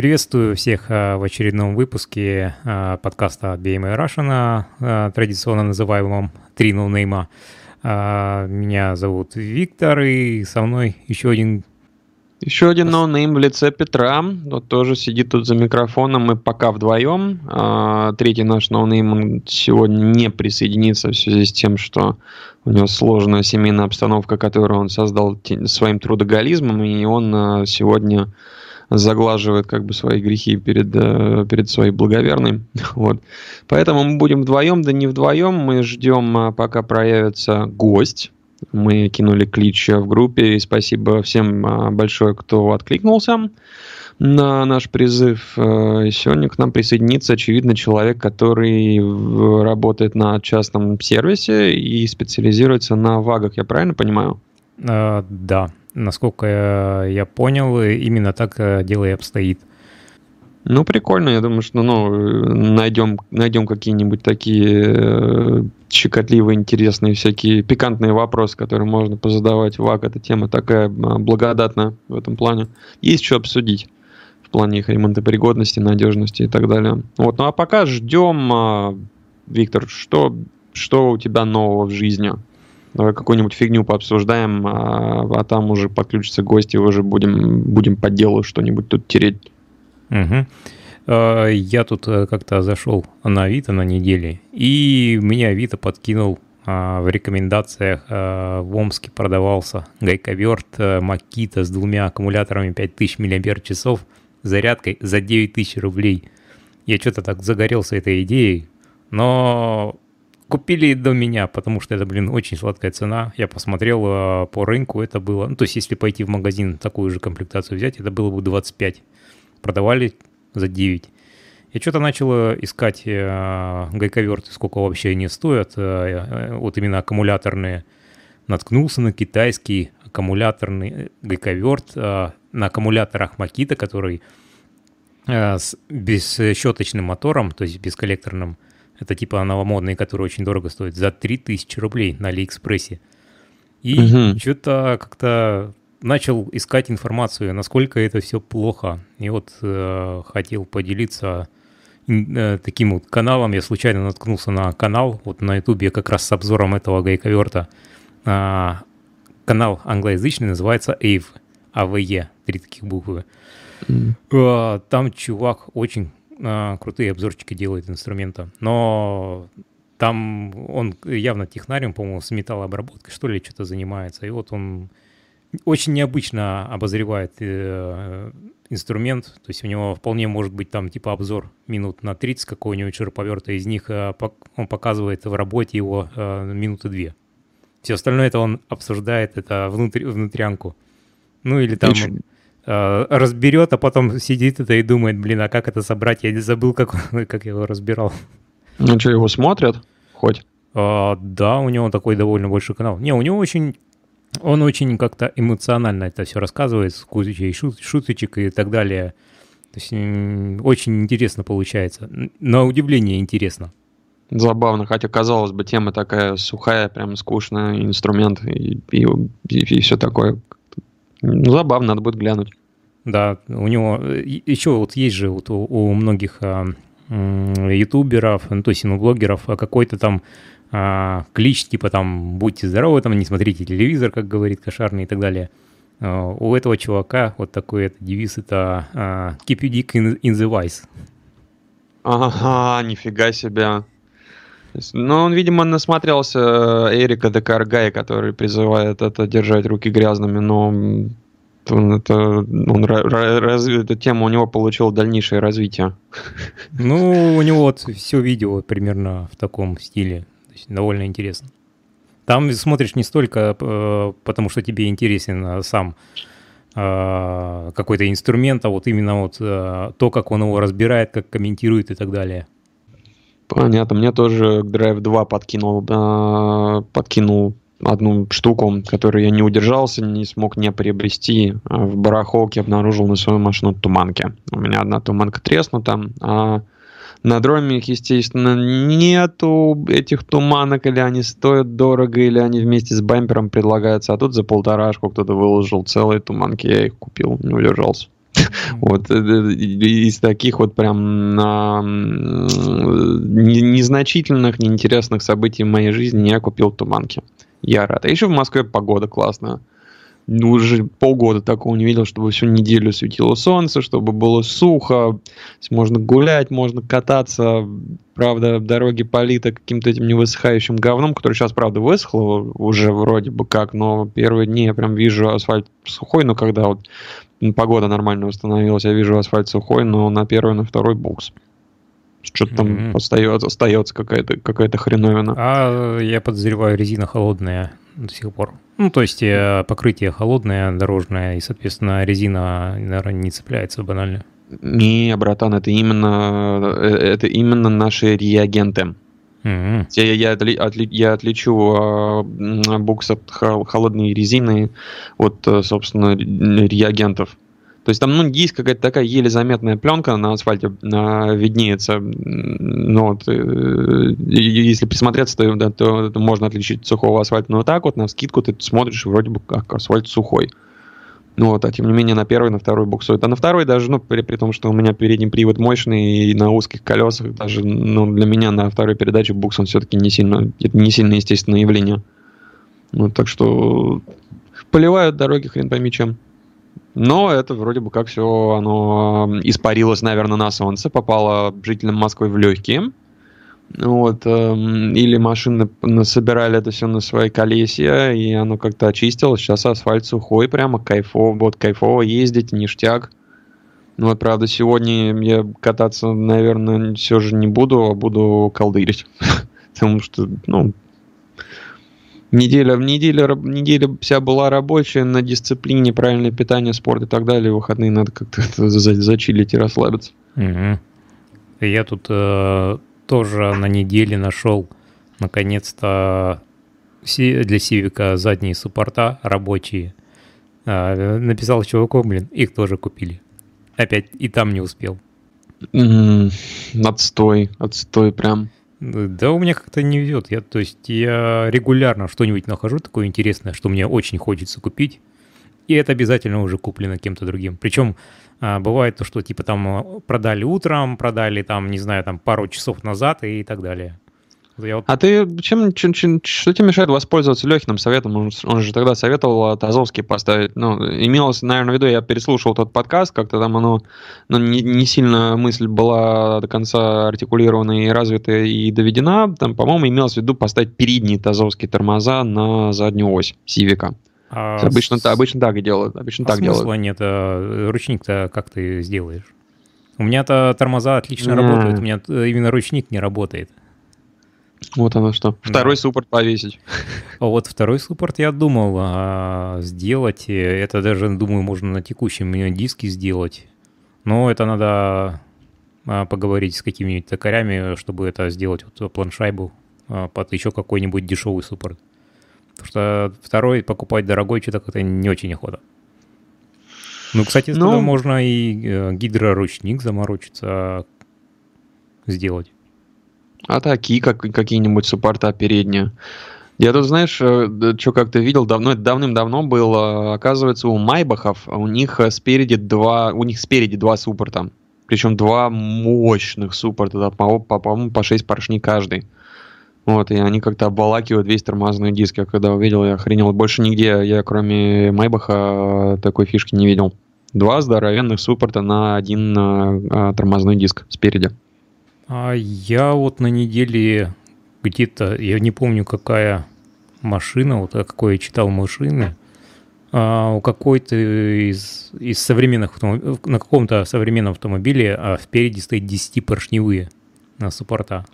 Приветствую всех а, в очередном выпуске а, подкаста от BMA Russian, а, традиционно называемом «Три ноунейма». Меня зовут Виктор, и со мной еще один еще один ноунейм в лице Петра, вот тоже сидит тут за микрофоном, мы пока вдвоем. Третий наш ноунейм он сегодня не присоединится в связи с тем, что у него сложная семейная обстановка, которую он создал своим трудоголизмом, и он сегодня заглаживает как бы свои грехи перед, э, перед своей благоверной. Вот. Поэтому мы будем вдвоем, да не вдвоем. Мы ждем, а, пока проявится гость. Мы кинули клич в группе, и спасибо всем а, большое, кто откликнулся на наш призыв. Э, сегодня к нам присоединится, очевидно, человек, который работает на частном сервисе и специализируется на вагах, я правильно понимаю? Uh, да, Насколько я понял, именно так э, дело и обстоит. Ну, прикольно. Я думаю, что ну, найдем, найдем какие-нибудь такие э, щекотливые, интересные, всякие пикантные вопросы, которые можно позадавать. ВАК, эта тема такая благодатная в этом плане. Есть что обсудить в плане их ремонтопригодности, надежности и так далее. Вот, ну а пока ждем, а, Виктор, что, что у тебя нового в жизни? Какую-нибудь фигню пообсуждаем, а, а там уже подключатся гости, уже будем, будем по делу что-нибудь тут тереть. Угу. Я тут э, как-то зашел на Авито на неделе, и меня Авито подкинул а, в рекомендациях а, в Омске продавался гайковерт Макита с двумя аккумуляторами 5000 мАч зарядкой за 9000 рублей. Я что-то так загорелся этой идеей, но Купили до меня, потому что это, блин, очень сладкая цена. Я посмотрел э, по рынку, это было... Ну, то есть, если пойти в магазин такую же комплектацию взять, это было бы 25. Продавали за 9. Я что-то начал э, искать э, гайковерты, сколько вообще они стоят. Вот именно аккумуляторные. Наткнулся на китайский аккумуляторный гайковерт на аккумуляторах Makita, который с бесщеточным мотором, то есть бесколлекторным, это типа новомодные, которые очень дорого стоят, за 3000 рублей на Алиэкспрессе. И угу. что-то как-то начал искать информацию, насколько это все плохо. И вот э, хотел поделиться э, таким вот каналом. Я случайно наткнулся на канал, вот на ютубе как раз с обзором этого гайковерта. А, канал англоязычный называется AVE, AVE, три таких буквы. Mm. А, там чувак очень крутые обзорчики делает инструмента, но там он явно технариум, по-моему, с металлообработкой, что ли, что-то занимается. И вот он очень необычно обозревает э, инструмент, то есть у него вполне может быть там типа обзор минут на 30 какого-нибудь широповерта, из них э, он показывает в работе его э, минуты две. Все остальное это он обсуждает, это внутри, внутрянку. Ну или там... Э, разберет, а потом сидит это и думает, блин, а как это собрать? Я не забыл, как, как я его разбирал. Ну что, его смотрят хоть? А, да, у него такой довольно большой канал. Не, у него очень... Он очень как-то эмоционально это все рассказывает, с кучей шут, шуточек и так далее. То есть очень интересно получается. На удивление интересно. Забавно, хотя, казалось бы, тема такая сухая, прям скучная, инструмент и, и, и, и все такое. Ну, забавно, надо будет глянуть. Да, у него еще вот есть же вот у, у многих а, ютуберов, ну, то есть ну, блогеров, а какой-то там а, клич, типа там «Будьте здоровы, там не смотрите телевизор», как говорит Кошарный и так далее. А, у этого чувака вот такой это девиз, это а, «Keep you dick in, in the vice». Ага, нифига себе. Ну, он, видимо, насмотрелся э, Эрика Декаргая, который призывает это держать руки грязными, но он, это, он раз, эта тема у него получила дальнейшее развитие. Ну, у него вот все видео примерно в таком стиле. Довольно интересно. Там смотришь не столько э, потому, что тебе интересен а сам э, какой-то инструмент, а вот именно вот то, как он его разбирает, как комментирует и так далее. Понятно. Мне тоже Drive 2 подкинул, э, подкинул одну штуку, которую я не удержался, не смог не приобрести. А в барахолке обнаружил на свою машину туманки. У меня одна туманка треснута, а на дроме, естественно, нету этих туманок, или они стоят дорого, или они вместе с бампером предлагаются. А тут за полторашку кто-то выложил целые туманки, я их купил, не удержался. Вот из таких вот прям незначительных, неинтересных событий в моей жизни я купил туманки. Я рад. А еще в Москве погода классная ну, уже полгода такого не видел, чтобы всю неделю светило солнце, чтобы было сухо, можно гулять, можно кататься. Правда, дороги политы каким-то этим невысыхающим говном, который сейчас, правда, высохло уже вроде бы как, но первые дни я прям вижу асфальт сухой, но когда вот погода нормально установилась, я вижу асфальт сухой, но на первый, на второй букс. Что-то там mm-hmm. остается, остается какая-то какая хреновина. А я подозреваю, резина холодная до сих пор. Ну, то есть э, покрытие холодное, дорожное, и, соответственно, резина, наверное, не цепляется банально. Не, братан, это именно, э, это именно наши реагенты. Mm-hmm. Я, я, отли, отли, я отличу э, букс от холодной резины от, э, собственно, реагентов. То есть там, ну, есть какая-то такая еле заметная пленка на асфальте на, виднеется. Ну, вот, э, если присмотреться, то, да, то, то можно отличить сухого асфальта. Но вот так вот на скидку ты смотришь, вроде бы как асфальт сухой. Ну вот, а тем не менее на первый, на второй буксует. А на второй даже, ну, при, при том, что у меня передний привод мощный и на узких колесах, даже, ну, для меня на второй передаче букс он все-таки не сильно, это не сильно естественное явление. Ну, так что поливают дороги хрен пойми чем. Но это вроде бы как все оно испарилось, наверное, на солнце, попало жителям Москвы в легкие. Вот, э, или машины собирали это все на свои колесья, и оно как-то очистилось. Сейчас асфальт сухой, прямо кайфово, вот кайфово ездить, ништяк. Ну вот, правда, сегодня я кататься, наверное, все же не буду, а буду колдырить. Потому что, ну, Неделя, неделя, неделя вся была рабочая на дисциплине, правильное питание, спорт и так далее. В выходные надо как-то зачилить и расслабиться. Угу. Я тут э, тоже на неделе нашел наконец-то для Сивика задние суппорта рабочие. Э, написал чуваком, блин, их тоже купили. Опять и там не успел. Mm, отстой, отстой прям. Да у меня как-то не везет. Я, то есть я регулярно что-нибудь нахожу такое интересное, что мне очень хочется купить, и это обязательно уже куплено кем-то другим. Причем а, бывает то, что типа там а, продали утром, продали там, не знаю, там пару часов назад и так далее. Вот... А ты чем, чем, чем, что тебе мешает воспользоваться Лехиным советом? Он, он же тогда советовал Тазовский поставить. Ну, имелось, наверное, в виду, я переслушал тот подкаст, как-то там оно ну, не, не сильно мысль была до конца артикулирована и развита и доведена. Там, по-моему, имелось в виду поставить передние тазовские тормоза на заднюю ось Сивика. А обычно, с... обычно так и делают. Обычно а так смысла делают. нет. А ручник-то как ты сделаешь? У меня-то тормоза отлично работают, у меня именно ручник не работает. Вот оно что. Второй да. суппорт повесить. А вот второй суппорт я думал а, сделать. Это даже, думаю, можно на текущем диске сделать. Но это надо а, поговорить с какими-нибудь токарями, чтобы это сделать вот планшайбу а, под еще какой-нибудь дешевый суппорт. Потому что второй покупать дорогой что-то как-то не очень охота. Ну, кстати, ну, можно и э, гидроручник заморочиться сделать. А такие, как какие-нибудь суппорта передние. Я тут, знаешь, э, что как-то видел, давно, это давным-давно было, оказывается, у Майбахов, у них э, спереди два, у них спереди два суппорта. Причем два мощных суппорта, да, по-моему, по, по, по 6 поршней каждый. Вот, и они как-то обволакивают весь тормозной диск. Я когда увидел, я охренел. Больше нигде я, кроме Майбаха, такой фишки не видел. Два здоровенных суппорта на один а, тормозной диск спереди. А я вот на неделе где-то, я не помню, какая машина, вот какой я читал машины, а у какой-то из, из современных на каком-то современном автомобиле а впереди стоит 10-поршневые на суппорта.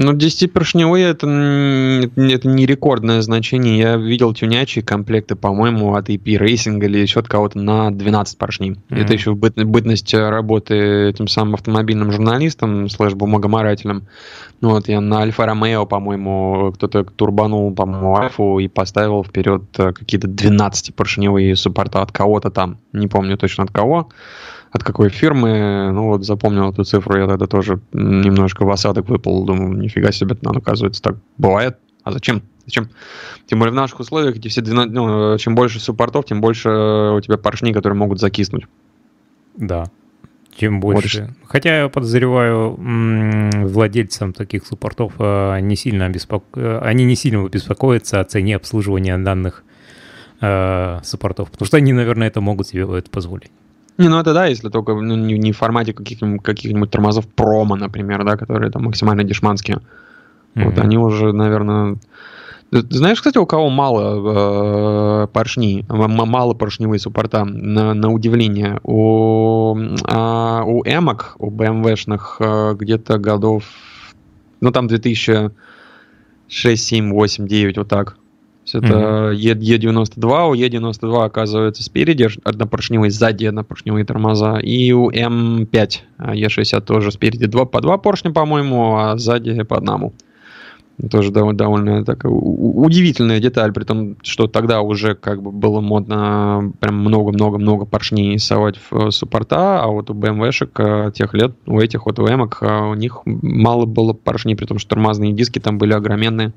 Ну, 10-поршневые это, это не рекордное значение. Я видел тюнячие комплекты, по-моему, от EP Racing или еще от кого-то на 12 поршней. Mm-hmm. Это еще в быт, бытность работы этим самым автомобильным журналистом, слэш бумагоморателем. Ну, вот я на Альфа Ромео, по-моему, кто-то турбанул, по-моему, Альфу и поставил вперед э, какие-то 12-поршневые суппорта от кого-то там. Не помню точно от кого от какой фирмы. Ну вот запомнил эту цифру, я тогда тоже немножко в осадок выпал. Думаю, нифига себе, надо, оказывается, так бывает. А зачем? Зачем? Тем более в наших условиях эти все 12, ну, чем больше суппортов, тем больше у тебя поршней, которые могут закиснуть. Да, чем больше. Вот. Хотя я подозреваю, владельцам таких суппортов э, не сильно обеспоко... Э, они не сильно беспокоятся о цене обслуживания данных э, суппортов, потому что они, наверное, это могут себе это позволить. Не, ну это да, если только ну, не, не в формате каких-нибудь, каких-нибудь тормозов промо, например, да, которые там максимально дешманские. Mm-hmm. Вот они уже, наверное, знаешь, кстати, у кого мало э, поршней, мало поршневые суппорта, на, на удивление. У, э, у эмок, у BMW-шных э, где-то годов, ну там 2006, 7, 8, 9, вот так. Это mm-hmm. E92, у E92 оказывается спереди однопоршневые, сзади однопоршневые тормоза. И у М5 E60 тоже спереди два, по два поршня, по-моему, а сзади по одному. Тоже довольно, довольно такая удивительная деталь, при том, что тогда уже как бы было модно прям много-много-много поршней совать в э, суппорта, а вот у BMW-шек э, тех лет, у этих вот у эмок, у них мало было поршней, при том, что тормозные диски там были огроменные.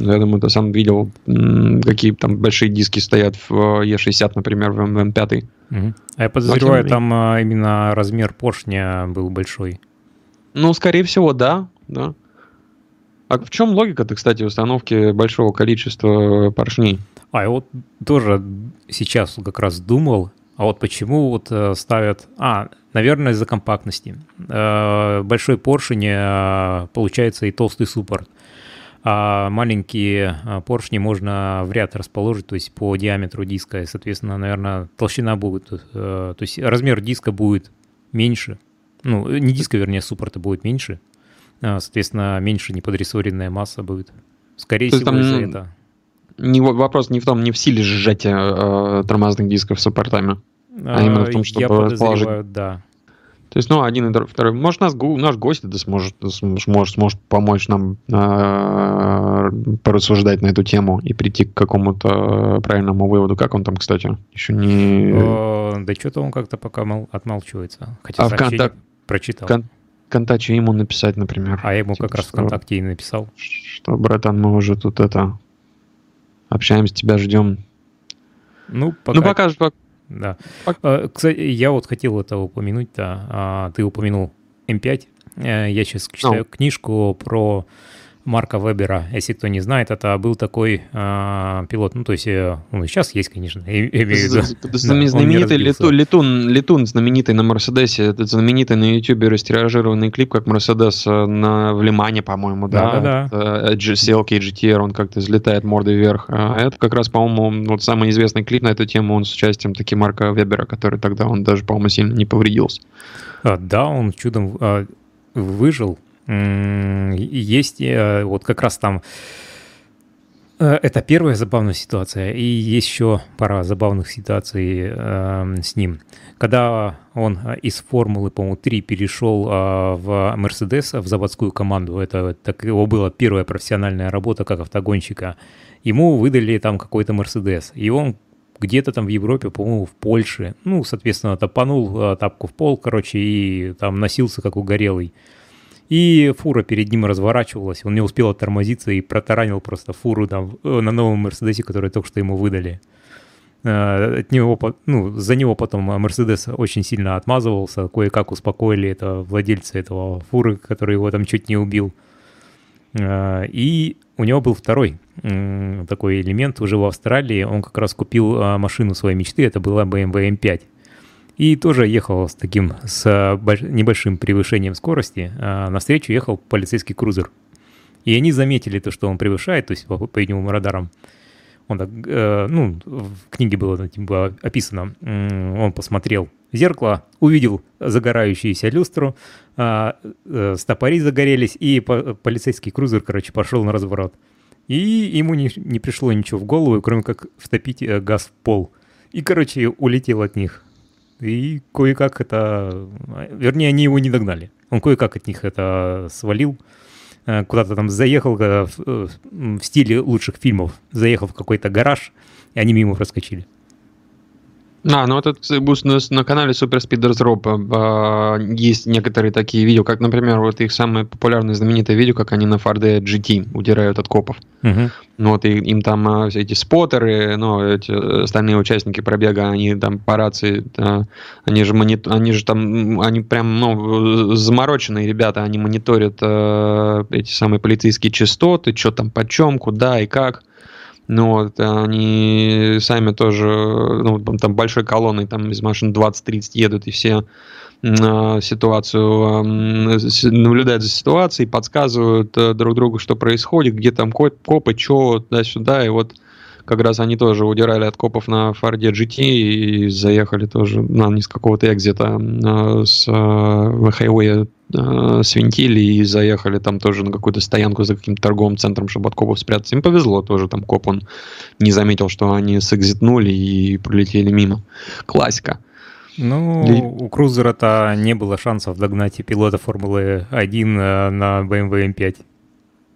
Я думаю, ты сам видел, какие там большие диски стоят в E60, э, например, в M5. Угу. А я подозреваю, там именно размер поршня был большой. Ну, скорее всего, да, да. А в чем логика-то, кстати, установки большого количества поршней? А я вот тоже сейчас как раз думал, а вот почему вот э, ставят... А, наверное, из-за компактности. Э, большой поршень, э, получается, и толстый суппорт. А маленькие поршни можно в ряд расположить, то есть по диаметру диска, и, соответственно, наверное, толщина будет, то есть размер диска будет меньше, ну, не диска, вернее, суппорта будет меньше, а, соответственно, меньше неподрессоренная масса будет. Скорее То всего, из-за этого. Не, вопрос не в том, не в силе сжатия э, тормозных дисков с суппортами, а, а именно в том, чтобы Я да. То есть, ну, один и второй. Может, нас, наш гость это сможет, сможет, сможет помочь нам э, порассуждать на эту тему и прийти к какому-то правильному выводу. Как он там, кстати, еще не... О, да что-то он как-то пока мол, отмалчивается. Хотя а в контак... прочитал. Кон ВКонтакте ему написать, например. А я ему типа, как раз что, ВКонтакте и написал. Что, братан, мы уже тут это общаемся, тебя ждем. Ну, пока... Ну, пока... Да. Пока... Кстати, я вот хотел это упомянуть-то. А, ты упомянул М5. Э, я сейчас читаю ну. книжку про Марка Вебера. Если кто не знает, это был такой э, пилот, ну, то есть, э, он сейчас есть, конечно, я имею в виду. Знаменитый летун, летун, летун, знаменитый на Мерседесе, этот знаменитый на Ютубе растиражированный клип, как Мерседес э, на, в Лимане, по-моему, да? Да, да. CLK GTR, он как-то взлетает мордой вверх. А это как раз, по-моему, вот самый известный клип на эту тему, он с участием таки Марка Вебера, который тогда, он даже, по-моему, сильно не повредился. А, да, он чудом а, выжил, есть э, вот как раз там э, это первая забавная ситуация, и есть еще пара забавных ситуаций э, с ним. Когда он из Формулы, по-моему, 3 перешел э, в Мерседес, в заводскую команду, это так его была первая профессиональная работа как автогонщика, ему выдали там какой-то Мерседес, и он где-то там в Европе, по-моему, в Польше, ну, соответственно, топанул тапку в пол, короче, и там носился как угорелый. И фура перед ним разворачивалась, он не успел оттормозиться и протаранил просто фуру там э, на новом Мерседесе, который только что ему выдали. Э, от него, ну, за него потом Мерседес очень сильно отмазывался, кое-как успокоили это владельца этого фуры, который его там чуть не убил. Э, и у него был второй такой элемент уже в Австралии. Он как раз купил машину своей мечты, это была BMW M5. И тоже ехал с таким, с небольшим превышением скорости. А навстречу ехал полицейский крузер. И они заметили то, что он превышает, то есть по, по видимым радарам. Он так, э, ну, в книге было типа, описано, он посмотрел в зеркало, увидел загорающуюся люстру, э, э, стопори загорелись, и по, полицейский крузер, короче, пошел на разворот. И ему не, не пришло ничего в голову, кроме как втопить э, газ в пол. И, короче, улетел от них. И кое-как это... Вернее, они его не догнали. Он кое-как от них это свалил. Э, куда-то там заехал э, э, в стиле лучших фильмов. Заехал в какой-то гараж, и они мимо проскочили. А, ну это на канале Super Speeders Rob есть некоторые такие видео, как, например, вот их самое популярное знаменитое видео, как они на Ford GT удирают от копов. Угу. Ну вот и, им там а, все эти споттеры, ну, эти остальные участники пробега, они там по рации, да, они же монит, они же там, они прям, ну, замороченные ребята, они мониторят э, эти самые полицейские частоты, что там, почем, куда и как. Ну вот, они сами тоже, ну, там большой колонной, там из машин 20-30 едут, и все а, ситуацию, наблюдают за ситуацией, подсказывают э, друг другу, что происходит, где там копы, что, туда-сюда, и вот как раз они тоже удирали от копов на Форде GT и заехали тоже на не с какого-то экзита а, с э, хайвея э, свинтили и заехали там тоже на какую-то стоянку за каким-то торговым центром, чтобы от копов спрятаться. Им повезло тоже, там коп он не заметил, что они сэкзитнули и пролетели мимо. Классика. Ну, Ли... у Крузера-то не было шансов догнать и пилота Формулы 1 э, на BMW M5.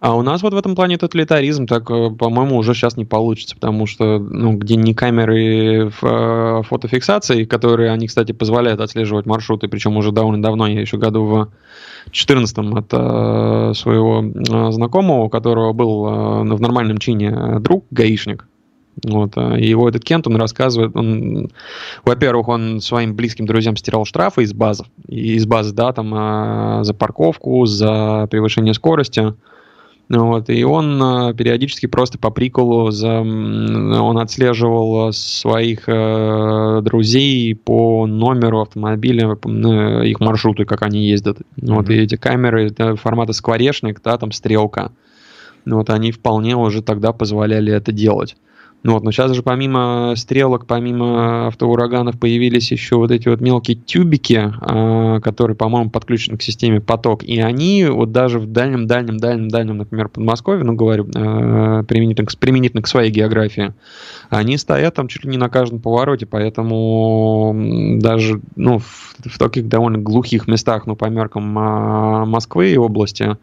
А у нас вот в этом плане тоталитаризм, так, э, по-моему, уже сейчас не получится, потому что, ну, где не камеры э, фотофиксации, которые они, кстати, позволяют отслеживать маршруты, причем уже довольно давно, я еще году в 14 от э, своего знакомого, у которого был в нормальном чине друг, гаишник, вот, его этот Кент, он рассказывает, он, во-первых, он своим близким друзьям стирал штрафы из базы, из базы, да, там, за парковку, за превышение скорости, вот, и он э, периодически просто по приколу за, он отслеживал своих э, друзей по номеру автомобиля, э, их маршруты, как они ездят. Mm-hmm. Вот, и эти камеры формата скворечник, да, там стрелка. Вот они вполне уже тогда позволяли это делать. Вот, но сейчас же помимо стрелок, помимо автоураганов появились еще вот эти вот мелкие тюбики, э, которые, по-моему, подключены к системе поток. И они вот даже в дальнем, дальнем, дальнем, дальнем, например, Подмосковье, ну говорю, э, применительно, применительно к своей географии, они стоят там чуть ли не на каждом повороте, поэтому даже ну, в, в таких довольно глухих местах, ну по меркам э, Москвы и области,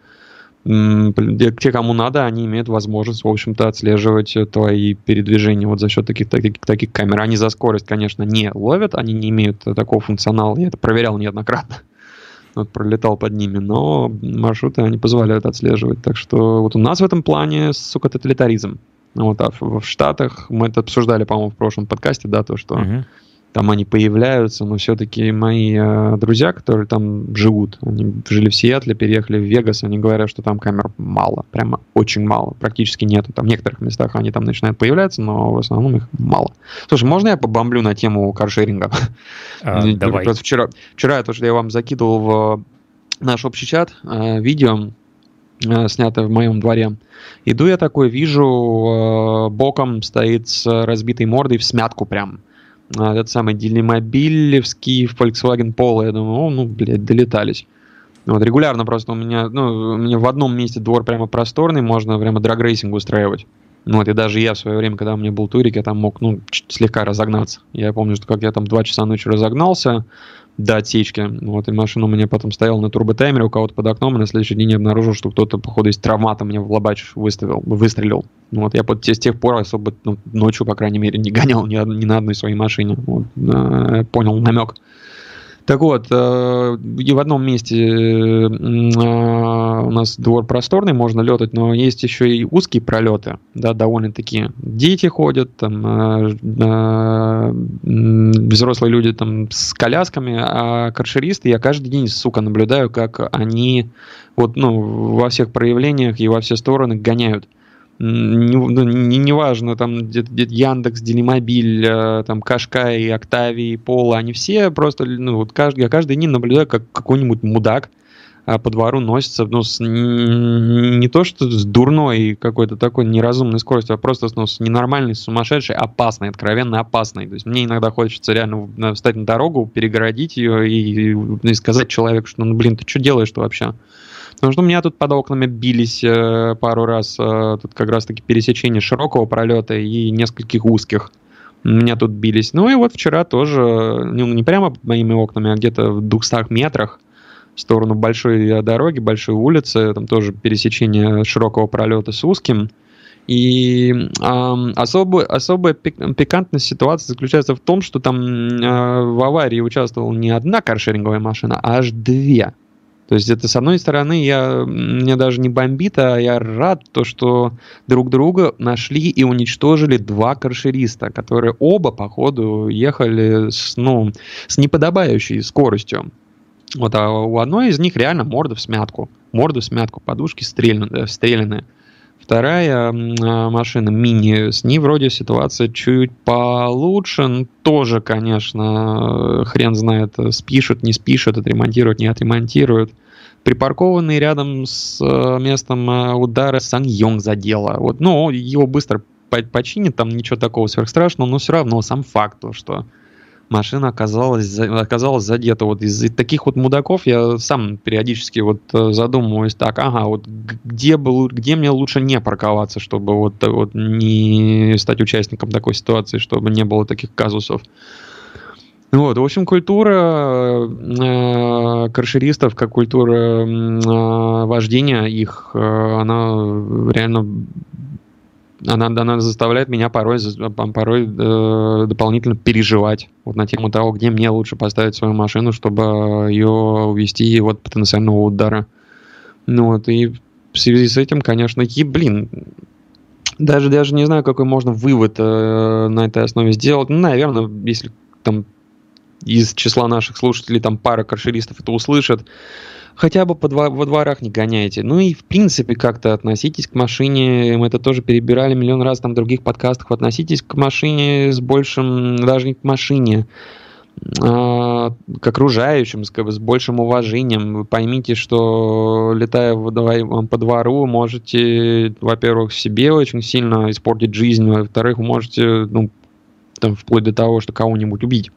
те, кому надо, они имеют возможность, в общем-то, отслеживать твои передвижения вот за счет таких, таких, таких камер. Они за скорость, конечно, не ловят, они не имеют такого функционала. Я это проверял неоднократно. Вот, пролетал под ними, но маршруты они позволяют отслеживать. Так что вот у нас в этом плане, сука, тоталитаризм. Вот, а в, в Штатах мы это обсуждали, по-моему, в прошлом подкасте, да, то, что uh-huh там они появляются, но все-таки мои э, друзья, которые там живут, они жили в Сиэтле, переехали в Вегас, они говорят, что там камер мало, прямо очень мало, практически нету. Там в некоторых местах они там начинают появляться, но в основном их мало. Слушай, можно я побомблю на тему каршеринга? А, давай. Просто вчера, вчера я тоже я вам закидывал в наш общий чат э, видео, э, снятое в моем дворе. Иду я такой, вижу, э, боком стоит с разбитой мордой в смятку прям этот самый Делимобилевский Volkswagen Polo. Я думаю, о, ну, блядь, долетались. Вот, регулярно просто у меня, ну, у меня в одном месте двор прямо просторный, можно прямо драгрейсинг устраивать. Ну, вот, и даже я в свое время, когда у меня был турик, я там мог, ну, слегка разогнаться. Я помню, что как я там два часа ночи разогнался, до отсечки. Вот, и машина у меня потом стояла на турботаймере у кого-то под окном, и на следующий день я обнаружил, что кто-то, походу, из травмата мне в лобач выставил, выстрелил. Вот, я под, с тех пор особо ну, ночью, по крайней мере, не гонял ни, ни на одной своей машине. Вот, э, понял намек. Так вот, э, и в одном месте э, у нас двор просторный, можно летать, но есть еще и узкие пролеты, да, довольно-таки. Дети ходят, там, э, взрослые люди там с колясками, а каршеристы я каждый день, сука, наблюдаю, как они вот, ну, во всех проявлениях и во все стороны гоняют не, ну, не, не важно, там где-то где Яндекс, Делимобиль, э, там Кашкай, Октавий, Пола, они все просто, ну вот каждый, я каждый день наблюдаю, как какой-нибудь мудак а, по двору носится, ну, с, не то что с дурной какой-то такой неразумной скоростью, а просто ну, с ненормальной, сумасшедшей, опасной, откровенно опасной. То есть мне иногда хочется реально встать на дорогу, перегородить ее и, и сказать человеку, что ну блин, ты что делаешь-то вообще? Потому что у меня тут под окнами бились э, пару раз, э, тут как раз-таки пересечение широкого пролета и нескольких узких. У меня тут бились. Ну и вот вчера тоже, ну, не прямо под моими окнами, а где-то в 200 метрах в сторону большой дороги, большой улицы, там тоже пересечение широкого пролета с узким. И э, особо, особая пикантность ситуации заключается в том, что там э, в аварии участвовала не одна каршеринговая машина, а аж две. То есть это, с одной стороны, я, мне даже не бомбит, а я рад, то, что друг друга нашли и уничтожили два каршериста, которые оба, походу, ехали с, ну, с неподобающей скоростью. Вот, а у одной из них реально морда в смятку. Морда в смятку, подушки стреляны, стреляны. Вторая а, машина мини, с ней вроде ситуация чуть получше, но тоже, конечно, хрен знает, спишут, не спишут, отремонтируют, не отремонтируют. Припаркованный рядом с э, местом э, удара Сан Йонг задело. Вот, ну, его быстро починит, там ничего такого сверхстрашного, но все равно сам факт, то, что машина оказалась, оказалась задета. Вот из таких вот мудаков я сам периодически вот э, задумываюсь так, ага, вот где, был, где мне лучше не парковаться, чтобы вот, вот не стать участником такой ситуации, чтобы не было таких казусов. Вот, в общем, культура э, каршеристов, как культура э, вождения их, э, она реально она, она заставляет меня порой, порой э, дополнительно переживать вот на тему того, где мне лучше поставить свою машину, чтобы ее увести от потенциального удара. Ну вот, и в связи с этим, конечно, и, блин, даже, даже не знаю, какой можно вывод э, на этой основе сделать. Ну, наверное, если там из числа наших слушателей там пара каршеристов это услышат, хотя бы по два, во дворах не гоняйте. Ну и в принципе как-то относитесь к машине, мы это тоже перебирали миллион раз там в других подкастах, относитесь к машине с большим, даже не к машине, а, к окружающим, с, с большим уважением. Вы поймите, что летая по двору, можете, во-первых, себе очень сильно испортить жизнь, во-вторых, можете, ну, там, вплоть до того, что кого-нибудь убить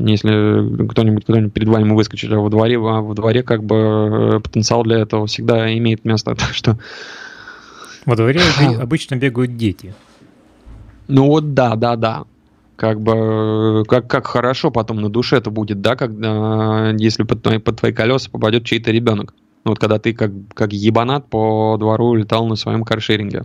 если кто-нибудь кто-нибудь перед вами выскочит, а во дворе, а во дворе как бы э, потенциал для этого всегда имеет место, так что... Во дворе обычно бегают дети. Ну вот да, да, да. Как бы, как, как хорошо потом на душе это будет, да, когда, если под твои, под твои колеса попадет чей-то ребенок. Вот когда ты как, как ебанат по двору летал на своем каршеринге.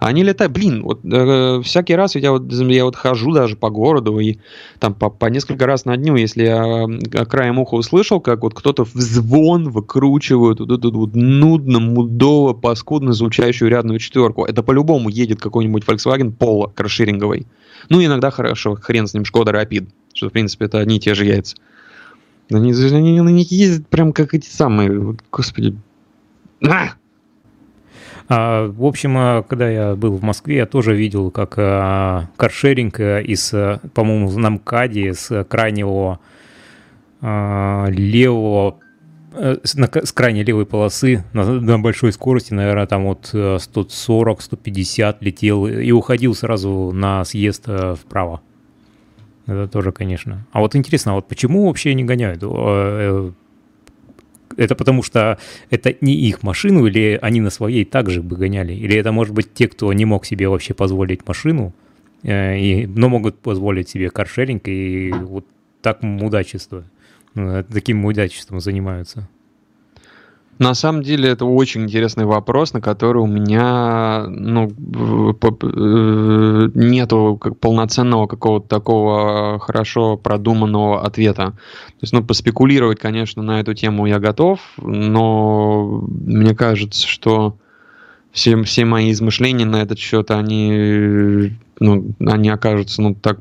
Они летают, блин, вот э, всякий раз я вот, я вот хожу даже по городу и там по, по несколько раз на дню, если я краем уха услышал, как вот кто-то в звон выкручивает вот эту вот нудно, мудово, паскудно звучащую рядную четверку, это по-любому едет какой-нибудь Volkswagen Polo каршеринговый. Ну, иногда хорошо, хрен с ним, Шкода Rapid, что, в принципе, это одни и те же яйца. Они, они, они ездят прям как эти самые, господи, а! А, в общем, а, когда я был в Москве, я тоже видел, как а, каршеринг э, из, э, по-моему, на МКАДе с крайнего левого э, с крайней левой полосы на, на большой скорости, наверное, там вот 140-150 летел и уходил сразу на съезд вправо. Это тоже, конечно. А вот интересно, вот почему вообще не гоняют? Это потому что это не их машину, или они на своей также бы гоняли? Или это может быть те, кто не мог себе вообще позволить машину, э, и, но могут позволить себе каршеринг, и вот так мудачество, ну, таким мудачеством занимаются? На самом деле это очень интересный вопрос, на который у меня ну, э, нету полноценного какого-то такого хорошо продуманного ответа. То есть, ну, поспекулировать, конечно, на эту тему я готов, но мне кажется, что все, все мои измышления на этот счет, они, ну, они окажутся ну, так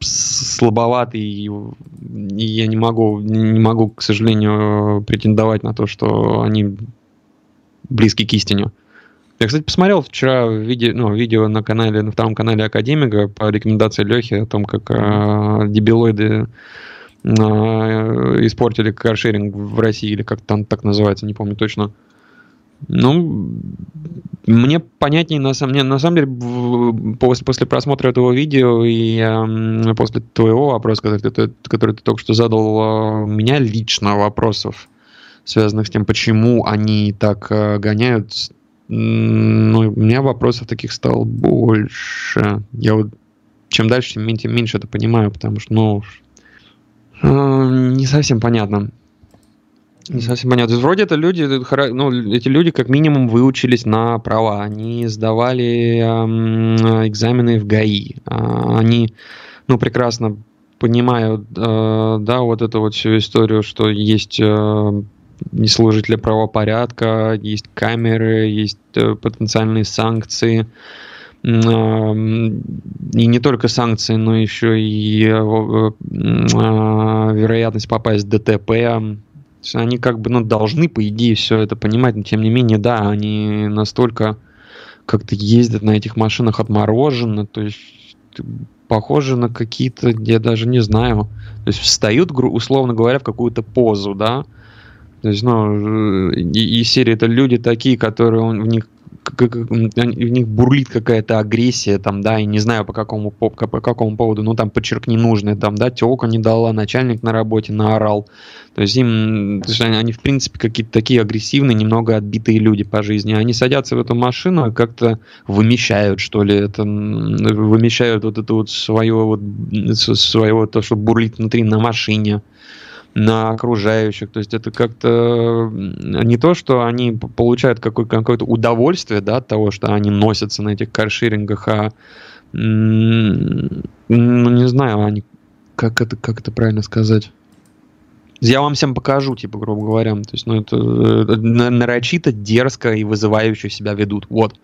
слабоваты, и, я не могу, не могу, к сожалению, претендовать на то, что они близки к истине. Я, кстати, посмотрел вчера видео, ну, видео на канале, на втором канале Академика по рекомендации Лехи о том, как э, дебилоиды э, испортили каршеринг в России, или как там так называется, не помню точно. Э, ну, мне понятнее, на самом, на самом деле, после, после просмотра этого видео и э, после твоего вопроса, который ты, который ты только что задал, э, меня лично вопросов, связанных с тем, почему они так э, гоняют, ну, у меня вопросов таких стало больше. Я вот чем дальше, тем меньше, меньше это понимаю, потому что, ну, э, не совсем понятно. Не совсем понятно. То есть вроде это люди, ну, эти люди как минимум выучились на права, они сдавали э, экзамены в ГАИ, а, они, ну, прекрасно понимают, э, да, вот эту вот всю историю, что есть э, неслужители правопорядка, есть камеры, есть э, потенциальные санкции, и не только санкции, но еще и э, э, вероятность попасть в ДТП. Они как бы ну, должны, по идее, все это понимать, но тем не менее, да, они настолько как-то ездят на этих машинах отмороженно, то есть похоже на какие-то, я даже не знаю, то есть встают, условно говоря, в какую-то позу, да, то есть, ну, и, и серии это люди такие, которые он, в них в них бурлит какая-то агрессия, там, да, и не знаю по какому, по, по какому поводу, ну, там, подчеркни нужное, там, да, телка не дала, начальник на работе наорал. То есть им, то есть они, они, в принципе, какие-то такие агрессивные, немного отбитые люди по жизни. Они садятся в эту машину и как-то вымещают, что ли, это, вымещают вот это вот свое, вот, свое, то, что бурлит внутри на машине на окружающих. То есть это как-то не то, что они получают какое- какое-то удовольствие да, от того, что они носятся на этих каршерингах, а ну, не знаю, они как это, как это правильно сказать? Я вам всем покажу, типа, грубо говоря. То есть, ну, это, это нарочито, дерзко и вызывающе себя ведут. Вот.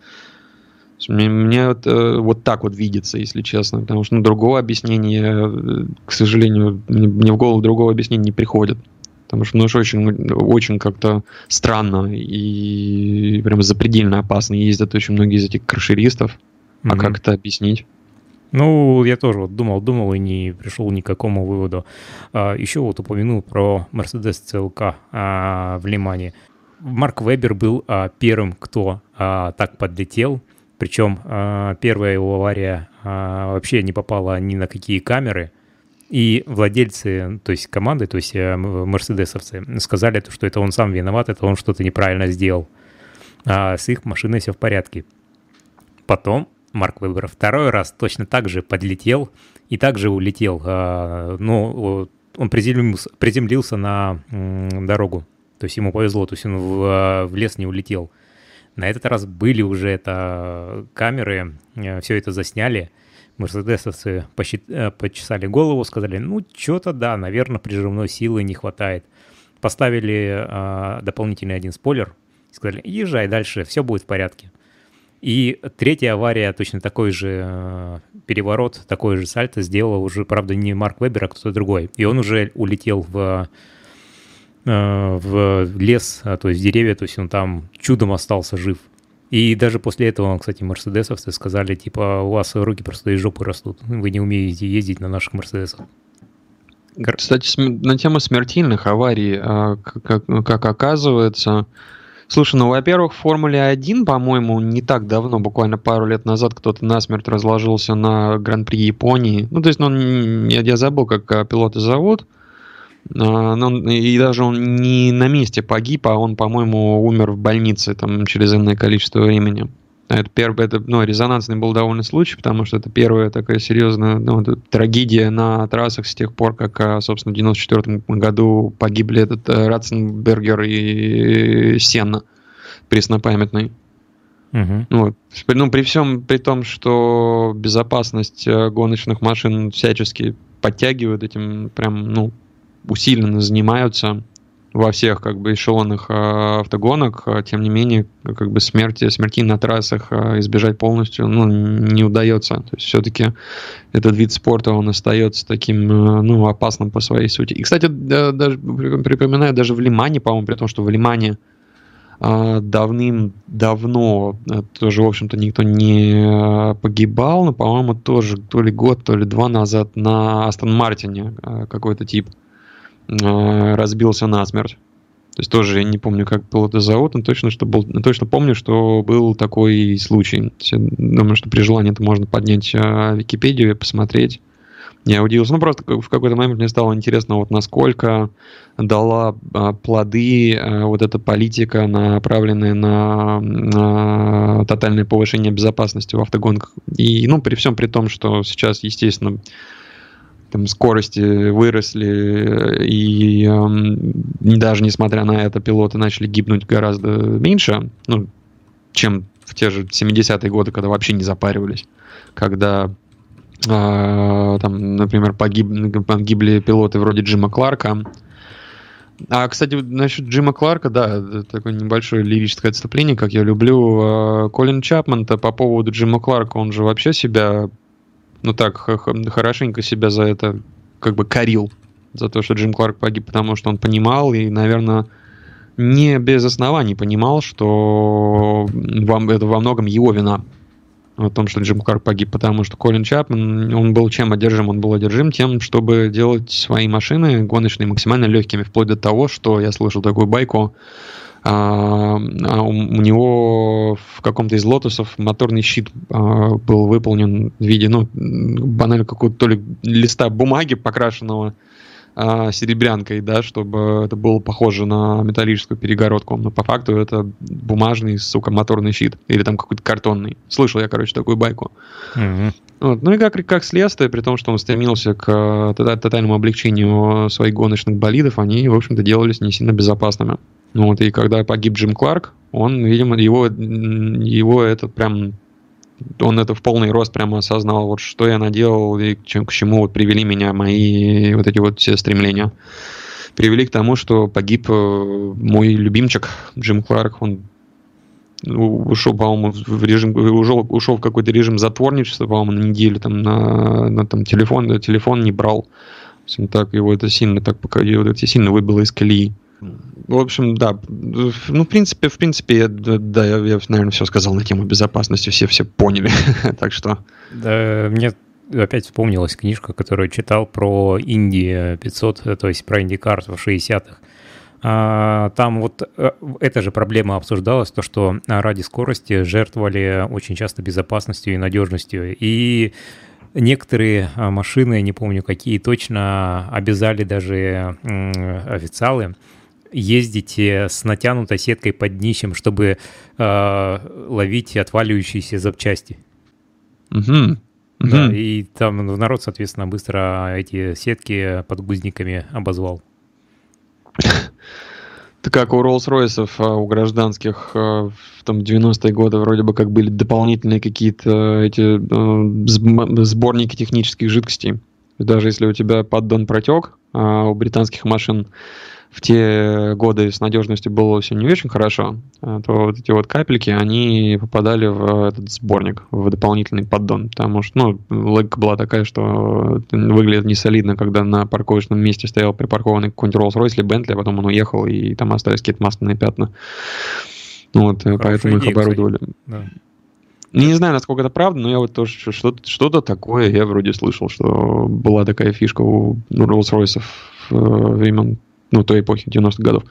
Мне, мне вот, вот так вот видится, если честно, потому что ну, другого объяснения, э, к сожалению, мне, в голову другого объяснения не приходит. Потому что ну, уж очень, очень как-то странно и прям запредельно опасно ездят очень многие из этих крашеристов. Mm-hmm. А как это объяснить? Ну, я тоже вот думал, думал и не пришел ни к какому выводу. А, еще вот упомянул про Mercedes CLK а, в Лимане. Марк Вебер был а, первым, кто а, так подлетел причем а, первая его авария а, вообще не попала ни на какие камеры. И владельцы, то есть команды, то есть э, мерседесовцы, сказали, что это он сам виноват, это он что-то неправильно сделал. А с их машиной все в порядке. Потом Марк Вебер второй раз точно так же подлетел и также улетел. А, ну, он приземлился, на дорогу. То есть ему повезло, то есть он в лес не улетел. На этот раз были уже это камеры, э, все это засняли. Мерседесовцы э, почесали голову, сказали, ну, что-то да, наверное, прижимной силы не хватает. Поставили а, дополнительный один спойлер, сказали, езжай дальше, все будет в порядке. И третья авария, точно такой же э, переворот, такой же сальто сделал уже, правда, не Марк Вебер, а кто-то другой. И он уже улетел в Э, в лес, а, то есть деревья, то есть он там чудом остался жив. И даже после этого, кстати, мерседесовцы сказали, типа, у вас руки просто из жопы растут, вы не умеете ездить на наших мерседесах. Кстати, на тему смертельных аварий, а, как, как оказывается, Слушай, ну, во-первых, в Формуле 1, по-моему, не так давно, буквально пару лет назад, кто-то насмерть разложился на Гран-при Японии. Ну, то есть, ну, я, я забыл, как а, пилоты зовут. А, но, ну, и даже он не на месте погиб, а он, по-моему, умер в больнице там через энное количество времени. Это, первый, это ну, резонансный был довольно случай, потому что это первая такая серьезная ну, трагедия на трассах с тех пор, как, а, собственно, в 94 году погибли этот э, Ратценбергер и Сенна преснопамятный. Uh-huh. Вот. Ну, при всем при том, что безопасность э, гоночных машин всячески подтягивают этим прям, ну, усиленно занимаются во всех как бы эшелонах э, автогонок, э, тем не менее, как бы смерти, смерти на трассах э, избежать полностью ну, не удается. То есть все-таки этот вид спорта, он остается таким ну, опасным по своей сути. И, кстати, да, даже припоминаю, даже в Лимане, по-моему, при том, что в Лимане давным-давно тоже, в общем-то, никто не погибал, но, по-моему, тоже то ли год, то ли два назад на Астон Мартине какой-то тип Э, разбился насмерть. То есть тоже я не помню, как был это зовут, но точно, что был, точно помню, что был такой случай. Думаю, что при желании это можно поднять э, Википедию и посмотреть. Я удивился. Ну, просто в какой-то момент мне стало интересно, вот насколько дала а, плоды вот эта политика, направленная на, на тотальное повышение безопасности в автогонках. И, ну, при всем при том, что сейчас, естественно, там скорости выросли, и э, даже несмотря на это, пилоты начали гибнуть гораздо меньше, ну, чем в те же 70-е годы, когда вообще не запаривались, когда э, там, например, погиб, погибли пилоты вроде Джима Кларка, а, кстати, насчет Джима Кларка, да, такое небольшое лирическое отступление, как я люблю. А, Колин Чапман-то по поводу Джима Кларка, он же вообще себя, ну так, хорошенько себя за это как бы корил, за то, что Джим Кларк погиб, потому что он понимал и, наверное, не без оснований понимал, что вам это во многом его вина о том, что Джим Кларк погиб, потому что Колин Чапман, он был чем одержим? Он был одержим тем, чтобы делать свои машины гоночные максимально легкими, вплоть до того, что я слышал такую байку, а, а у, у него в каком-то из лотосов моторный щит а, был выполнен в виде, ну, банально какого-то то ли листа бумаги, покрашенного а, серебрянкой, да, чтобы это было похоже на металлическую перегородку. Но по факту это бумажный, сука, моторный щит. Или там какой-то картонный. Слышал я, короче, такую байку. Mm-hmm. Вот. Ну и как, как следствие, при том, что он стремился к э, тотальному облегчению своих гоночных болидов, они, в общем-то, делались не сильно безопасными. Вот, и когда погиб Джим Кларк, он, видимо, его, его это прям он это в полный рост прямо осознал, вот что я наделал и к чему, к чему вот привели меня мои вот эти вот все стремления. Привели к тому, что погиб э, мой любимчик Джим Кларк, он ушел, по-моему, в режим, ушел, ушел в какой-то режим затворничества, по-моему, на неделю там на, на там телефон, телефон не брал. Так его это сильно так его это сильно выбило из колеи. В общем, да. Ну, в принципе, в принципе, да, я, я, наверное, все сказал на тему безопасности, все все поняли. так что. Да, мне опять вспомнилась книжка, которую читал про Инди 500, то есть про Индикарт в 60-х. А, там вот э, эта же проблема обсуждалась, то, что ради скорости жертвовали очень часто безопасностью и надежностью. И некоторые а, машины, не помню какие точно, обязали даже официалы ездите с натянутой сеткой под днищем, чтобы э, ловить отваливающиеся запчасти. Угу. Да, угу. и там народ, соответственно, быстро эти сетки под гузниками обозвал. Это как у Rolls-Royce, а, у гражданских а, в там 90-е годы вроде бы как были дополнительные какие-то эти сборники технических жидкостей. Даже если у тебя поддон протек, а у британских машин в те годы с надежностью было все не очень хорошо, а, то вот эти вот капельки, они попадали в этот сборник, в дополнительный поддон, потому что, ну, логика была такая, что выглядит не солидно, когда на парковочном месте стоял припаркованный какой-нибудь Rolls-Royce или Bentley, а потом он уехал, и там остались какие-то масляные пятна. Вот, Хорошая поэтому идея, их оборудовали. Да. Не знаю, насколько это правда, но я вот тоже что-то, что-то такое я вроде слышал, что была такая фишка у Rolls-Royce э, времен ну, той эпохи, 90-х годов.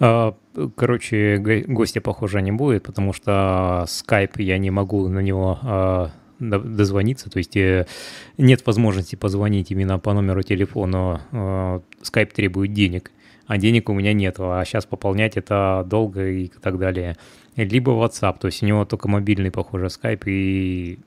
А, короче, гостя, похоже, не будет, потому что скайп я не могу на него а, дозвониться, то есть э, нет возможности позвонить именно по номеру телефона. Скайп требует денег, а денег у меня нет, а сейчас пополнять это долго и так далее. Либо WhatsApp, то есть у него только мобильный, похоже, скайп, и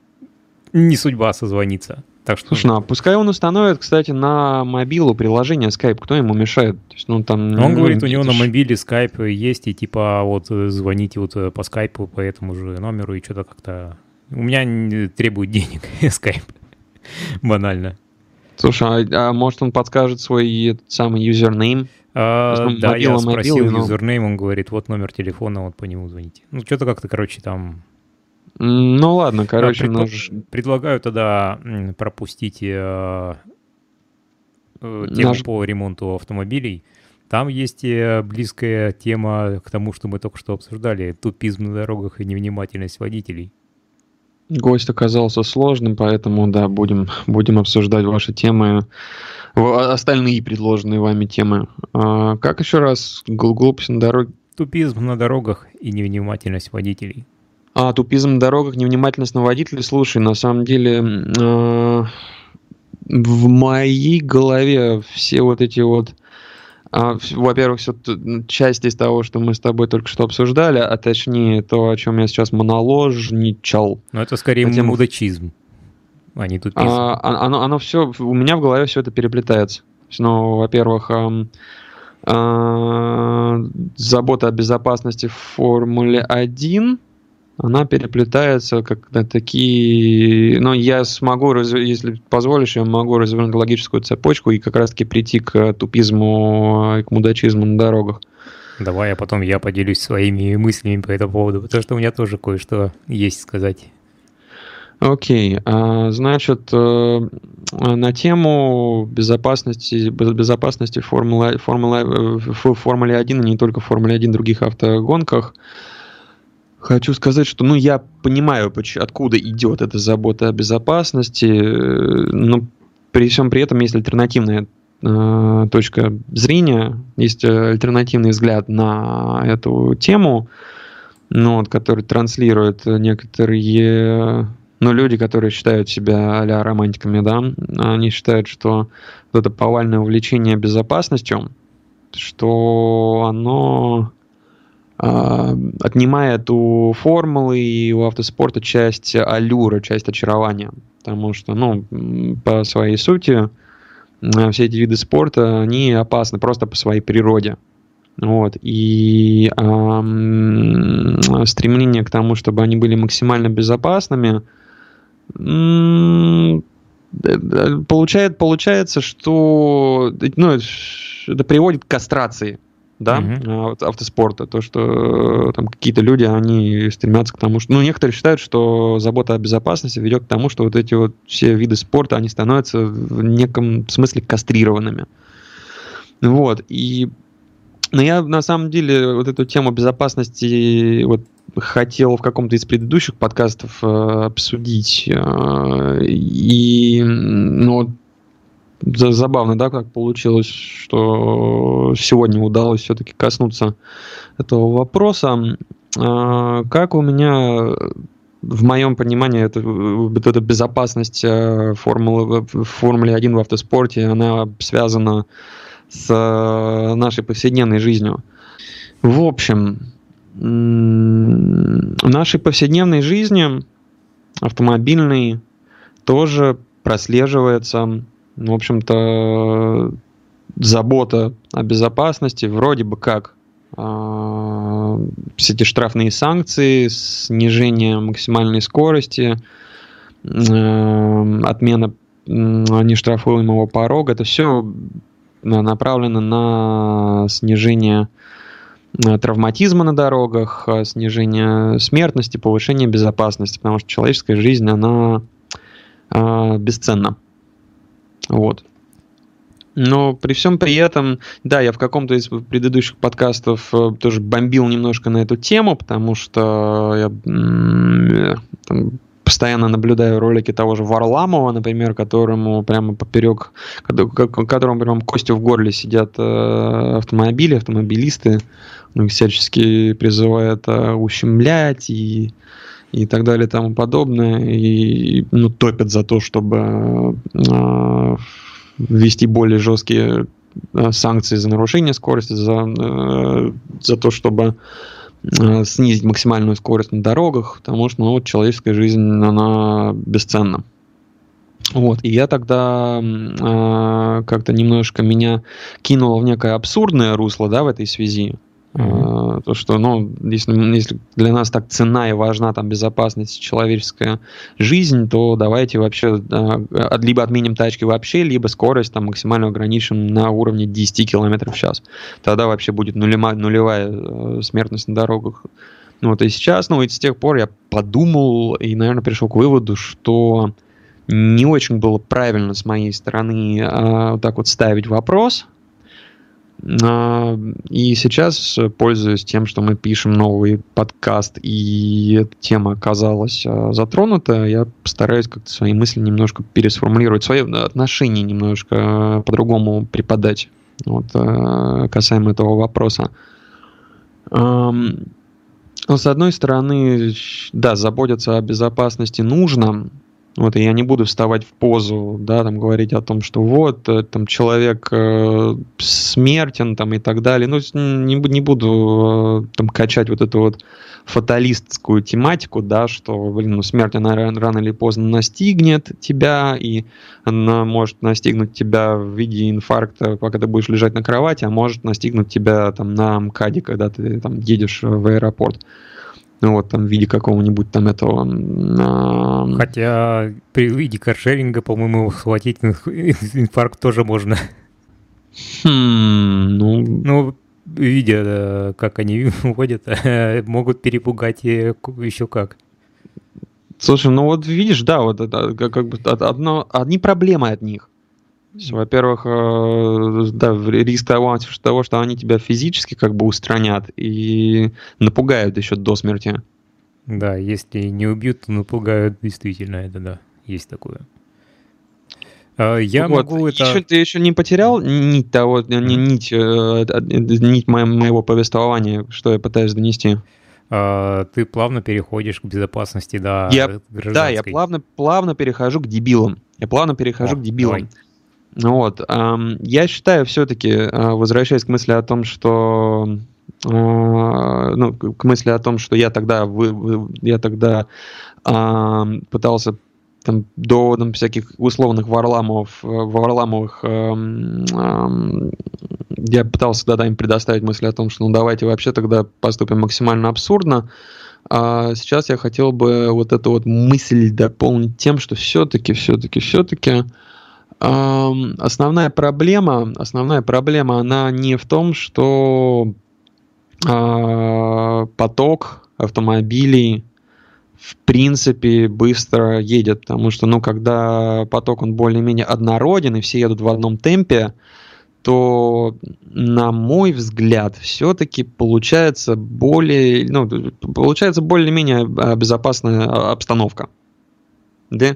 не судьба созвониться. Так что... Слушай, ну а пускай он установит, кстати, на мобилу приложение Skype. Кто ему мешает? То есть, ну, там, он ну, говорит, у него на мобиле Skype есть, и типа вот звоните вот э, по скайпу по этому же номеру, и что-то как-то... У меня требует денег Skype. Банально. Слушай, а, а может он подскажет свой этот самый username? А, да, я спросил username, он говорит, вот номер телефона, вот по нему звоните. Ну, что-то как-то, короче, там ну ладно, короче, Предпо... наш... предлагаю тогда пропустить э, э, тему наш... по ремонту автомобилей. Там есть э, близкая тема к тому, что мы только что обсуждали: тупизм на дорогах и невнимательность водителей. Гость оказался сложным, поэтому да, будем будем обсуждать ваши темы, остальные предложенные вами темы. А, как еще раз глупость на дороге? Тупизм на дорогах и невнимательность водителей. А, тупизм на дорогах, невнимательность на водителей. Слушай, на самом деле, э, в моей голове все вот эти вот а, во-первых, все часть из того, что мы с тобой только что обсуждали, а точнее то, о чем я сейчас моноложничал. Но это скорее Хотя... мудачизм. они тут а, а, оно, оно все, у меня в голове все это переплетается. Ну, во-первых, эм, э, забота о безопасности в Формуле 1, она переплетается как на такие... Ну, я смогу, если позволишь, я могу развернуть логическую цепочку и как раз-таки прийти к тупизму и к мудачизму на дорогах. Давай, а потом я поделюсь своими мыслями по этому поводу, потому что у меня тоже кое-что есть сказать. Окей, а, значит, э, на тему безопасности, безопасности Формулы, Формулы, в Формуле 1, и не только в Формуле 1, других автогонках, хочу сказать, что ну, я понимаю, откуда идет эта забота о безопасности, но при всем при этом есть альтернативная э, точка зрения, есть альтернативный взгляд на эту тему, ну, вот, который транслирует некоторые но люди, которые считают себя а романтиками, да, они считают, что это повальное увлечение безопасностью, что оно э, отнимает у формулы и у автоспорта часть аллюра, часть очарования. Потому что, ну, по своей сути, все эти виды спорта, они опасны просто по своей природе. Вот. И э, стремление к тому, чтобы они были максимально безопасными, Получает, получается, что ну, это приводит к кастрации да, uh-huh. автоспорта. То, что э, там какие-то люди, они стремятся к тому, что... Ну, некоторые считают, что забота о безопасности ведет к тому, что вот эти вот все виды спорта, они становятся в неком смысле кастрированными. Вот. И но я на самом деле вот эту тему безопасности вот хотел в каком-то из предыдущих подкастов э, обсудить. Э, и ну, забавно, да, как получилось, что сегодня удалось все-таки коснуться этого вопроса. Э, как у меня в моем понимании, это, вот эта безопасность э, формулы, в Формуле 1 в автоспорте, она связана с э, нашей повседневной жизнью. В общем, в нашей повседневной жизни автомобильной тоже прослеживается, в общем-то, забота о безопасности вроде бы как э, все эти штрафные санкции, снижение максимальной скорости, э, отмена нештрафуемого порога, это все направлено на снижение травматизма на дорогах, снижение смертности, повышение безопасности, потому что человеческая жизнь, она бесценна. Вот. Но при всем при этом, да, я в каком-то из предыдущих подкастов э, тоже бомбил немножко на эту тему, потому что я там, постоянно наблюдаю ролики того же Варламова, например, которому прямо поперек, которому прямо костью в горле сидят э, автомобили, автомобилисты, ну, всячески призывает э, ущемлять и и так далее и тому подобное, и ну, топят за то, чтобы э, более жесткие э, санкции за нарушение скорости, за, э, за то, чтобы э, снизить максимальную скорость на дорогах, потому что ну, вот, человеческая жизнь, она бесценна. Вот, и я тогда э, как-то немножко меня кинуло в некое абсурдное русло, да, в этой связи. Mm-hmm. То, что, ну, если, если для нас так цена и важна там безопасность, человеческая жизнь, то давайте вообще а, либо отменим тачки вообще, либо скорость там максимально ограничим на уровне 10 км в час. Тогда вообще будет нулевая, нулевая смертность на дорогах. Ну, вот и сейчас, ну, и с тех пор я подумал и, наверное, пришел к выводу, что не очень было правильно с моей стороны э, вот так вот ставить вопрос, и сейчас, пользуясь тем, что мы пишем новый подкаст, и эта тема оказалась а, затронута, я постараюсь как-то свои мысли немножко пересформулировать, свои отношения немножко а, по-другому преподать вот, касаемо этого вопроса. Ну, с одной стороны, да, заботиться о безопасности нужно, Вот, и я не буду вставать в позу, да, там говорить о том, что вот, э, там человек э, смертен, там и так далее. Ну, не, не буду э, там качать вот эту вот фаталистскую тематику, да, что, блин, ну смерть, она рано или поздно настигнет тебя, и она может настигнуть тебя в виде инфаркта, пока ты будешь лежать на кровати, а может настигнуть тебя там на МКАДе, когда ты там едешь в аэропорт ну вот там в виде какого-нибудь там этого... Хотя при виде каршеринга, по-моему, схватить инфаркт тоже можно. Хм, ну... Ну, видя, э, как они водят, могут перепугать еще как. Слушай, ну вот видишь, да, вот это как бы одно, одни проблемы от них. Во-первых, э, да, риск того, того, что они тебя физически как бы устранят и напугают еще до смерти. Да, если не убьют, то напугают, действительно, это да, есть такое. А, я вот. могу это... Еще, ты еще не потерял нить того, mm-hmm. нить, э, нить моего повествования, что я пытаюсь донести? А, ты плавно переходишь к безопасности, да, я, Да, я плавно, плавно перехожу к дебилам. Я плавно перехожу О, к дебилам. Давай. Вот. Я считаю все-таки, а, возвращаясь к мысли о том, что а, ну, к мысли о том, что я тогда, я тогда пытался там, до там, всяких условных Варламов, Варламовых я пытался тогда им предоставить мысли о том, что ну давайте вообще тогда поступим максимально абсурдно. А сейчас я хотел бы вот эту вот мысль дополнить тем, что все-таки, все-таки, все-таки Основная проблема, основная проблема, она не в том, что а, поток автомобилей в принципе быстро едет, потому что, ну, когда поток он более-менее однороден и все едут в одном темпе, то, на мой взгляд, все-таки получается более, ну, получается более-менее а, безопасная обстановка. Да?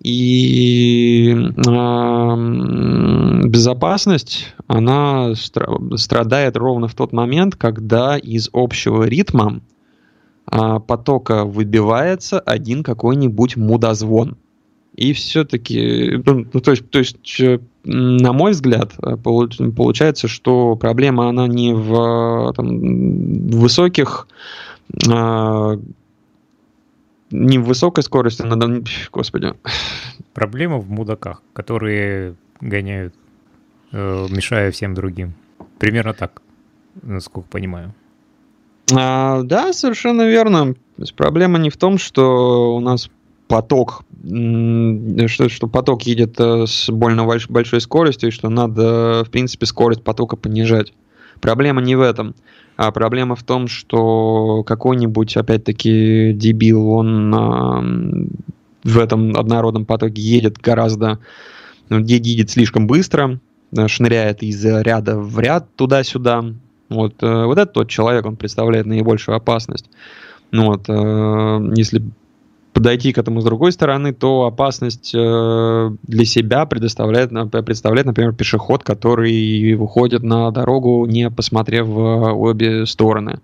И э, безопасность, она стра- страдает ровно в тот момент, когда из общего ритма э, потока выбивается один какой-нибудь мудозвон. И все-таки, ну, ну, то есть, то есть, на мой взгляд, э, получается, что проблема она не в там, высоких э, не в высокой скорости, надо... Господи. Проблема в мудаках, которые гоняют, э, мешая всем другим. Примерно так, насколько понимаю. А, да, совершенно верно. Проблема не в том, что у нас поток, что, что поток едет э, с больно большой скоростью, и что надо, в принципе, скорость потока понижать. Проблема не в этом. А проблема в том, что какой-нибудь, опять-таки, дебил, он э, в этом однородном потоке едет гораздо, ну, едет слишком быстро, шныряет из ряда в ряд туда-сюда. Вот, э, вот этот тот человек, он представляет наибольшую опасность. Ну вот, э, если подойти к этому с другой стороны, то опасность э, для себя предоставляет, представляет, например, пешеход, который выходит на дорогу, не посмотрев в обе стороны.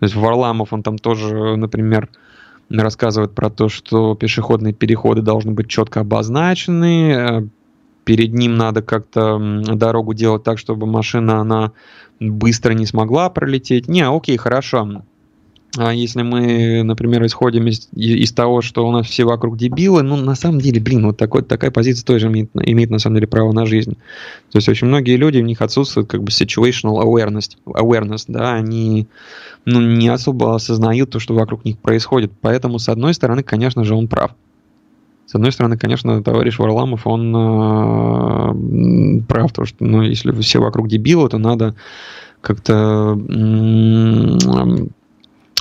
То есть Варламов, он там тоже, например, рассказывает про то, что пешеходные переходы должны быть четко обозначены, э, перед ним надо как-то дорогу делать так, чтобы машина, она быстро не смогла пролететь. Не, окей, хорошо если мы, например, исходим из, из того, что у нас все вокруг дебилы, ну, на самом деле, блин, вот такой, такая позиция тоже имеет, имеет, на самом деле, право на жизнь. То есть очень многие люди, у них отсутствует как бы situational awareness, awareness да, они ну, не особо осознают то, что вокруг них происходит. Поэтому, с одной стороны, конечно же, он прав. С одной стороны, конечно, товарищ Варламов, он э, прав, то, что ну, если все вокруг дебилы, то надо как-то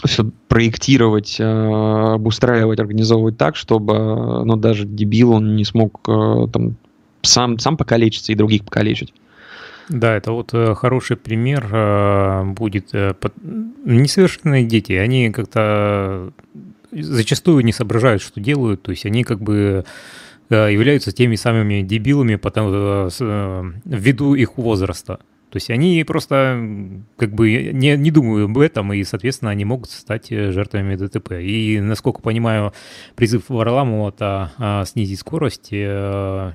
все проектировать, э, обустраивать, организовывать так, чтобы ну, даже дебил он не смог э, там, сам, сам покалечиться и других покалечить. Да, это вот э, хороший пример будет. Несовершенные дети, они как-то зачастую не соображают, что делают, то есть они как бы являются теми самыми дебилами потому, ввиду их возраста. То есть они просто как бы не, не думают об этом, и, соответственно, они могут стать жертвами ДТП. И, насколько понимаю, призыв Варламова это а, снизить скорость э,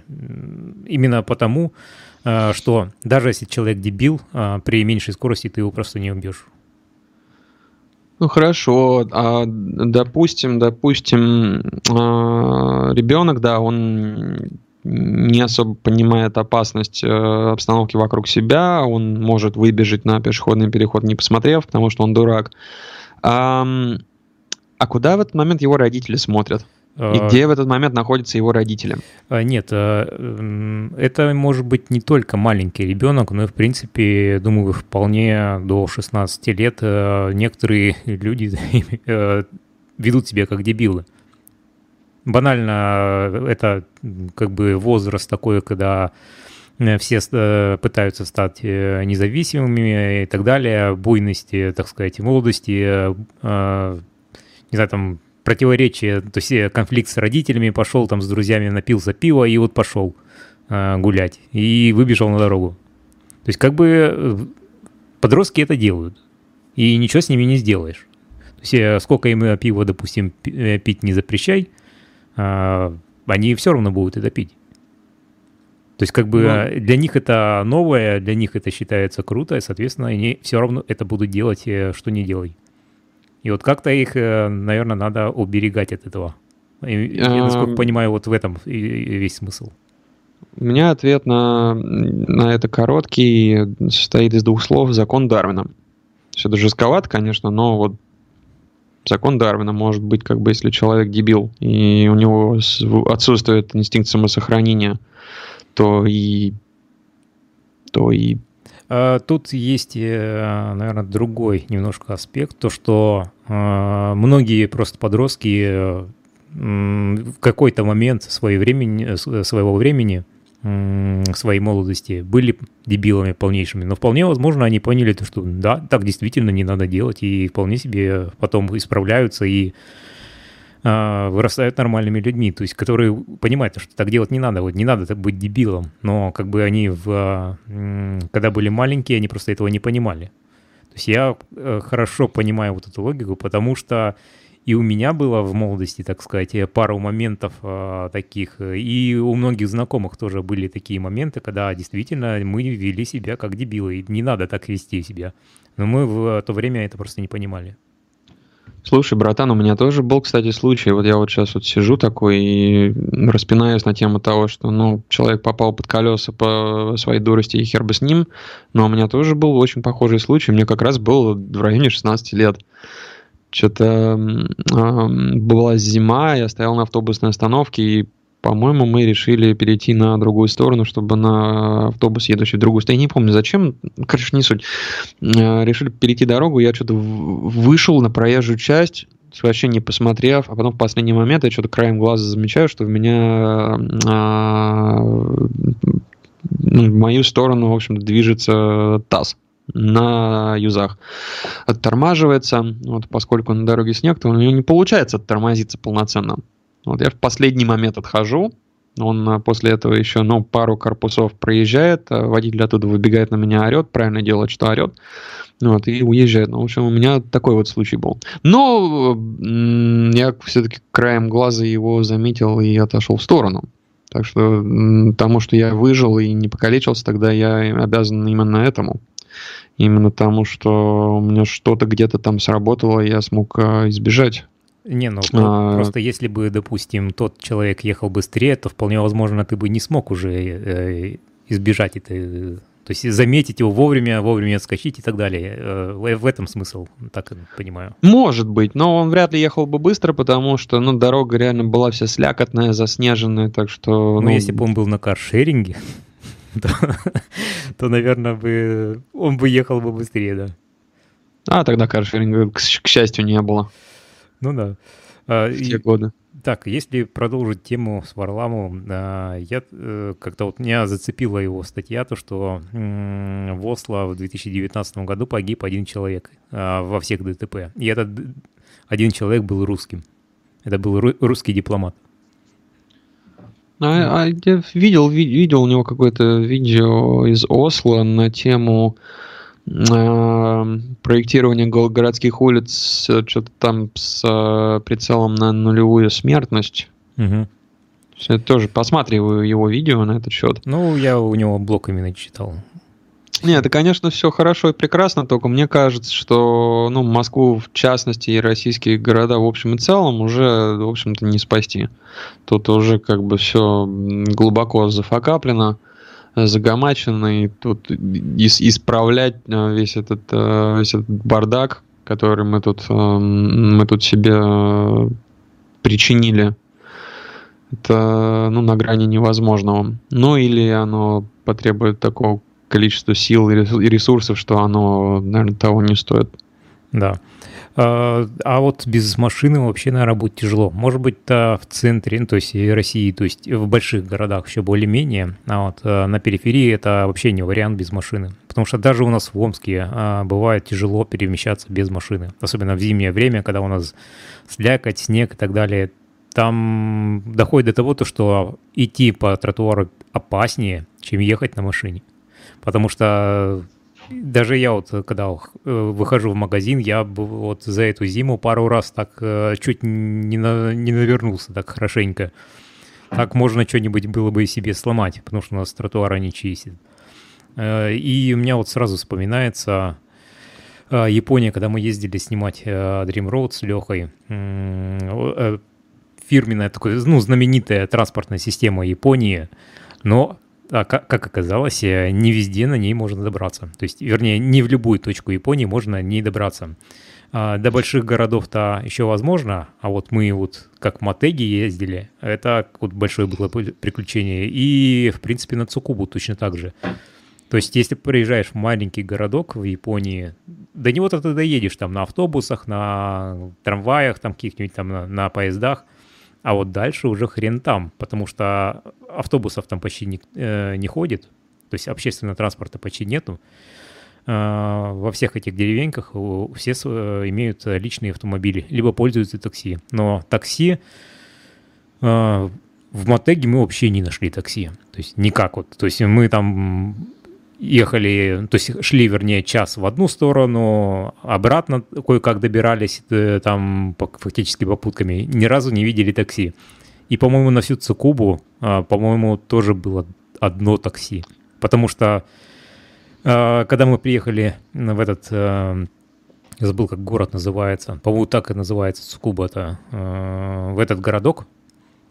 именно потому, а, что даже если человек дебил, а, при меньшей скорости ты его просто не убьешь. Ну хорошо, а, допустим, допустим, а, ребенок, да, он не особо понимает опасность э, обстановки вокруг себя, он может выбежать на пешеходный переход, не посмотрев, потому что он дурак. А, а куда в этот момент его родители смотрят? И а, где в этот момент находятся его родители? А, нет, а, это может быть не только маленький ребенок, но и, в принципе, думаю, вполне до 16 лет некоторые люди ведут себя как дебилы. Банально это как бы возраст такой, когда все э, пытаются стать э, независимыми и так далее, буйности, так сказать, молодости, не знаю, там противоречие, то есть э, конфликт с родителями, пошел там с друзьями, напился пива и вот пошел э, гулять и выбежал на дорогу. То есть как бы э, подростки это делают, и ничего с ними не сделаешь. То есть э, сколько им пива, допустим, пить не запрещай, э, они все равно будут это пить. То есть как бы ну, для них это новое, для них это считается круто, и, соответственно, они все равно это будут делать, что не делай. И вот как-то их, э, наверное, надо уберегать от этого. И, я, насколько понимаю, вот в этом весь смысл. У меня ответ на, на это короткий, состоит из двух слов «закон Дарвина». Все это жестковато, конечно, но вот закон Дарвина может быть, как бы, если человек дебил, и у него отсутствует инстинкт самосохранения, то и то и а, тут есть, э, наверное, другой немножко аспект, то что а, многие просто подростки в какой-то момент своего времени, своего времени, своей молодости были дебилами полнейшими. Но вполне возможно они поняли, то, что да, так действительно не надо делать, и вполне себе потом исправляются и а, вырастают нормальными людьми, то есть которые понимают, что так делать не надо, вот не надо так быть дебилом, но как бы они, в, когда были маленькие, они просто этого не понимали. То есть я э, хорошо понимаю вот эту логику, потому что и у меня было в молодости, так сказать, пару моментов э, таких, и у многих знакомых тоже были такие моменты, когда действительно мы вели себя как дебилы, и не надо так вести себя. Но мы в то время это просто не понимали. Слушай, братан, у меня тоже был, кстати, случай. Вот я вот сейчас вот сижу такой и распинаюсь на тему того, что, ну, человек попал под колеса по своей дурости и хер бы с ним. Но у меня тоже был очень похожий случай. Мне как раз было в районе 16 лет. Что-то была зима, я стоял на автобусной остановке и по-моему, мы решили перейти на другую сторону, чтобы на автобус, едущий в другую сторону. Я не помню, зачем, короче, не суть. Э, решили перейти дорогу, я что-то вышел на проезжую часть, вообще не посмотрев, а потом в последний момент я что-то краем глаза замечаю, что в меня а, ну, в мою сторону, в общем движется таз на юзах. Оттормаживается, вот поскольку на дороге снег, то у него не получается оттормозиться полноценно. Вот я в последний момент отхожу, он а, после этого еще, ну, пару корпусов проезжает, а водитель оттуда выбегает на меня, орет, правильно делает, что орет, вот, и уезжает. Ну, в общем, у меня такой вот случай был. Но я все-таки краем глаза его заметил и отошел в сторону. Так что тому, что я выжил и не покалечился, тогда я обязан именно этому. Именно тому, что у меня что-то где-то там сработало, я смог а, избежать не, ну а... просто если бы, допустим, тот человек ехал быстрее, то вполне возможно ты бы не смог уже э, избежать это. То есть заметить его вовремя, вовремя отскочить и так далее. Э, в этом смысл, так понимаю. Может быть, но он вряд ли ехал бы быстро, потому что ну, дорога реально была вся слякотная, заснеженная, так что... Ну, ну если бы он был на каршеринге, то, то, наверное, бы он бы ехал бы быстрее, да. А, тогда каршеринга, к, к счастью, не было. Ну да. А, В те годы. Так, если продолжить тему с Варламовым, а, я э, как-то вот меня зацепила его статья, то, что в Осло в 2019 году погиб один человек а, во всех ДТП. И этот один человек был русским. Это был русский дипломат. А, а я видел, видел у него какое-то видео из Осло на тему э, проектирования городских улиц, что-то там с э, прицелом на нулевую смертность. Угу. Я тоже посматриваю его видео на этот счет. Ну, я у него блог именно читал. Нет, это, конечно, все хорошо и прекрасно, только мне кажется, что ну, Москву в частности и российские города в общем и целом уже, в общем-то, не спасти. Тут уже как бы все глубоко зафакаплено, загомачено, и тут исправлять э, весь этот, э, весь этот бардак, который мы тут, э, мы тут себе причинили, это ну, на грани невозможного. Ну или оно потребует такого количество сил и ресурсов, что оно, наверное, того не стоит. Да. А, а вот без машины вообще, наверное, будет тяжело. Может быть, в центре, ну, то есть России, то есть в больших городах еще более-менее, а вот а, на периферии это вообще не вариант без машины. Потому что даже у нас в Омске а, бывает тяжело перемещаться без машины. Особенно в зимнее время, когда у нас слякоть, снег и так далее. Там доходит до того, то, что идти по тротуару опаснее, чем ехать на машине. Потому что даже я вот, когда э, выхожу в магазин, я вот за эту зиму пару раз так э, чуть не, на, не навернулся так хорошенько. Так можно что-нибудь было бы себе сломать, потому что у нас тротуара не чистит. Э, и у меня вот сразу вспоминается Япония, когда мы ездили снимать Dream Road с Лехой. Фирменная такая, ну, знаменитая транспортная система Японии, но а как, оказалось, э, не везде на ней можно добраться. То есть, вернее, не в любую точку Японии можно ней добраться. А, до больших городов-то еще возможно, а вот мы вот как в Матеги ездили, это вот большое было приключение. И, в принципе, на Цукубу точно так же. То есть, если приезжаешь в маленький городок в Японии, до него ты доедешь там на автобусах, на трамваях, там каких-нибудь там на, на поездах – а вот дальше уже хрен там, потому что автобусов там почти не, э, не ходит, то есть общественного транспорта почти нету. Э, во всех этих деревеньках все э, имеют личные автомобили, либо пользуются такси. Но такси э, в Мотеге мы вообще не нашли такси. То есть никак вот. То есть мы там ехали, то есть шли, вернее, час в одну сторону, обратно кое-как добирались э, там фактически попутками, ни разу не видели такси. И, по-моему, на всю Цукубу, а, по-моему, тоже было одно такси. Потому что, а, когда мы приехали в этот, э, я забыл, как город называется, по-моему, так и называется Цукуба, это, э, в этот городок,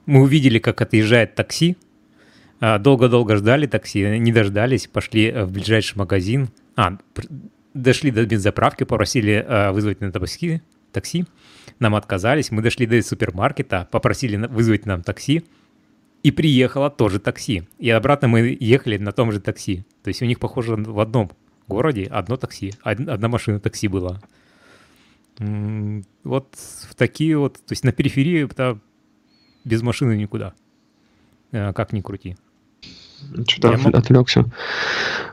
мы увидели, как отъезжает такси, долго-долго ждали такси, не дождались, пошли э, в ближайший магазин. А, дошли до бензоправки, попросили э, вызвать на такси, такси. Нам отказались, мы дошли до супермаркета, попросили вызвать нам такси. И приехало тоже такси. И обратно мы ехали на том же такси. То есть у них, похоже, в одном городе одно такси, одна машина такси была. Вот в такие вот, то есть на периферии без машины никуда. Э, как ни крути. Что-то от, отвлекся.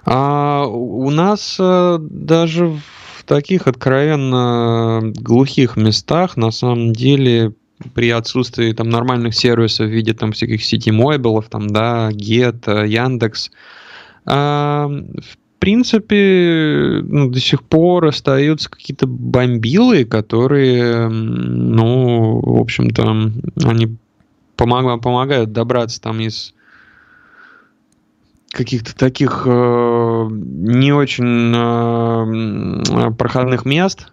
А у нас а, даже в таких откровенно глухих местах на самом деле при отсутствии там нормальных сервисов в виде там всяких сети мобилов, там, да, Get, Яндекс, а, в принципе, ну, до сих пор остаются какие-то бомбилы, которые, ну, в общем-то, они помогают, помогают добраться там из каких-то таких э, не очень э, проходных мест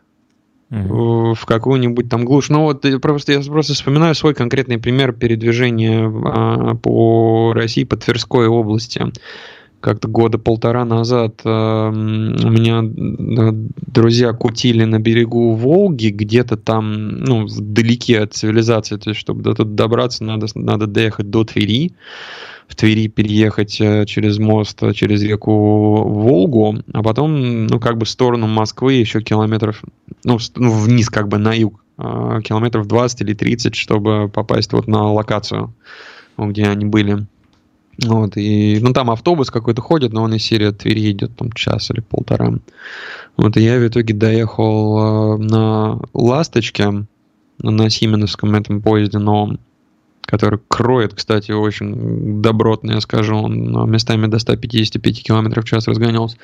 mm-hmm. в какую-нибудь там глушь. Ну вот просто я просто вспоминаю свой конкретный пример передвижения э, по России, по Тверской области. Как-то года полтора назад э, у меня э, друзья кутили на берегу Волги, где-то там, ну, вдалеке от цивилизации, то есть, чтобы до туда добраться, надо, надо доехать до Твери в Твери переехать э, через мост, э, через реку Волгу, а потом, ну, как бы в сторону Москвы еще километров, ну, ну вниз как бы на юг, э, километров 20 или 30, чтобы попасть вот на локацию, где они были. Вот, и, ну, там автобус какой-то ходит, но он из серии от Твери идет там час или полтора. Вот, и я в итоге доехал на Ласточке, на Сименовском этом поезде новом, который кроет, кстати, очень добротно, я скажу, он местами до 155 км в час разгонялся.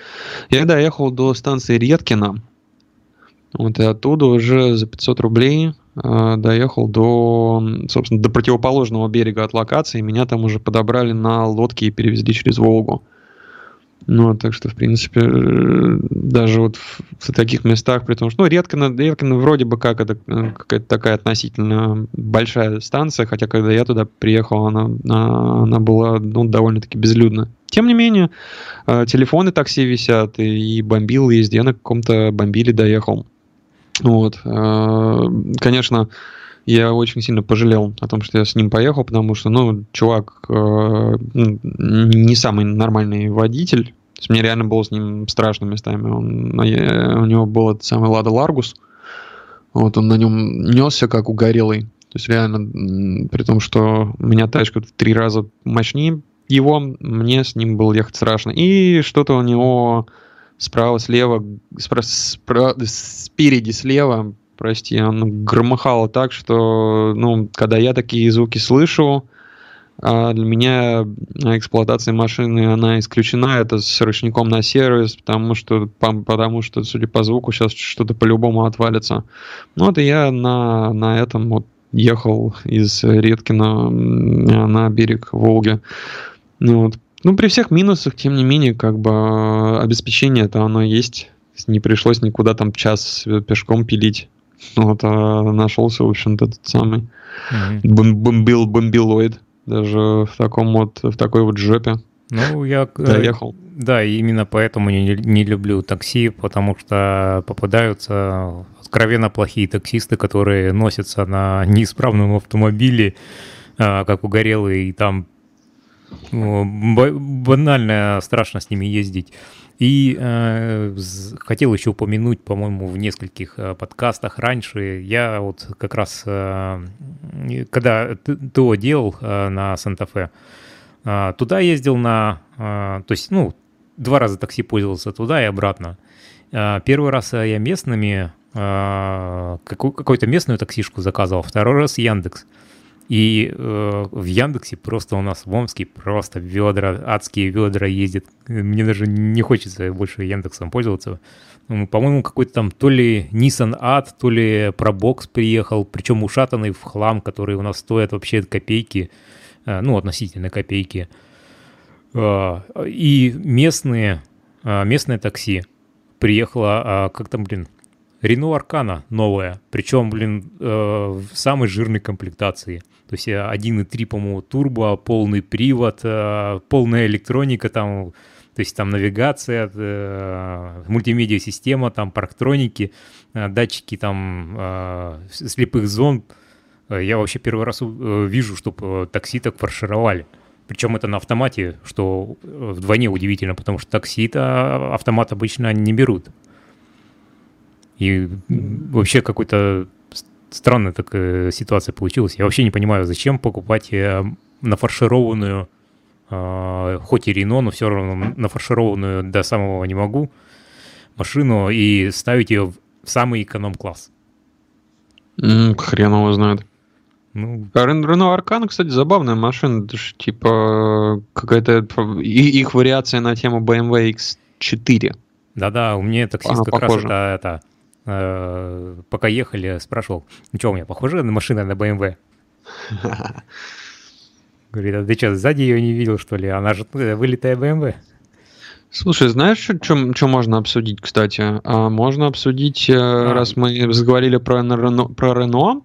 Я доехал до станции Редкина, вот, и оттуда уже за 500 рублей э, доехал до, собственно, до противоположного берега от локации. Меня там уже подобрали на лодке и перевезли через Волгу. Ну, так что, в принципе, э, даже вот в, таких местах, при том, что, ну, редко, редко вроде бы как это э, какая-то такая относительно большая станция, хотя когда я туда приехал, она, она была, ну, довольно-таки безлюдна. Тем не менее, э, телефоны такси висят, и бомбил везде, на каком-то бомбиле доехал. Вот. Конечно, я очень сильно пожалел о том, что я с ним поехал, потому что, ну, чувак э, не самый нормальный водитель. Есть мне реально было с ним страшно местами. Он, я, у него был этот самый Лада Ларгус. Вот он на нем несся как угорелый. То есть реально, при том, что у меня тачка в три раза мощнее его, мне с ним было ехать страшно. И что-то у него справа, слева, спра- спра- спереди, слева прости, он громыхало так, что, ну, когда я такие звуки слышу, а для меня эксплуатация машины, она исключена, это с ручником на сервис, потому что, потому что, судя по звуку, сейчас что-то по-любому отвалится. Ну вот я на, на этом вот ехал из Редкина на берег Волги. Ну, вот. ну, при всех минусах, тем не менее, как бы обеспечение это оно есть. Не пришлось никуда там час пешком пилить. Вот, а нашелся, в общем-то, тот самый mm-hmm. бомбил, бомбилоид. Даже в таком вот, в такой вот жопе. Ну, я... Э, Доехал. Да, именно поэтому не, не люблю такси, потому что попадаются откровенно плохие таксисты, которые носятся на неисправном автомобиле, а, как угорелые, и там банально страшно с ними ездить. И э, хотел еще упомянуть, по-моему, в нескольких э, подкастах раньше, я вот как раз, э, когда ТО делал э, на Санта-Фе, э, туда ездил на, э, то есть, ну, два раза такси пользовался туда и обратно. Э, первый раз я местными, э, какую-то местную таксишку заказывал, второй раз Яндекс. И э, в Яндексе просто у нас в Омске просто ведра, адские ведра ездят. Мне даже не хочется больше Яндексом пользоваться. Ну, по-моему, какой-то там то ли Nissan Ад, то ли Пробокс приехал, причем ушатанный в хлам, который у нас стоит вообще копейки, э, ну, относительно копейки. Э, и местные, э, местное такси приехало, э, как там, блин, Рено Аркана новая, причем, блин, э, в самой жирной комплектации – то есть 1.3, э, по-моему, турбо, полный привод, э, полная электроника там, то есть там навигация, э, мультимедиа-система, там парктроники, датчики там слепых зон. Я вообще первый раз вижу, чтобы такси так фаршировали. Причем это на автомате, что вдвойне удивительно, потому что такси-то автомат обычно не берут. И вообще какой-то странная такая ситуация получилась. Я вообще не понимаю, зачем покупать э, нафаршированную, э, хоть и Рено, но все равно нафаршированную до самого не могу машину и ставить ее в самый эконом-класс. Mm, хрен его знает. Ну, Рено Аркана, кстати, забавная машина. Это же типа какая-то их вариация на тему BMW X4. Да-да, у меня таксист Она как похожа. раз это, это Э, пока ехали, спрашивал, ну что, у меня похоже на машина на BMW? Говорит, а ты что, сзади ее не видел, что ли? Она же э, вылитая BMW. Слушай, знаешь, что можно обсудить, кстати? А, можно обсудить, э, а. раз мы заговорили про, про Рено,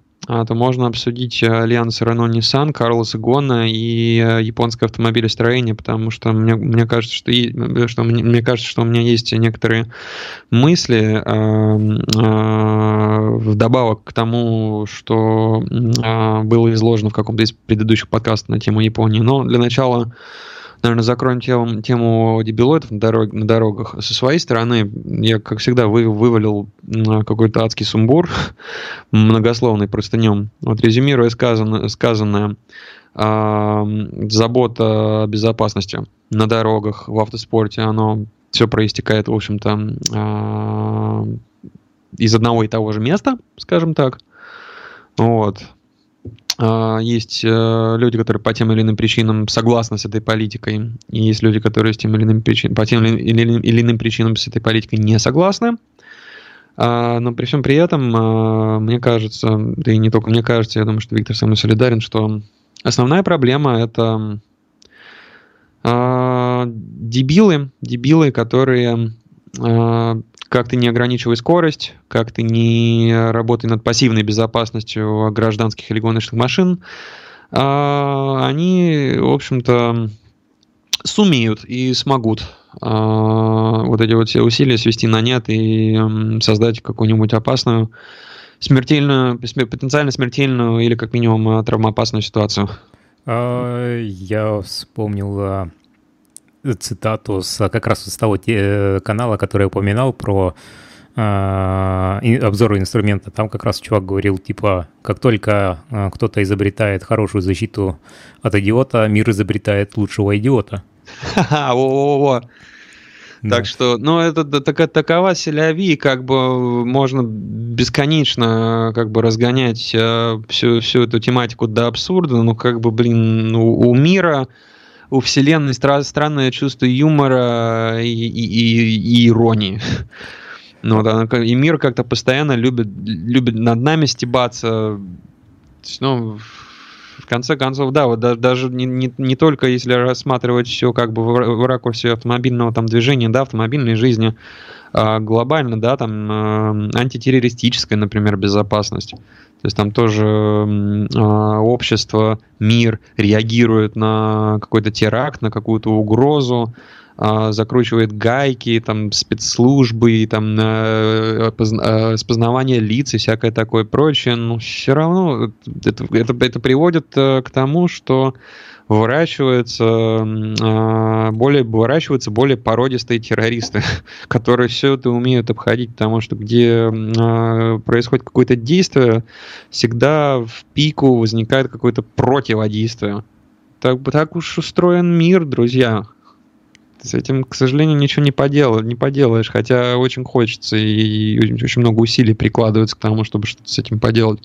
то можно обсудить э, альянс Renault-Nissan, Карлоса Гона и э, японское автомобилестроение, потому что мне, мне кажется, что, э, что мне, мне кажется, что у меня есть некоторые мысли э, э, вдобавок к тому, что э, было изложено в каком-то из предыдущих подкастов на тему Японии. Но для начала наверное, закроем тему, тему дебилоидов на, дорог, на дорогах. Со своей стороны, я, как всегда, вы, вывалил какой-то адский сумбур, многословный простынем. Вот резюмируя сказанное, сказанное забота о безопасности на дорогах, в автоспорте, оно все проистекает, в общем-то, из одного и того же места, скажем так. Вот. А, есть э, люди, которые по тем или иным причинам согласны с этой политикой, и есть люди, которые с тем или иным причин, по тем или иным причинам с этой политикой не согласны. А, но при всем при этом, а, мне кажется, да и не только мне кажется, я думаю, что Виктор со мной солидарен, что основная проблема это дебилы, дебилы, которые как ты не ограничивай скорость, как ты не работай над пассивной безопасностью гражданских или гоночных машин, а, они, в общем-то, сумеют и смогут а, вот эти вот все усилия свести на нет и создать какую-нибудь опасную, смертельную, потенциально смертельную или как минимум травмоопасную ситуацию. А, я вспомнил цитату с, как раз с того те, канала, который я упоминал про э, обзоры инструмента. Там как раз чувак говорил, типа, как только э, кто-то изобретает хорошую защиту от идиота, мир изобретает лучшего идиота. Во-во-во. Да. Так что, ну, это так, такова селяви, как бы можно бесконечно как бы разгонять э, всю, всю эту тематику до абсурда, но как бы, блин, у, у мира у вселенной стра- странное чувство юмора и, и, и, и иронии. Ну, да, и мир как-то постоянно любит, любит над нами стебаться. Ну, в конце концов, да, вот даже не, не, не только если рассматривать все как бы в, в ракурсе автомобильного там движения, да, автомобильной жизни, а глобально, да, там э, антитеррористическая, например, безопасность. То есть там тоже э, общество, мир реагирует на какой-то теракт, на какую-то угрозу, э, закручивает гайки, там спецслужбы, там э, э, распознавание лиц и всякое такое прочее. Но все равно это, это, это приводит э, к тому, что выращиваются а, более, выращиваются более породистые террористы, которые все это умеют обходить, потому что где а, происходит какое-то действие, всегда в пику возникает какое-то противодействие. Так, так уж устроен мир, друзья. С этим, к сожалению, ничего не, поделаешь, не поделаешь, хотя очень хочется и очень много усилий прикладывается к тому, чтобы что-то с этим поделать.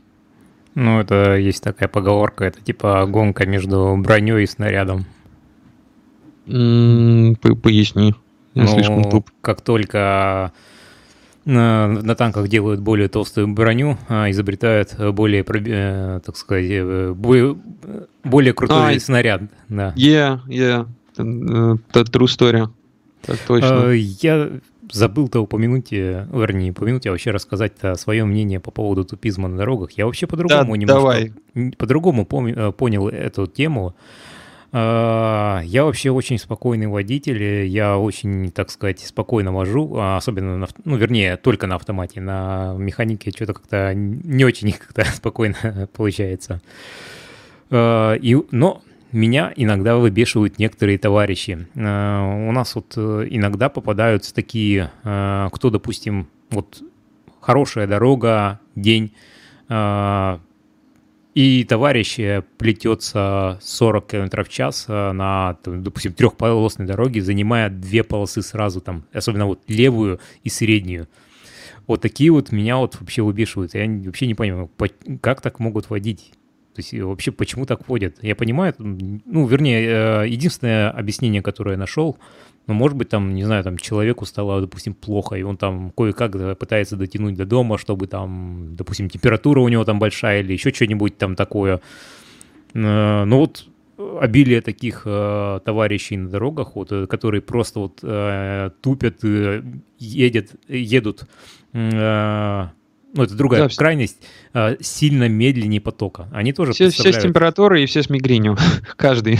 Ну, это есть такая поговорка, это типа гонка между броней и снарядом. Поясни. Я ну, слишком туп. Как только на, на танках делают более толстую броню, а изобретают более, э, так сказать, э, более, более крутой а, снаряд. Да. Yeah, yeah. Это true story. Так точно. Я забыл-то упомянуть, э, вернее, упомянуть, а вообще рассказать свое мнение по поводу тупизма на дорогах. Я вообще по-другому да, немножко, по-другому э, понял эту тему. А, я вообще очень спокойный водитель, я очень, так сказать, спокойно вожу, а особенно, на, ну, вернее, только на автомате, на механике что-то как-то не очень как-то спокойно получается. А, и, но меня иногда выбешивают некоторые товарищи. Э, у нас вот э, иногда попадаются такие, э, кто, допустим, вот хорошая дорога, день, и товарищ плетется 40 км в час на, допустим, трехполосной дороге, занимая две полосы сразу, там, особенно вот левую и среднюю. Вот такие вот меня вот вообще выбешивают. Я вообще не понимаю, как так могут водить. То есть вообще почему так водят? Я понимаю, ну, вернее, э, единственное объяснение, которое я нашел, ну, может быть, там, не знаю, там человеку стало, допустим, плохо, и он там кое-как пытается дотянуть до дома, чтобы там, допустим, температура у него там большая или еще что-нибудь там такое. Э, ну вот обилие таких э, товарищей на дорогах, вот, которые просто вот э, тупят, э, едет, едут э, ну это другая да, крайность, все... сильно медленнее потока. Они тоже все, представляют... все с температурой и все с мигренью, каждый.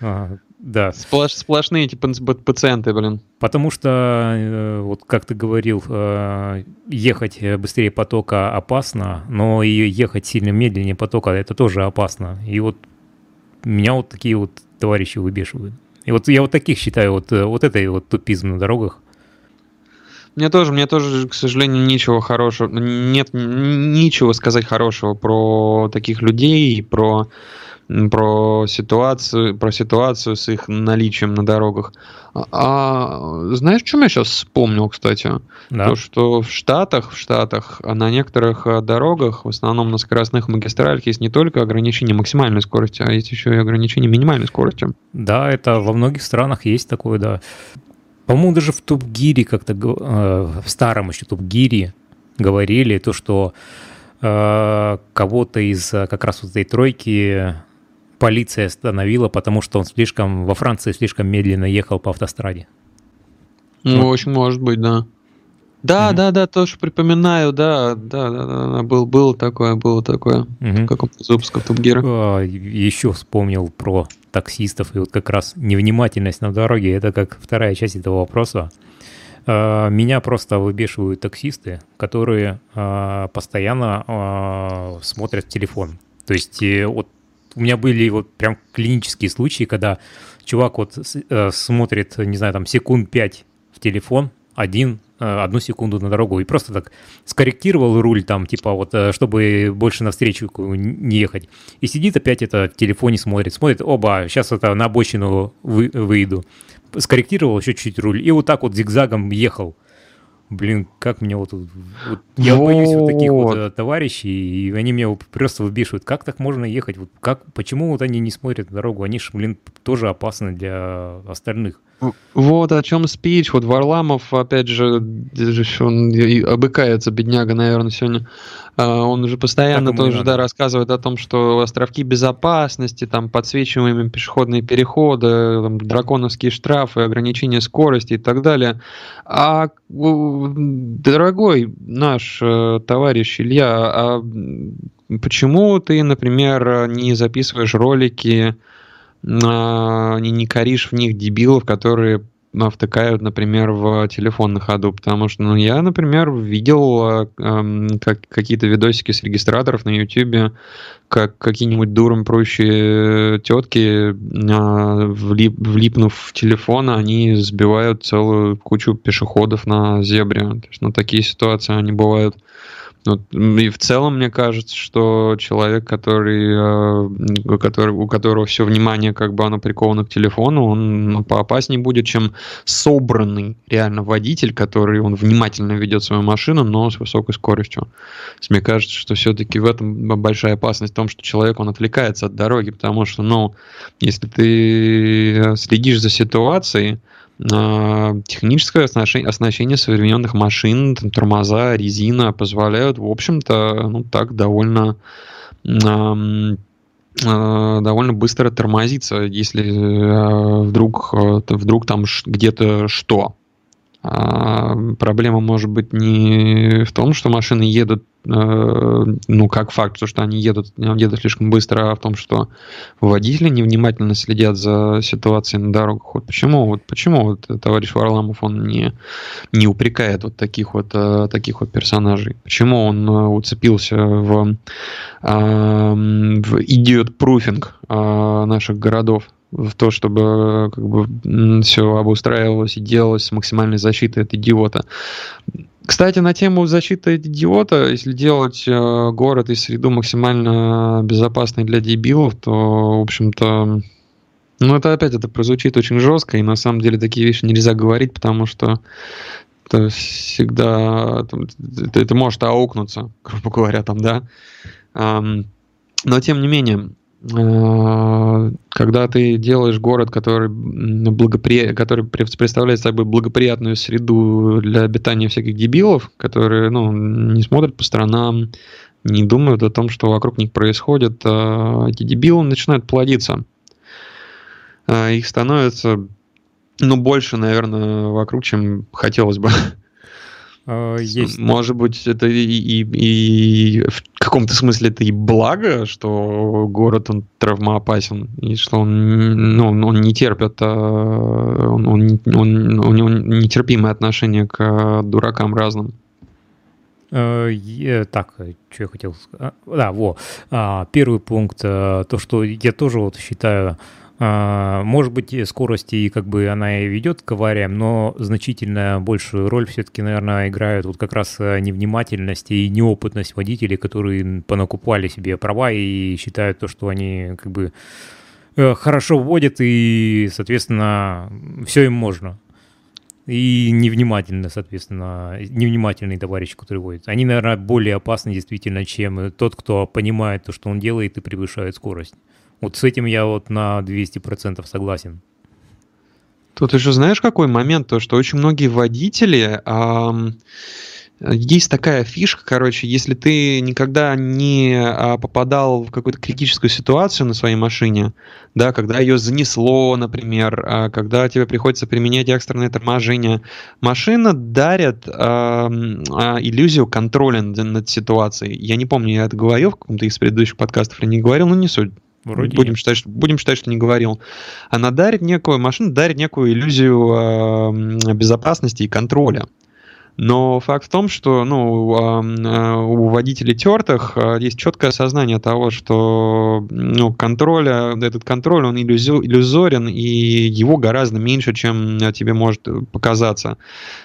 Ага, да. Сплош, сплошные эти пациенты, блин. Потому что, э, вот как ты говорил, э, ехать быстрее потока опасно, но и ехать сильно медленнее потока это тоже опасно. И вот меня вот такие вот товарищи выбешивают. И вот я вот таких считаю, вот, э, вот этой вот тупизм на дорогах. Мне тоже, мне тоже, к сожалению, ничего хорошего, нет ничего сказать хорошего про таких людей, про про ситуацию, про ситуацию с их наличием на дорогах. А, а знаешь, чем я сейчас вспомнил, кстати? Да. То, что в Штатах, в Штатах на некоторых а, дорогах, в основном на скоростных магистралях, есть не только ограничение максимальной скорости, а есть еще и ограничение минимальной скорости. Да, это во многих странах есть такое, да. По-моему, даже в Топ-Гире как-то, э, в старом еще Топ-Гире говорили то, что э, кого-то из э, как раз вот этой тройки полиция остановила, потому что он слишком во Франции слишком медленно ехал по автостраде. Ну, вот. очень может быть, да. Да, mm-hmm. да, да, тоже припоминаю, да, да, да, да, был, было такое, было такое. Mm-hmm. В каком-то из выпусков Топ Гира. А, еще вспомнил про таксистов и вот как раз невнимательность на дороге. Это как вторая часть этого вопроса. А, меня просто выбешивают таксисты, которые а, постоянно а, смотрят в телефон. То есть э, вот у меня были вот прям клинические случаи, когда чувак вот э, смотрит, не знаю, там секунд пять в телефон, один, одну секунду на дорогу, и просто так скорректировал руль там, типа вот, э, чтобы больше навстречу не ехать. И сидит опять это в телефоне смотрит, смотрит, оба, сейчас это на обочину вы, выйду. Скорректировал еще чуть руль, и вот так вот зигзагом ехал. Блин, как мне вот... вот я вот. боюсь вот таких вот э, товарищей, и они меня просто выбешивают. Как так можно ехать? Вот как, почему вот они не смотрят дорогу? Они же, блин, тоже опасны для остальных. Вот о чем спич. Вот Варламов, опять же, он обыкается, бедняга, наверное, сегодня. А, он уже постоянно тоже да, рассказывает о том, что островки безопасности, там подсвечиваемые пешеходные переходы, там, драконовские штрафы, ограничение скорости и так далее. А, дорогой наш э, товарищ Илья, а почему ты, например, не записываешь ролики не, не коришь в них дебилов, которые втыкают, например, в телефон на ходу, потому что, ну, я, например, видел э, как, какие-то видосики с регистраторов на YouTube, как какие-нибудь дуром прочие тетки, э, влип, влипнув в телефон, они сбивают целую кучу пешеходов на зебре. То есть, ну, такие ситуации, они бывают вот, и в целом мне кажется, что человек, который, э, который, у которого все внимание как бы оно приковано к телефону, он ну, поопаснее будет, чем собранный реально водитель, который он внимательно ведет свою машину, но с высокой скоростью. Мне кажется, что все-таки в этом большая опасность в том, что человек он отвлекается от дороги, потому что, ну, если ты следишь за ситуацией, техническое оснащение, оснащение современных машин, там, тормоза, резина позволяют, в общем-то, ну так довольно э, довольно быстро тормозиться, если э, вдруг, э, вдруг там где-то что. А, проблема может быть не в том, что машины едут, э, ну, как факт, то, что они едут, едут слишком быстро, а в том, что водители невнимательно следят за ситуацией на дорогах. Вот почему, вот почему вот товарищ Варламов, он не, не упрекает вот таких вот, э, таких вот персонажей? Почему он э, уцепился в, в идиот-пруфинг наших городов? В то, чтобы как бы все обустраивалось и делалось с максимальной защитой от идиота. Кстати, на тему защиты от идиота, если делать э, город и среду максимально безопасной для дебилов, то, в общем-то, ну, это опять это прозвучит очень жестко, и на самом деле такие вещи нельзя говорить, потому что это всегда это, это может аукнуться, грубо говоря, там, да. Но тем не менее, Э, когда ты делаешь город, который, благопри... который представляет собой благоприятную среду для обитания всяких дебилов, которые ну, не смотрят по сторонам, не думают о том, что вокруг них происходит, а эти дебилы начинают плодиться. А их становится ну, больше, наверное, вокруг, чем хотелось бы. А, есть. Может быть, это и, и, и в каком-то смысле это и благо, что город он травмоопасен, и что он, ну, он не терпит, а, он, он, он, у него нетерпимое отношение к дуракам разным. Э, так, что я хотел сказать? Да, во. Первый пункт, э, то, что я тоже вот считаю, А, может быть, скорости как бы она и ведет к авариям, но значительно большую роль все-таки, наверное, играют вот как раз э, невнимательность и неопытность водителей, которые понакупали себе права и считают то, что они как бы э, хорошо водят и, соответственно, все им можно. И невнимательно, соответственно, невнимательный товарищ, который водит. Они, наверное, более опасны действительно, чем тот, кто понимает то, что он делает и превышает скорость. Вот с этим я вот на 200% согласен. Тут еще знаешь, какой момент? То, что очень многие водители... Эм, есть такая фишка, короче, если ты никогда не а, попадал в какую-то критическую ситуацию на своей машине, да, когда ее занесло, например, а, когда тебе приходится применять экстренное торможение, машина дарит а, иллюзию контроля над ситуацией. Я не помню, я это говорил в каком-то из предыдущих подкастов или не говорил, но не суть. Вроде будем, считать, что, будем считать, что не говорил. Она дарит некую, машина дарит некую иллюзию э, безопасности и контроля. Но факт в том, что ну, а, у водителей тертых а, есть четкое осознание того, что ну, контроля, этот контроль, он иллюзорен, и его гораздо меньше, чем тебе может показаться.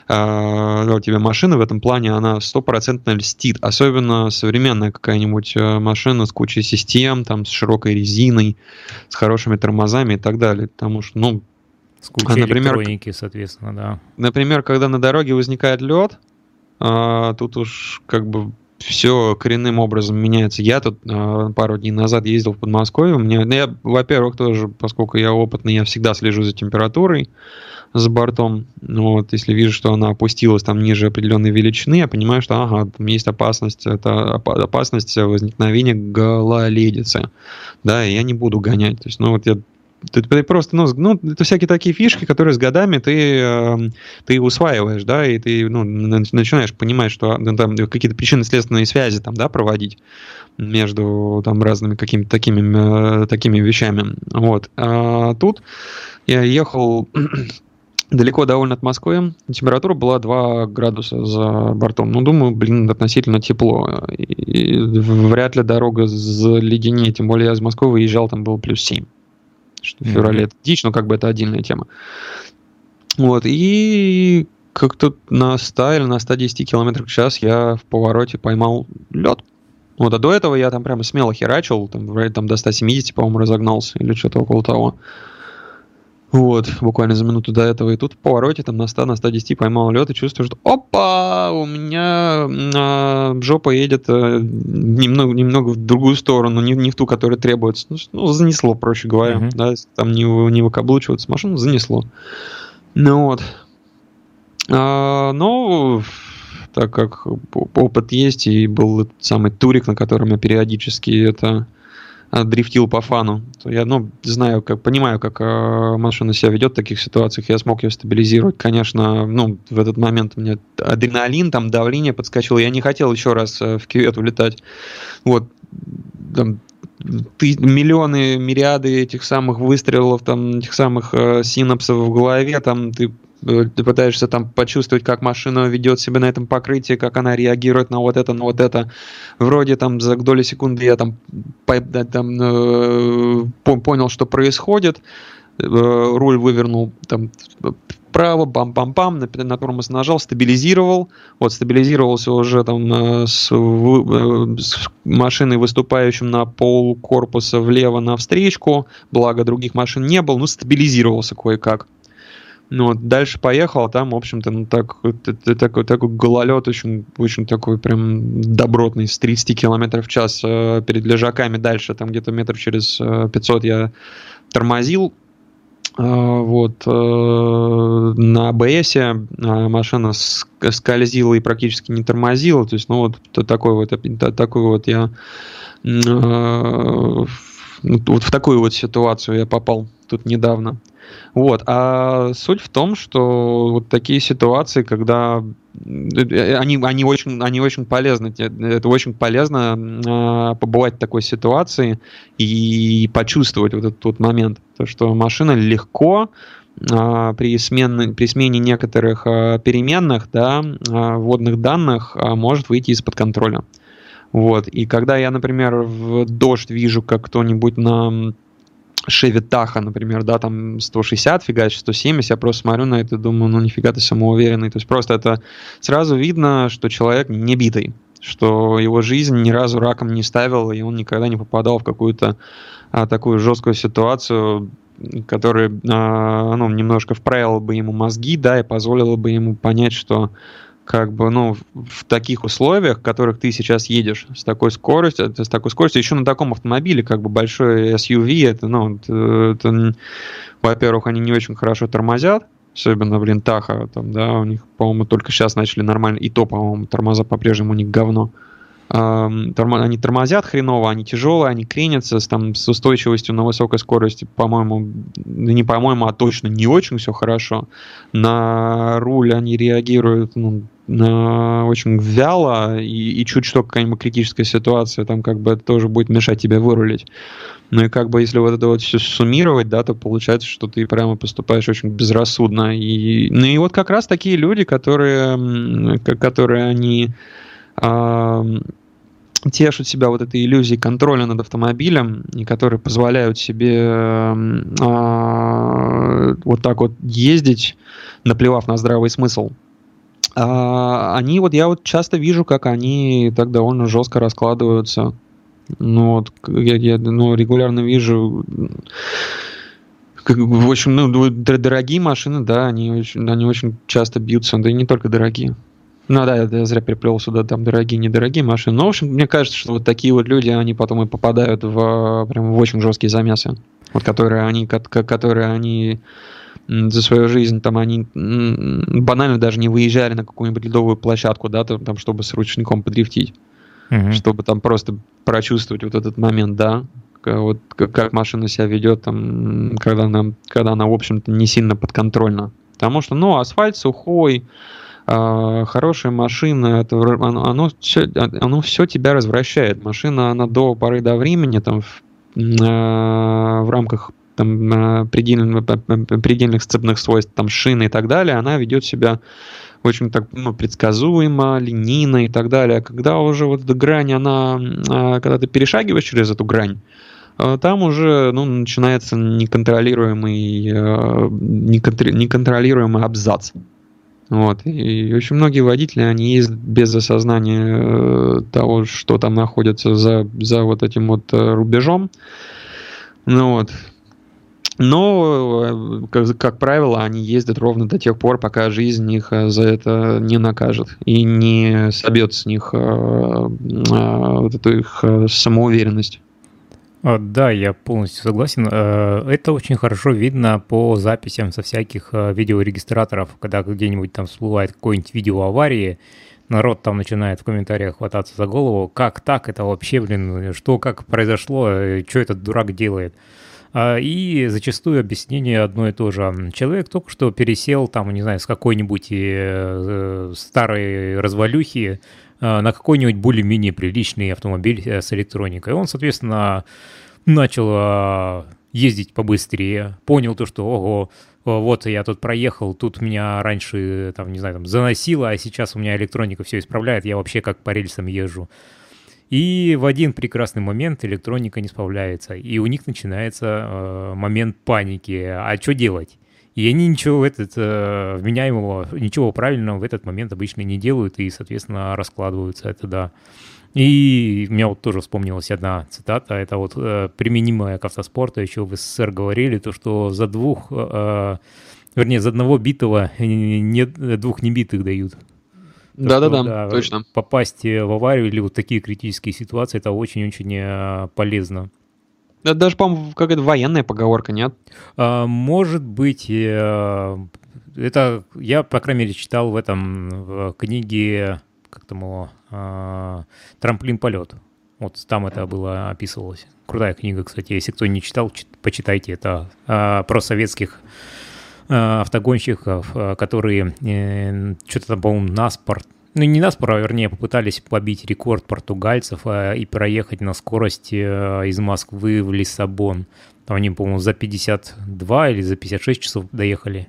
А, у тебя машина в этом плане, она стопроцентно льстит. Особенно современная какая-нибудь машина с кучей систем, там, с широкой резиной, с хорошими тормозами и так далее. Потому что, ну, с кучей а, например, электроники, соответственно, да. Например, когда на дороге возникает лед, а, тут уж как бы все коренным образом меняется. Я тут э, пару дней назад ездил в Подмосковье. У меня, ну, я, во-первых, тоже, поскольку я опытный, я всегда слежу за температурой за бортом. Ну, вот, если вижу, что она опустилась там ниже определенной величины, я понимаю, что ага, там есть опасность, это опасность возникновения гололедицы. Да, и я не буду гонять. То есть, ну, вот я ты, ты просто, ну, ну, это всякие такие фишки, которые с годами ты, э, ты усваиваешь, да, и ты, ну, начинаешь понимать, что ну, там какие-то причинно-следственные связи там, да, проводить между там разными какими-то такими, э, такими вещами. Вот. А тут я ехал далеко довольно от Москвы. Температура была 2 градуса за бортом. Ну, думаю, блин, относительно тепло. И вряд ли дорога заледенее. Тем более я из Москвы выезжал, там было плюс 7 что в феврале mm-hmm. это дичь, но как бы это отдельная тема. Вот, и как-то на 100 или на 110 км в час я в повороте поймал лед. Вот, а до этого я там прямо смело херачил, там, там до 170, по-моему, разогнался, или что-то около того. Вот, буквально за минуту до этого. И тут в повороте там на 100, на 110 поймал лед и чувствую, что опа, у меня а, жопа едет а, немного, немного в другую сторону, не, не в ту, которая требуется. Ну, ну занесло, проще говоря. Uh-huh. Да, там не, не выкаблучиваться машину, занесло. Ну вот. А, ну, так как опыт есть, и был этот самый турик, на котором я периодически это дрифтил по фану, я, ну, знаю, как, понимаю, как э, машина себя ведет в таких ситуациях, я смог ее стабилизировать. Конечно, ну, в этот момент у меня адреналин, там, давление подскочило, я не хотел еще раз э, в кювет улетать. Вот, там, ты, миллионы, мириады этих самых выстрелов, там, этих самых э, синапсов в голове, там, ты ты пытаешься там почувствовать, как машина ведет себя на этом покрытии, как она реагирует на вот это, на вот это. Вроде там за доли секунды я там, по, там э, понял, что происходит, э, руль вывернул там вправо, бам-бам-бам, на, на тормоз нажал, стабилизировал, вот стабилизировался уже там э, с, в, э, с машиной, выступающим на пол корпуса влево на встречку, благо других машин не было, ну стабилизировался кое-как. Ну, вот дальше поехал, а там, в общем-то, ну, так, такой, такой гололед очень, очень такой прям добротный, с 30 км в час э, перед лежаками дальше, там где-то метров через э, 500 я тормозил, э, вот, э, на АБС э, машина скользила и практически не тормозила, то есть, ну, вот такой вот, такой вот я э, вот в такую вот ситуацию я попал тут недавно. Вот. А суть в том, что вот такие ситуации, когда э, они, они, очень, они очень полезны. Это очень полезно э, побывать в такой ситуации и почувствовать вот этот вот момент. То, что машина легко э, при, смене, при смене некоторых э, переменных, да, э, вводных данных э, может выйти из-под контроля. Вот. И когда я, например, в дождь вижу, как кто-нибудь на Шеви Таха, например, да, там 160 фигачит, 170, я просто смотрю на это и думаю, ну нифига ты самоуверенный. То есть просто это сразу видно, что человек не битый, что его жизнь ни разу раком не ставила, и он никогда не попадал в какую-то а, такую жесткую ситуацию, которая а, ну, немножко вправила бы ему мозги, да, и позволила бы ему понять, что как бы, ну, в таких условиях, в которых ты сейчас едешь с такой скоростью, с такой скоростью, еще на таком автомобиле, как бы большой SUV, это, ну, это, это во-первых, они не очень хорошо тормозят, особенно, блин, Таха, там, да, у них, по-моему, только сейчас начали нормально, и то, по-моему, тормоза по-прежнему у них говно. Они тормозят хреново, они тяжелые, они кренятся с, там, с устойчивостью на высокой скорости, по-моему, не по-моему, а точно не очень все хорошо. На руль они реагируют ну, очень вяло, и, и чуть что какая-нибудь критическая ситуация, там как бы это тоже будет мешать тебе вырулить. Ну и как бы если вот это вот все суммировать, да, то получается, что ты прямо поступаешь очень безрассудно. И, ну и вот как раз такие люди, которые, которые они тешат себя вот этой иллюзией контроля над автомобилем, и которые позволяют себе э, вот так вот ездить, наплевав на здравый смысл. А, они вот, я вот часто вижу, как они так довольно жестко раскладываются. Ну вот, я, я ну, регулярно вижу как, в общем, ну, дорогие машины, да, они очень, они очень часто бьются, да и не только дорогие. Ну да, я зря приплел сюда там дорогие, недорогие машины. Но, в общем, мне кажется, что вот такие вот люди, они потом и попадают в прям в очень жесткие замесы. Вот которые они, которые они за свою жизнь там они банально даже не выезжали на какую-нибудь ледовую площадку, да, там, там чтобы с ручником подрифтить. Uh-huh. Чтобы там просто прочувствовать вот этот момент, да, вот как машина себя ведет, там, когда она, когда она, в общем-то, не сильно подконтрольна. Потому что, ну, асфальт сухой, а, хорошая машина, это, оно, оно, все, оно все тебя развращает. Машина, она до поры до времени, там, в, в рамках там, предельных, предельных сцепных свойств, там, шины и так далее, она ведет себя очень так ну, предсказуемо, линейно и так далее. Когда уже вот эта грань, она, а, когда ты перешагиваешь через эту грань, а, там уже ну, начинается неконтролируемый, неконтролируемый абзац. Вот. И очень многие водители, они ездят без осознания э, того, что там находится за, за вот этим вот э, рубежом. Ну вот. Но, э, как, как правило, они ездят ровно до тех пор, пока жизнь их за это не накажет и не собьет с них вот эту их самоуверенность. А, да, я полностью согласен. Э, это очень хорошо видно по записям со всяких э, видеорегистраторов, когда где-нибудь там всплывает какое-нибудь видео аварии, народ там начинает в комментариях хвататься за голову. Как так? Это вообще, блин, что, как произошло? Э, что этот дурак делает? А, и зачастую объяснение одно и то же. Человек только что пересел там, не знаю, с какой-нибудь старой развалюхи Э, на какой-нибудь более-менее приличный автомобиль э, с электроникой. Он, соответственно, начал э, ездить побыстрее, понял то, что, ого, вот я тут проехал, тут меня раньше, там, не знаю, там, заносило, а сейчас у меня электроника все исправляет, я вообще как по рельсам езжу. И в один прекрасный момент электроника не справляется, и у них начинается э, момент паники. А что делать? И они ничего в этот, э, вменяемого, ничего правильного в этот момент обычно не делают и, соответственно, раскладываются это, да. И у меня вот тоже вспомнилась одна цитата, это вот э, применимая к автоспорту, еще в СССР говорили, то что за двух, э, вернее, за одного битого нет, двух небитых дают. Да-да-да, да, точно. Попасть в аварию или вот такие критические ситуации, это очень-очень э, полезно. Это даже, по-моему, какая-то военная поговорка, нет? А, может быть, э, это я, по крайней мере, читал в этом в книге, как там его, а, «Трамплин полет». Вот там это было описывалось. Крутая книга, кстати. Если кто не читал, почитайте. Это а, про советских автогонщиков, которые э, что-то там, по-моему, наспорт ну не нас, а вернее, попытались побить рекорд португальцев а, и проехать на скорости а, из Москвы в Лиссабон. Там они, по-моему, за 52 или за 56 часов доехали.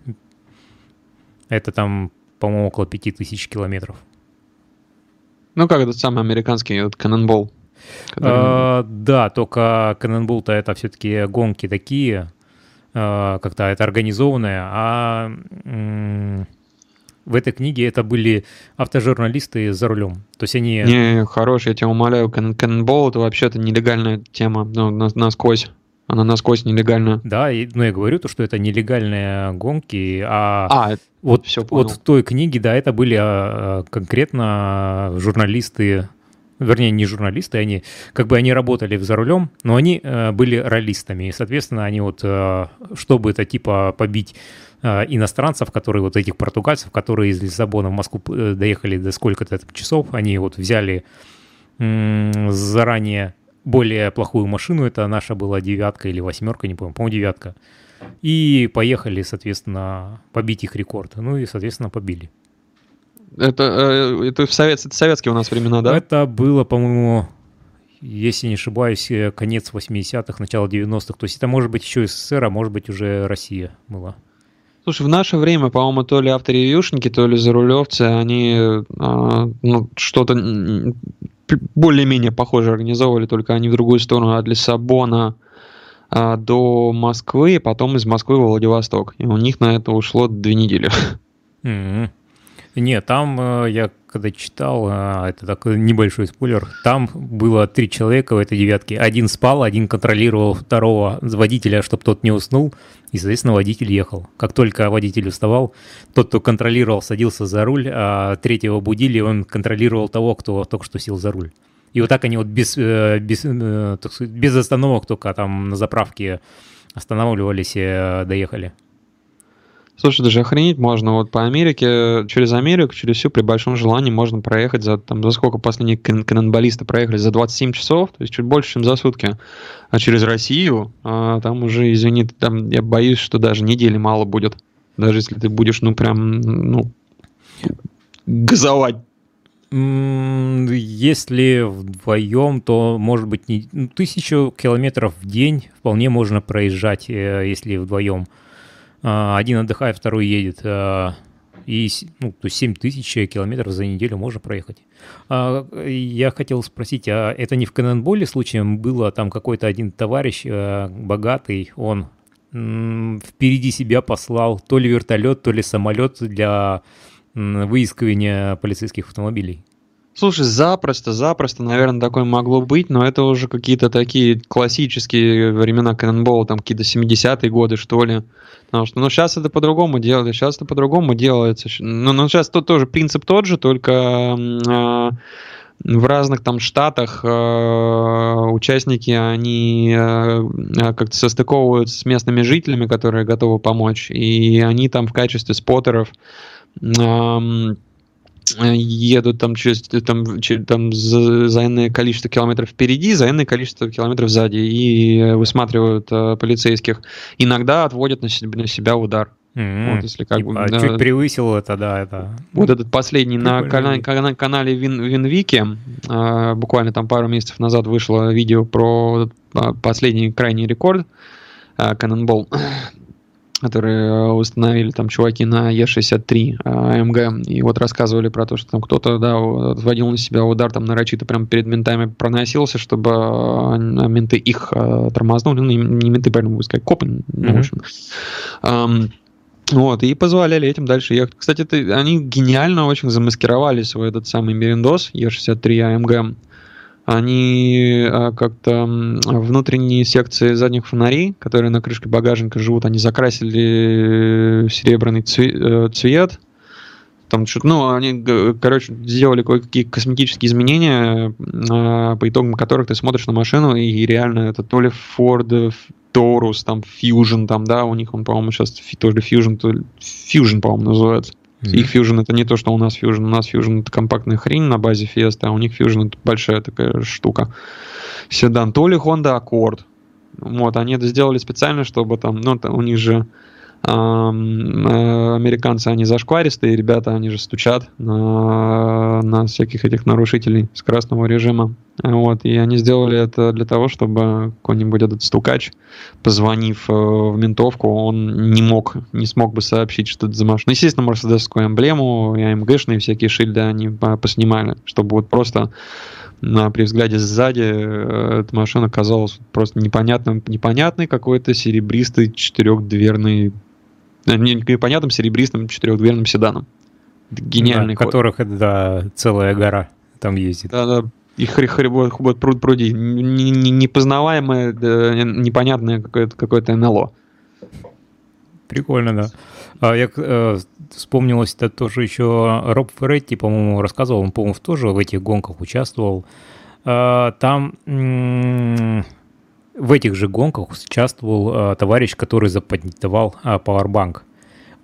Это там, по-моему, около 5000 километров. Ну, как этот самый американский вот Cannonball. А, да, только Cannonball-то это все-таки гонки такие, как-то это организованное, а в этой книге это были автожурналисты за рулем. То есть они... Не, хорош, я тебя умоляю, Cannonball это вообще-то нелегальная тема, ну, насквозь. Она насквозь нелегальная. Да, и, ну я говорю то, что это нелегальные гонки, а, а вот, все вот в той книге, да, это были а, конкретно журналисты, вернее, не журналисты, они как бы они работали за рулем, но они э, были ролистами, и, соответственно, они вот, э, чтобы это типа побить э, иностранцев, которые вот этих португальцев, которые из Лиссабона в Москву э, доехали до сколько-то часов, они вот взяли заранее более плохую машину, это наша была девятка или восьмерка, не помню, по-моему, девятка. И поехали, соответственно, побить их рекорд. Ну и, соответственно, побили. Это, э, это, совет, это советские у нас времена, да? Это было, по-моему, если не ошибаюсь, э, конец 80-х, начало 90-х. То есть это может быть еще СССР, а может быть уже Россия была. Слушай, в наше время, по-моему, то ли авторевьюшники, то ли зарулевцы, они а, ну, что-то более-менее похоже организовывали, только они в другую сторону, от Лиссабона а, до Москвы, и потом из Москвы в Владивосток. И у них на это ушло две недели. Mm-hmm. Нет, там э, я когда читал, э, это такой небольшой спойлер, там было три человека в этой девятке. Один спал, один контролировал второго водителя, чтобы тот не уснул, и, соответственно, водитель ехал. Как только водитель уставал, тот, кто контролировал, садился за руль, а третьего будили, он контролировал того, кто только что сел за руль. И вот так они вот без, э, без, без остановок только там на заправке останавливались и доехали. Слушай, даже охренеть можно. Вот по Америке, через Америку, через всю, при большом желании можно проехать за, там, за сколько последние канонболисты проехали? За 27 часов, то есть чуть больше, чем за сутки. А через Россию, а, там уже, извини, там я боюсь, что даже недели мало будет. Даже если ты будешь, ну, прям, ну, газовать. Если вдвоем, то, может быть, не, ну, тысячу километров в день вполне можно проезжать, э, если вдвоем. А, один отдыхает, второй едет. А, и ну, то есть 7 тысяч километров за неделю можно проехать. А, я хотел спросить, а это не в Канонболе случаем было, там какой-то один товарищ богатый, он впереди себя послал то ли вертолет, то ли самолет для выискивания полицейских автомобилей? Слушай, запросто, запросто, наверное, такое могло быть, но это уже какие-то такие классические времена Cannonball, там какие-то 70-е годы, что ли. Потому что, ну, сейчас это по-другому делается, сейчас это по-другому делается. Ну, ну сейчас тут тоже принцип тот же, только э, в разных там штатах э, участники, они э, как-то состыковываются с местными жителями, которые готовы помочь, и они там в качестве споттеров э, едут там через там, через, там за, за иное количество километров впереди, за иное количество километров сзади и высматривают э, полицейских. Иногда отводят на себя, на себя удар. Mm-hmm. Вот, если как бы, да, чуть превысил это, да, это. Вот этот последний на канале, канале, канале Вин, Винвики, э, буквально там пару месяцев назад вышло видео про э, последний крайний рекорд э, Cannonball которые э, установили там чуваки на Е63 АМГ, э, и вот рассказывали про то, что там кто-то, да, вводил на себя удар там нарочито прям перед ментами проносился, чтобы э, менты их тормознули, ну, не менты, правильно будет сказать, копы, ну, в общем. Вот, и позволяли этим дальше ехать. Кстати, ты, они гениально очень замаскировали свой этот самый Мериндос Е63 АМГ они а, как-то внутренние секции задних фонарей, которые на крышке багажника живут, они закрасили серебряный э, цвет. Там что-то, ну, они, короче, сделали кое-какие косметические изменения, по итогам которых ты смотришь на машину, и реально это то ли Ford Taurus, там Fusion, там, да, у них он, по-моему, сейчас то ли Fusion, то Fusion, по-моему, называется. Mm-hmm. Их Fusion это не то, что у нас Fusion. У нас Fusion это компактная хрень на базе Fiesta, а у них Fusion это большая такая штука. Седан. То ли Honda Accord. Вот, они это сделали специально, чтобы там, ну, у них же американцы, они зашкваристые, ребята, они же стучат на, на всяких этих нарушителей скоростного режима. Вот, и они сделали это для того, чтобы какой-нибудь этот стукач, позвонив э, в ментовку, он не мог, не смог бы сообщить, что это за машина. Естественно, мерседесскую эмблему и АМГшные всякие шильды они поснимали, чтобы вот просто на, при взгляде сзади э, эта машина казалась просто непонятным, непонятной какой-то серебристой четырехдверной, э, непонятным серебристым четырехдверным седаном. Гениальный да, ход. которых это да, целая гора там ездит. Да, да. И хребот, хребот пруд пруди. Непознаваемое, непонятное какое-то какое НЛО. Прикольно, да. А я э, вспомнилось это тоже еще Роб Ферретти, по-моему, рассказывал, он, по-моему, тоже в этих гонках участвовал. А, там в этих же гонках участвовал а, товарищ, который запатентовал а, Powerbank.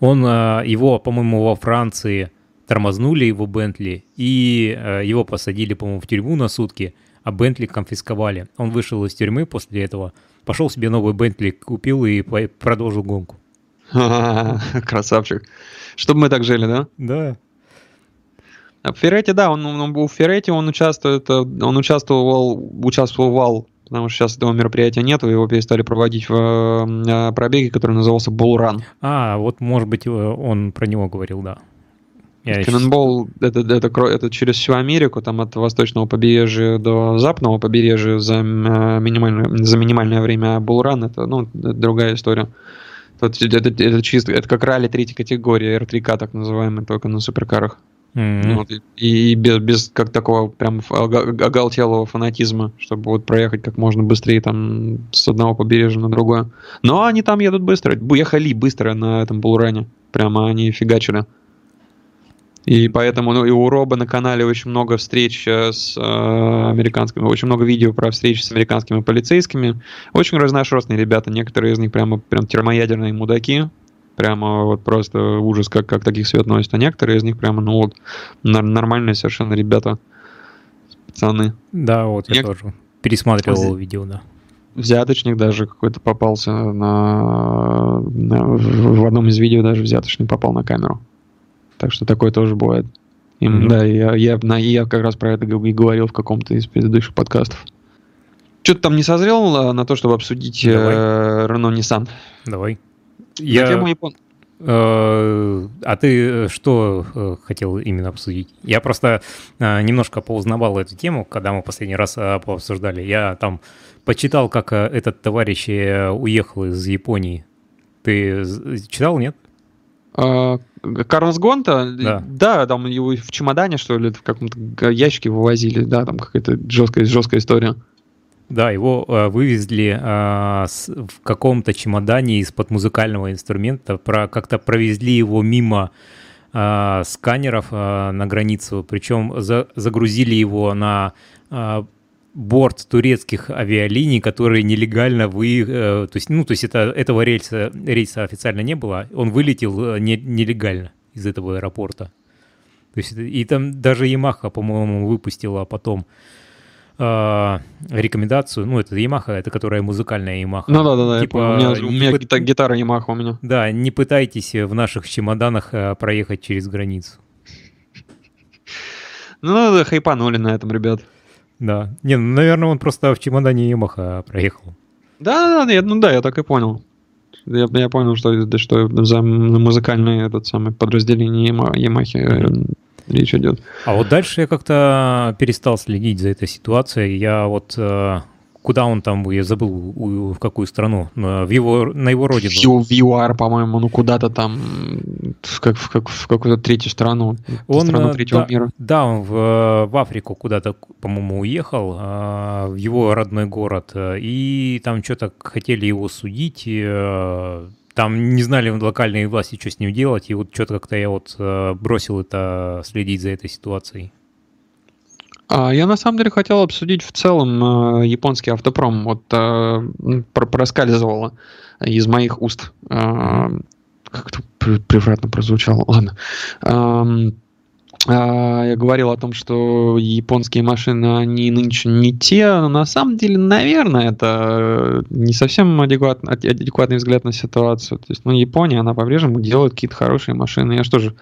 Он а, его, по-моему, во Франции тормознули его Бентли и а, его посадили, по-моему, в тюрьму на сутки, а Бентли конфисковали. Он вышел из тюрьмы после этого, пошел себе новый Бентли, купил и продолжил гонку. Красавчик. Чтобы мы так жили, да? Да. А Ферретти, да, он, он был в Ферретти, он участвует, э, он участвовал, участвовал, потому что сейчас этого мероприятия нету, его перестали проводить в э, пробеге, который назывался Bull А, вот, может быть, э, он про него говорил, да. Кеннонбол это, это, это, это через всю Америку, там от восточного побережья до западного побережья за минимальное, за минимальное время Булран, это, ну, это другая история. Это, это, это чисто, это как ралли третьей категории, R3K так называемый, только на суперкарах. Mm-hmm. Вот, и, и без, без как такого прям оголтелого фанатизма, чтобы вот проехать как можно быстрее там с одного побережья на другое. Но они там едут быстро, ехали быстро на этом булране. Прямо они фигачили. И поэтому ну, и у Роба на канале очень много встреч э, с э, американскими, очень много видео про встречи с американскими полицейскими. Очень разношерстные ребята, некоторые из них прямо прям термоядерные мудаки, прямо вот просто ужас, как, как таких свет носит, а некоторые из них прямо, ну вот, нормальные совершенно ребята, пацаны. Да, вот я Нек... тоже пересматривал Взя... видео, да. Взяточник даже какой-то попался на, на... В одном из видео даже взяточник попал на камеру. Так что такое тоже бывает. И, mm-hmm. Да, я, я, на, я как раз про это и говорил в каком-то из предыдущих подкастов. Что-то там не созрел на то, чтобы обсудить э, Renault Nissan? Давай. Я... тему Япон... Э, а ты э, что э, хотел именно обсудить? Я просто немножко поузнавал эту тему, когда мы последний раз пообсуждали. Я там почитал, как этот товарищ уехал из Японии. Ты читал, нет? А, Карлос Гонта, да. да, там его в чемодане, что ли, в каком-то ящике вывозили, да, там какая-то жесткая, жесткая история. Да, его э, вывезли э, с, в каком-то чемодане из-под музыкального инструмента, про, как-то провезли его мимо э, сканеров э, на границу, причем за, загрузили его на э, борт турецких авиалиний, которые нелегально вы, э, то есть, ну, то есть это, этого рейса, рейса официально не было, он вылетел э, не, нелегально из этого аэропорта. То есть, и там даже Yamaha, по-моему, выпустила потом э, рекомендацию, ну, это Yamaha, это которая музыкальная Yamaha. Ну да, да, да, типа, у меня, у меня пы... гитара Yamaha у меня. Да, не пытайтесь в наших чемоданах э, проехать через границу. Ну, хайпанули на этом, ребят. Да. Не, ну, наверное, он просто в чемодане Ямаха проехал. Да, да, да, ну да, я так и понял. Я, я понял, что, что за музыкальное этот самый подразделение Ямахи mm-hmm. Речь идет. А вот дальше я как-то перестал следить за этой ситуацией. Я вот э, Куда он там, я забыл, в какую страну, в его, на его родину. В, ЮАР, по-моему, ну куда-то там, в, как, в, как, в какую-то третью страну, он, страну э, третьего да, мира. Да, он в, в Африку куда-то, по-моему, уехал, а, в его родной город, и там что-то хотели его судить, э, там не знали локальные власти, что с ним делать, и вот что-то как-то я вот э, бросил это следить за этой ситуацией. А, я на самом деле хотел обсудить в целом э, японский автопром. Вот э, проскальзывало из моих уст. Как-то превратно прозвучало. Ладно. А, я говорил о том, что японские машины, они нынче не те, но на самом деле, наверное, это не совсем адекват, адекватный взгляд на ситуацию. То есть, ну, Япония, она по-прежнему делает какие-то хорошие машины. Я что же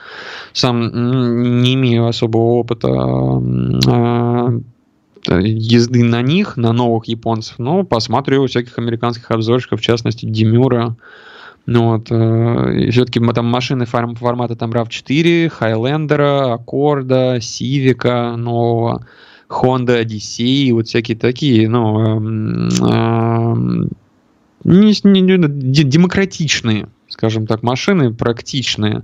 сам не имею особого опыта а, езды на них, на новых японцев, но посматриваю всяких американских обзорщиков, в частности, Демюра, ну вот, э, все-таки там машины формата там RAV4, Highlander, Аккорда, Сивика нового, Honda Odyssey, вот всякие такие, ну, э, не, не, не, демократичные, скажем так, машины, практичные,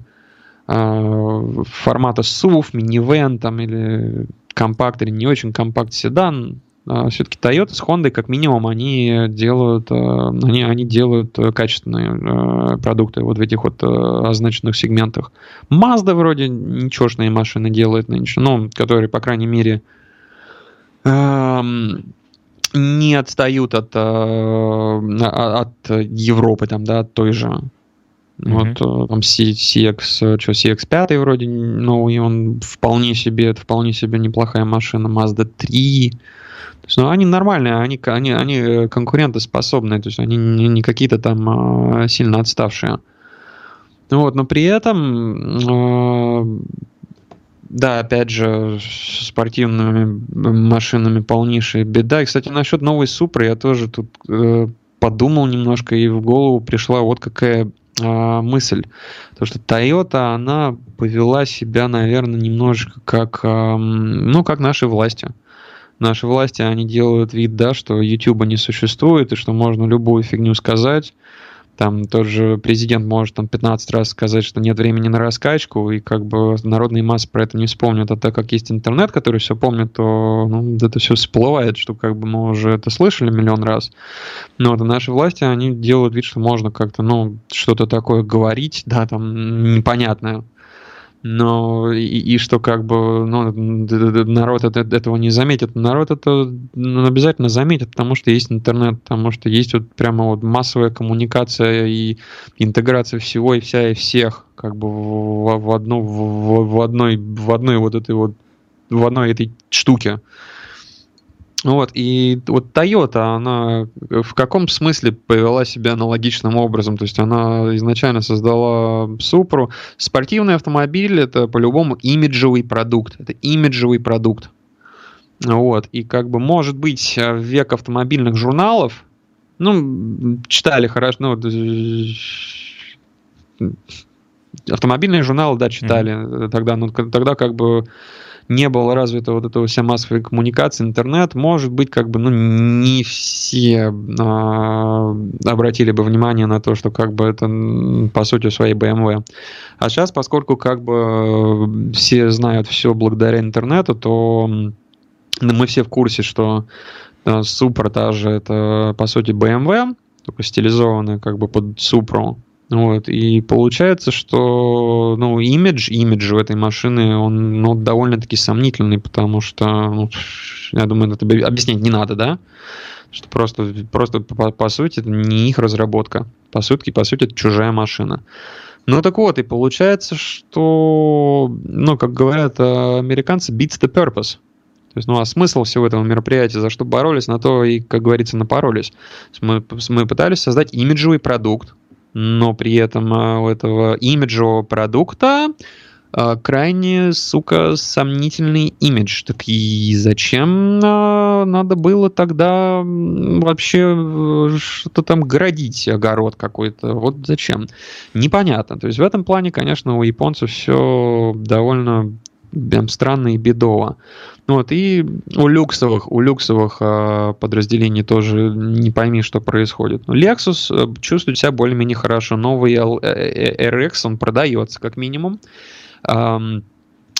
э, формата SUV, минивэн там или компакт или не очень компакт седан, все-таки Toyota с Honda, как минимум, они делают, а, они, они делают э, качественные а, продукты вот в этих вот означенных сегментах. Mazda вроде ничегошные машины делает нынче, ну, которые, по крайней мере, не отстают от, от Европы, там, да, от той же. Mm-hmm. Вот там CX, что, CX5 вроде, ну, и он вполне себе, это вполне себе неплохая машина. Mazda 3, то есть, ну, они нормальные, они, они, они э, конкурентоспособные, то есть они не, не какие-то там э, сильно отставшие. Вот, но при этом, э, да, опять же, с спортивными машинами полнейшая беда. И, кстати, насчет новой Супры я тоже тут э, подумал немножко, и в голову пришла вот какая э, мысль. То, что Toyota, она повела себя, наверное, немножечко как, э, ну, как наши власти наши власти, они делают вид, да, что YouTube не существует, и что можно любую фигню сказать. Там тот же президент может там 15 раз сказать, что нет времени на раскачку, и как бы народные массы про это не вспомнят. А так как есть интернет, который все помнит, то ну, это все всплывает, что как бы мы уже это слышали миллион раз. Но вот, наши власти, они делают вид, что можно как-то, ну, что-то такое говорить, да, там, непонятное но и, и что как бы ну, народ это, этого не заметит. Народ это ну, обязательно заметит, потому что есть интернет, потому что есть вот прямо вот массовая коммуникация и интеграция всего и вся и всех как бы в, в одну в, в одной в одной вот этой вот в одной этой штуке. Вот, и вот Toyota, она в каком смысле повела себя аналогичным образом? То есть она изначально создала Supra. Спортивный автомобиль это по-любому имиджевый продукт. Это имиджевый продукт. Вот, и как бы может быть в век автомобильных журналов, ну, читали хорошо, ну, автомобильные журналы, да, читали mm-hmm. тогда, но тогда как бы не было развита вот эта вся массовая коммуникация, интернет, может быть, как бы, ну, не все а, обратили бы внимание на то, что как бы это, по сути, своей BMW. А сейчас, поскольку как бы все знают все благодаря интернету, то мы все в курсе, что а, Supra та это, по сути, BMW, только стилизованная как бы под Supra. Вот, и получается, что ну, имидж, имидж у этой машины, он ну, довольно-таки сомнительный, потому что, ну, я думаю, это объяснять не надо, да? Что просто, просто по, по сути, это не их разработка. По сути, по сути, это чужая машина. Ну так вот, и получается, что, ну, как говорят американцы, beats the purpose. То есть, ну, а смысл всего этого мероприятия, за что боролись, на то и, как говорится, напоролись. Мы, мы пытались создать имиджевый продукт, но при этом а, у этого имиджевого продукта а, крайне, сука, сомнительный имидж. Так и зачем а, надо было тогда вообще э, что-то там городить, огород какой-то? Вот зачем? Непонятно. То есть в этом плане, конечно, у японцев все довольно прям странно и бедово. Вот, и у люксовых, у люксовых э, подразделений тоже не пойми, что происходит. Но Lexus э, чувствует себя более-менее хорошо. Новый L, э, RX, он продается как минимум. Эм,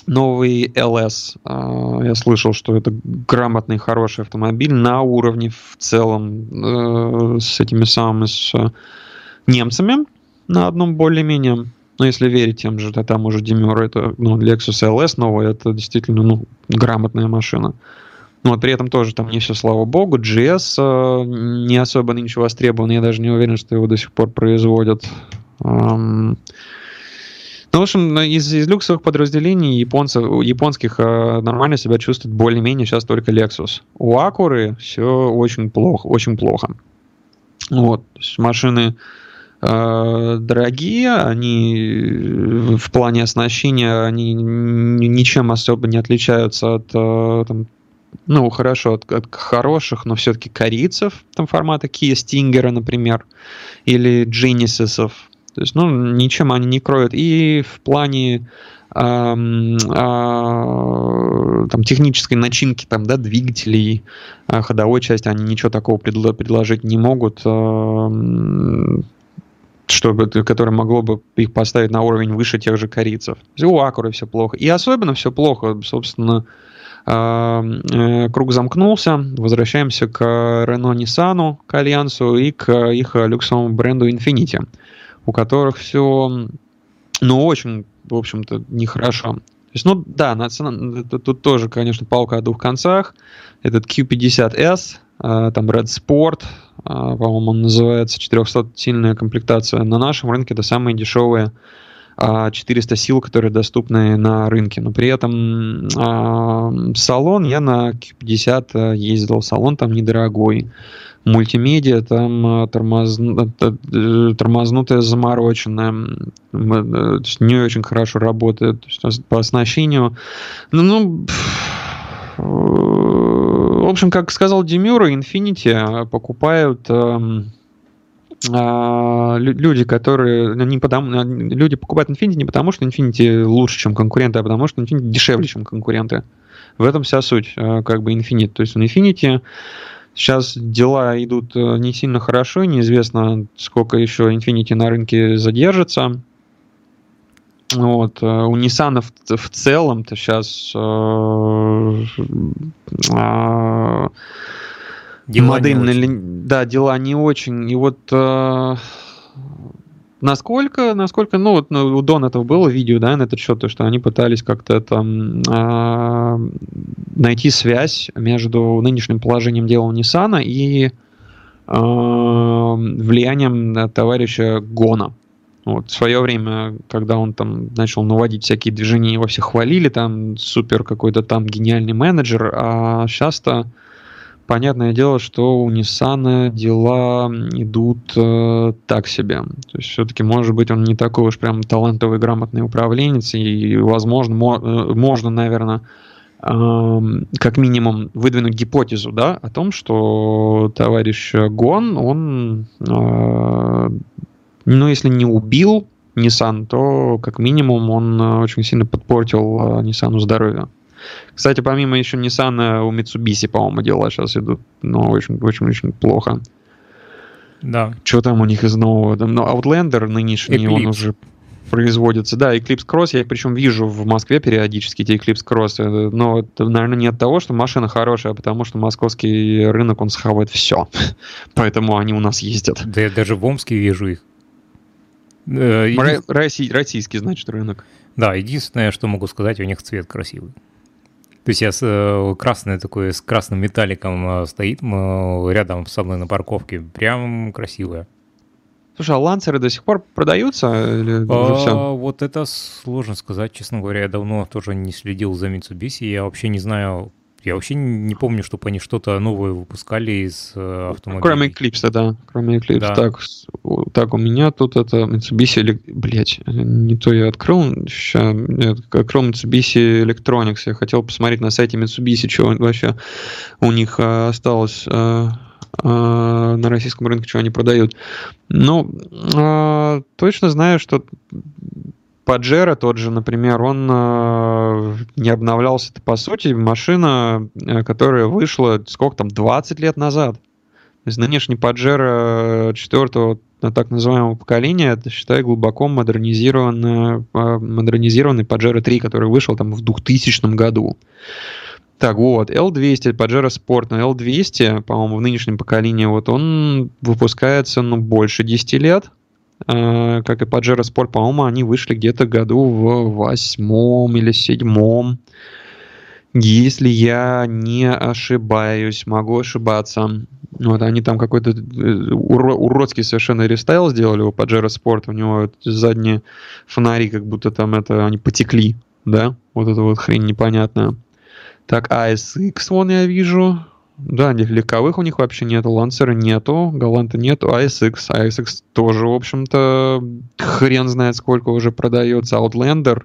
новый LS, э, я слышал, что это грамотный, хороший автомобиль на уровне в целом э, с этими самыми с, э, немцами на одном более-менее но если верить тем же, там уже Демюр, это ну, Lexus LS новый, это действительно ну, грамотная машина. Но вот при этом тоже там не все, слава богу. GS э, не особо ничего востребован. Я даже не уверен, что его до сих пор производят. Эм... Ну, в общем, из, из люксовых подразделений японцев, японских э, нормально себя чувствует более-менее сейчас только Lexus. У Акуры все очень плохо, очень плохо. Вот, машины дорогие, они э, в плане оснащения они ничем особо не отличаются от э, там, ну, хорошо, от, от хороших, но все-таки корейцев, там формата Kia Stinger, например, или Genesis'ов. То есть, ну, ничем они не кроют. И в плане а, а, там, технической начинки, там, да, двигателей, ходовой части, они ничего такого предло- предложить не могут, а, чтобы, которое могло бы их поставить на уровень выше тех же корейцев. У Акуры все плохо. И особенно все плохо, собственно, э, круг замкнулся. Возвращаемся к Renault Nissan, к Альянсу и к их люксовому бренду Infiniti, у которых все, ну, очень, в общем-то, нехорошо. То есть, ну да, тут, тоже, конечно, палка о двух концах. Этот Q50S, э, там Red Sport, э, по-моему, он называется, 400-сильная комплектация. На нашем рынке это самые дешевые 400 сил, которые доступны на рынке. Но при этом э, салон, я на Q50 э, ездил, салон там недорогой. Мультимедиа там э, тормоз, э, тормознутая, замороченная, не очень хорошо работает по оснащению. Ну, ну в общем, как сказал Демюра, Infinity покупают эм, а, люди, которые не потому, люди покупают Infinity не потому, что Infinity лучше, чем конкуренты, а потому что Infinity дешевле, чем конкуренты. В этом вся суть, как бы Infinity. То есть у Infinity сейчас дела идут э, не сильно хорошо, неизвестно, сколько еще Infinity на рынке задержится. Вот. Э, у Nissan в, в целом-то сейчас э, э, Дела модельные, да, дела не очень. И вот э, насколько, насколько, ну вот ну, у Дон этого было видео, да, на этот счет, то, что они пытались как-то там э, найти связь между нынешним положением дела Nissan и э, влиянием товарища Гона. Вот, в свое время, когда он там начал наводить всякие движения, его все хвалили, там супер какой-то там гениальный менеджер, а сейчас-то понятное дело, что у Nissan дела идут э, так себе. То есть все-таки, может быть, он не такой уж прям талантовый, грамотный управленец, и, возможно, мо- э, можно, наверное, как минимум выдвинуть гипотезу, да, о том, что товарищ Гон, он, э, ну, если не убил Nissan, то как минимум он э, очень сильно подпортил э, Nissan здоровье. Кстати, помимо еще Nissan, у Mitsubishi, по-моему, дела сейчас идут, но очень-очень-очень плохо. Да. Что там у них из нового? Ну, Outlander нынешний, Eclipse. он уже производится. Да, Eclipse Cross, я их причем вижу в Москве периодически, эти Eclipse Cross. Э, но это, наверное, не от того, что машина хорошая, а потому что московский рынок, он схавает все. Поэтому они у нас ездят. Да я даже в Омске вижу их. Э, российский, значит, рынок. Да, единственное, что могу сказать, у них цвет красивый. То есть я с, э, красный такой, с красным металликом э, стоит рядом со мной на парковке. Прям красивая. Слушай, а лансеры до сих пор продаются? Или а, все? Вот это сложно сказать, честно говоря. Я давно тоже не следил за Mitsubishi. Я вообще не знаю, я вообще не помню, чтобы они что-то новое выпускали из э, автомобилей. Кроме Eclipse, да. Кроме Eclipse. Да. Так, так, у меня тут это Mitsubishi... Блять, не то я открыл. Сейчас открыл Mitsubishi Electronics. Я хотел посмотреть на сайте Mitsubishi, что вообще у них э, осталось э, на российском рынке, что они продают. Ну, точно знаю, что Паджеро тот же, например, он э, не обновлялся -то, по сути. Машина, э, которая вышла, сколько там, 20 лет назад. То есть нынешний Паджеро четвертого э, так называемого поколения, это, считай, глубоко модернизированный, модернизированный Паджеро 3, который вышел там в 2000 году. Так, вот, L200, Pajero Sport, но L200, по-моему, в нынешнем поколении, вот он выпускается, ну, больше 10 лет, как и Pajero Sport, по-моему, они вышли где-то году в восьмом или седьмом. Если я не ошибаюсь, могу ошибаться. Вот они там какой-то э, уродский совершенно рестайл сделали у Pajero Sport. У него задние фонари как будто там это они потекли, да? Вот это вот хрень непонятная. Так, ASX вон я вижу. Да, легковых у них вообще нету, лансера нету, галанта нету, ASX, ASX тоже, в общем-то, хрен знает сколько уже продается, Outlander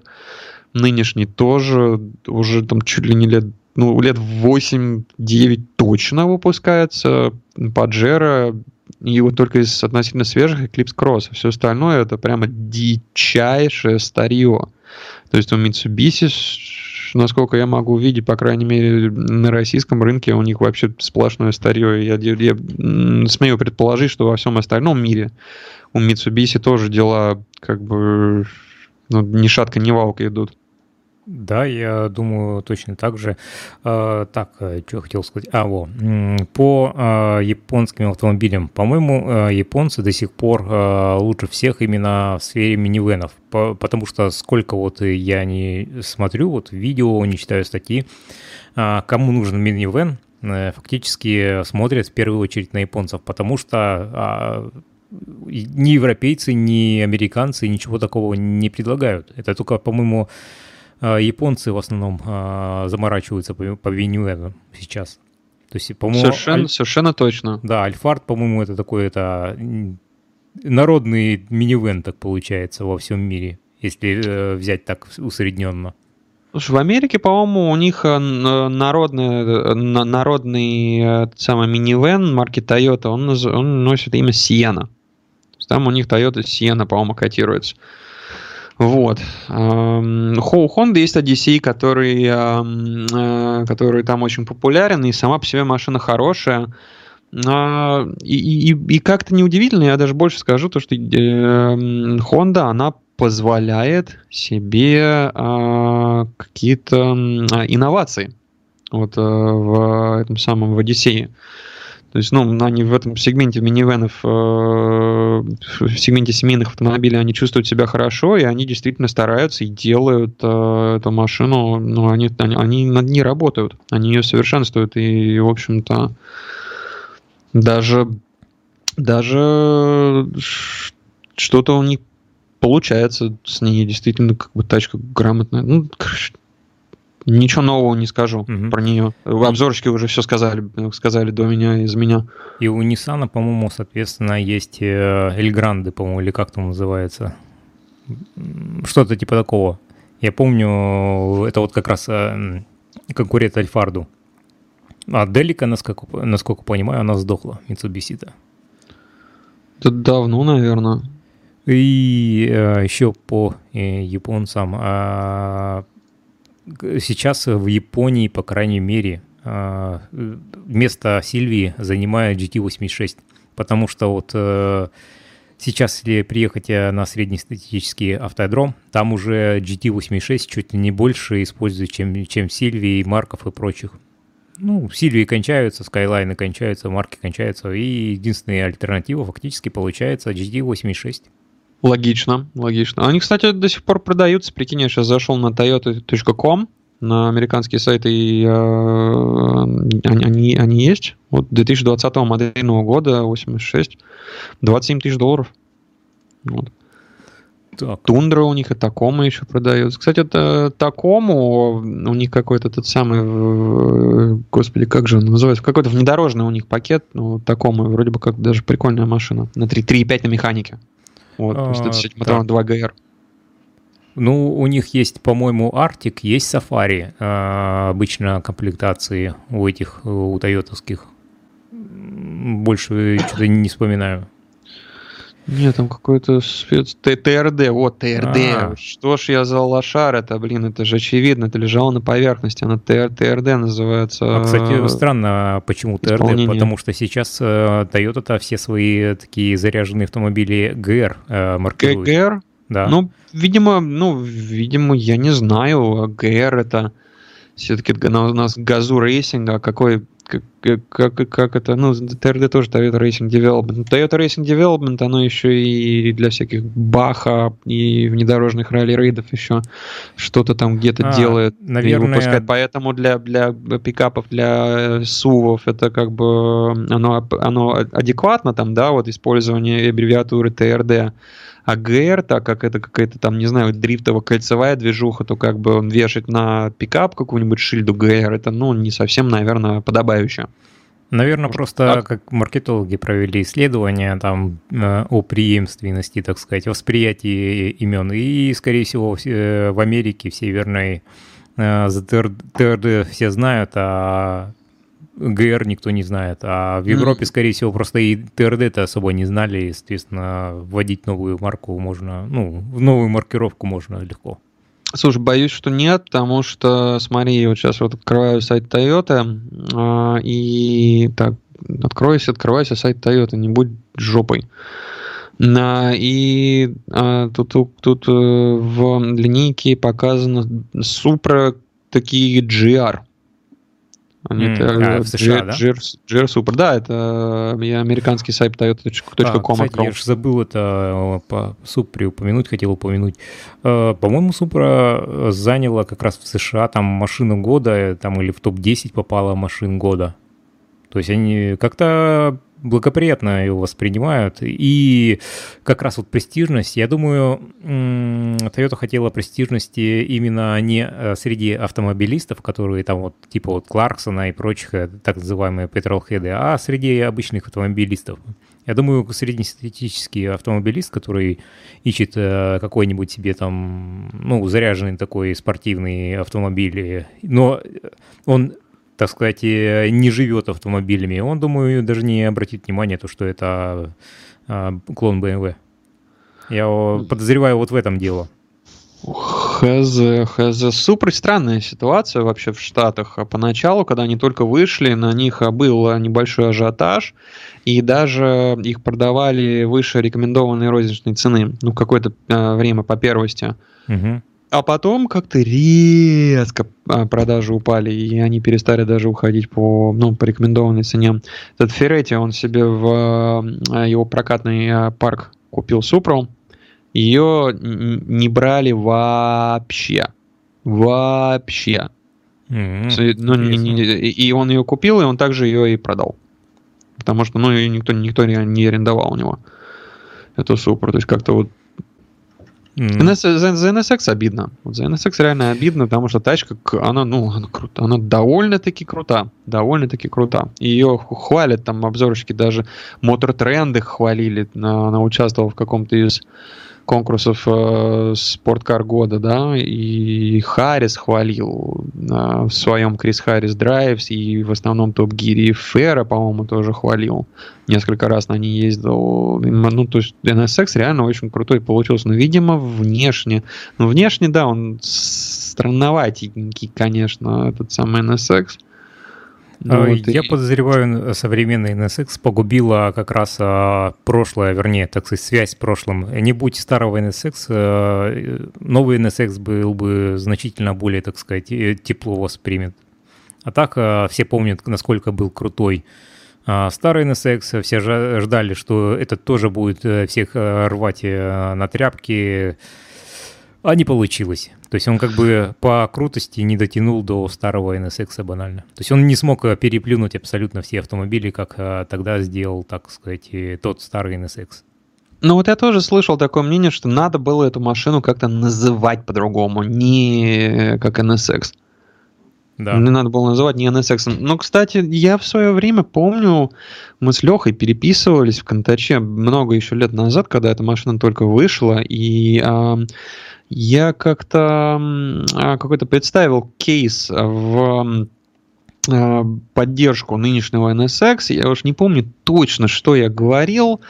нынешний тоже уже там чуть ли не лет, ну, лет 8-9 точно выпускается, Pajero И вот только из относительно свежих Eclipse Cross. Все остальное это прямо дичайшее старье. То есть у Mitsubishi, насколько я могу увидеть, по крайней мере, на российском рынке у них вообще сплошное старье. Я, я смею предположить, что во всем остальном мире у Mitsubishi тоже дела как бы ну, ни шатка, ни валка идут. Да, я думаю точно так же. А, так, э, что хотел сказать? А, во. По а, японским автомобилям, по-моему, а, японцы до сих пор лучше всех именно в сфере минивенов, по, потому что сколько вот я не смотрю, вот видео, не читаю статьи, кому нужен минивен, а, фактически смотрят в первую очередь на японцев, потому что ни европейцы, ни американцы ничего такого не предлагают. Это только, по-моему, японцы в основном а, заморачиваются по, по сейчас. То есть, по-моему, совершенно, аль... совершенно точно. Да, Альфард, по-моему, это такой это народный минивэн, так получается, во всем мире, если э, взять так усредненно. Слушай, в Америке, по-моему, у них э, народный, э, народный самый минивэн марки Toyota, он, он носит имя Sienna. Там у них Toyota Sienna, по-моему, котируется. Вот. У Honda есть Odyssey, который, э, который там очень популярен, и сама по себе машина хорошая. А, и, и, и как-то неудивительно, я даже больше скажу, то, что Honda, она позволяет себе а, какие-то инновации вот э, в этом самом в Одиссее. То есть, ну, они в этом сегменте минивенов, э, в сегменте семейных автомобилей, они чувствуют себя хорошо, и они действительно стараются и делают э, эту машину, ну, они, они, они над ней работают, они ее совершенствуют, и, в общем-то, даже, даже что-то у них получается с ней. Действительно как бы тачка грамотная. Ну, Ничего нового не скажу угу. про нее. В обзорчике уже все сказали, сказали до меня, из меня. И у Nissan, по-моему, соответственно, есть Эльгранды, по-моему, или как там называется. Что-то типа такого. Я помню, это вот как раз э, конкурент Альфарду. А Делика, насколько, насколько понимаю, она сдохла, Mitsubishi-то. Это давно, наверное. И э, еще по э, японцам. А, сейчас в Японии, по крайней мере, а, место Сильвии занимает GT86, потому что вот э, сейчас, если приехать э, на среднестатистический автодром, там уже GT86 чуть ли не больше используют, чем, чем Сильвии, Марков и прочих. Ну, Сильвии кончаются, Скайлайны кончаются, Марки кончаются, и единственная альтернатива фактически получается GT86. Логично, логично. Они, кстати, до сих пор продаются. Прикинь, я сейчас зашел на toyota.com, на американские сайты, и э, они, они есть. Вот 2020 модельного года, 86, 27 тысяч долларов. Вот. Так. Тундра у них и Такома еще продается. Кстати, это Такому, у них какой-то тот самый, господи, как же он называется, какой-то внедорожный у них пакет, ну, Такома, вроде бы как даже прикольная машина, на 3,5 на механике. Вот, а, то есть это с этим 2 GR. Ну, у них есть, по-моему, Arctic, есть Safari, а, обычно комплектации у этих, у тойотовских. Больше что-то не вспоминаю. Нет, там какой-то спец... ТРД, вот ТРД. А-а-а. Что ж я за лошар это, блин, это же очевидно, это лежало на поверхности, она ТРД называется. А, кстати, странно, почему ТРД, потому что сейчас э, Toyota-то все свои такие заряженные автомобили GR э, маркирует. GR? Да. Ну, видимо, ну, видимо, я не знаю, GR это все-таки у нас газу рейсинга, какой как, как, как это, ну, TRD тоже Toyota Racing Development. Toyota Racing Development, оно еще и для всяких Баха и внедорожных ралли-рейдов еще что-то там где-то а, делает наверное... и выпускает. Поэтому для, для пикапов, для сувов это как бы оно, оно адекватно там, да, вот использование аббревиатуры TRD. А ГР, так как это какая-то там, не знаю, дрифтово-кольцевая движуха, то как бы он вешать на пикап какую-нибудь шильду ГР, это, ну, не совсем, наверное, подобающе. Наверное, Может, просто так? как маркетологи провели исследования там э, о преемственности, так сказать, восприятии имен. И, скорее всего, в Америке, в Северной, э, за ТРД все знают, а ГР никто не знает, а в Европе, скорее всего, просто и ТРД-то особо не знали, и, соответственно, вводить новую марку можно, ну, в новую маркировку можно легко. Слушай, боюсь, что нет, потому что, смотри, вот сейчас вот открываю сайт Toyota, э, и так, откройся, открывайся сайт Toyota, не будь жопой. На, и а, тут, тут э, в линейке показано Supra такие GR. Они mm, это, а, в США, да? GR Super. Да, это я американский сайт toyota.com. А, кстати, я же забыл это по Supra упомянуть, хотел упомянуть. По-моему, Supra заняла как раз в США там машину года, там или в топ-10 попала машин года. То есть они как-то благоприятно его воспринимают. И как раз вот престижность, я думаю, Toyota хотела престижности именно не э, среди автомобилистов, которые там вот типа вот Кларксона и прочих, э, так называемые петролхеды, а среди обычных автомобилистов. Я думаю, среднестатистический автомобилист, который ищет э, какой-нибудь себе там, ну, заряженный такой спортивный автомобиль, но он так сказать, не живет автомобилями, он, думаю, даже не обратит внимания, то, что это а, клон BMW. Я подозреваю вот в этом дело. Хз, хз. Супер странная ситуация вообще в Штатах. А поначалу, когда они только вышли, на них был небольшой ажиотаж, и даже их продавали выше рекомендованной розничной цены, ну, какое-то э, время по первости. Угу. А потом как-то резко а, продажи упали, и они перестали даже уходить по, ну, по рекомендованной цене. Этот Ферретти, он себе в а, его прокатный а, парк купил Супру, ее не брали вообще. Вообще. Mm-hmm. Ну, не, не, и он ее купил, и он также ее и продал. Потому что, ну, никто, никто не арендовал у него эту Супру. То есть как-то вот Mm. За, за NSX обидно. Вот за NSX реально обидно, потому что тачка, она, ну, она крута. Она довольно-таки крута. Довольно-таки крута. Ее хвалят там обзорщики, даже мотор тренды хвалили. Она участвовала в каком-то из конкурсов э, спорткар года, да, и Харрис хвалил э, в своем Крис Харрис Драйвс, и в основном Топ Гири и Фера, по-моему, тоже хвалил. Несколько раз на ней ездил. Ну, то есть NSX реально очень крутой получился. Но, видимо, внешне, ну, внешне, да, он странноватенький, конечно, этот самый NSX. Ну, вот Я и... подозреваю, современный NSX погубила как раз а, прошлое, вернее, так сказать, связь с прошлым. Не будь старого NSX, а, новый NSX был бы значительно более, так сказать, тепло воспримет. А так а, все помнят, насколько был крутой а, старый NSX, все ждали, что этот тоже будет э, всех э, рвать э, на тряпки, а не получилось. То есть он как бы по крутости не дотянул до старого NSX банально. То есть он не смог э, переплюнуть абсолютно все автомобили, как э, тогда сделал, так сказать, тот старый NSX. Ну вот я тоже слышал такое мнение, что надо было эту машину как-то называть по-другому, не как NSX. Да. Не надо было называть не NSX. Но, кстати, я в свое время помню, мы с Лехой переписывались в Контаче много еще лет назад, когда эта машина только вышла, и э, я как-то а, какой-то представил кейс в поддержку нынешнего NSX. Я уж не помню точно, что я говорил,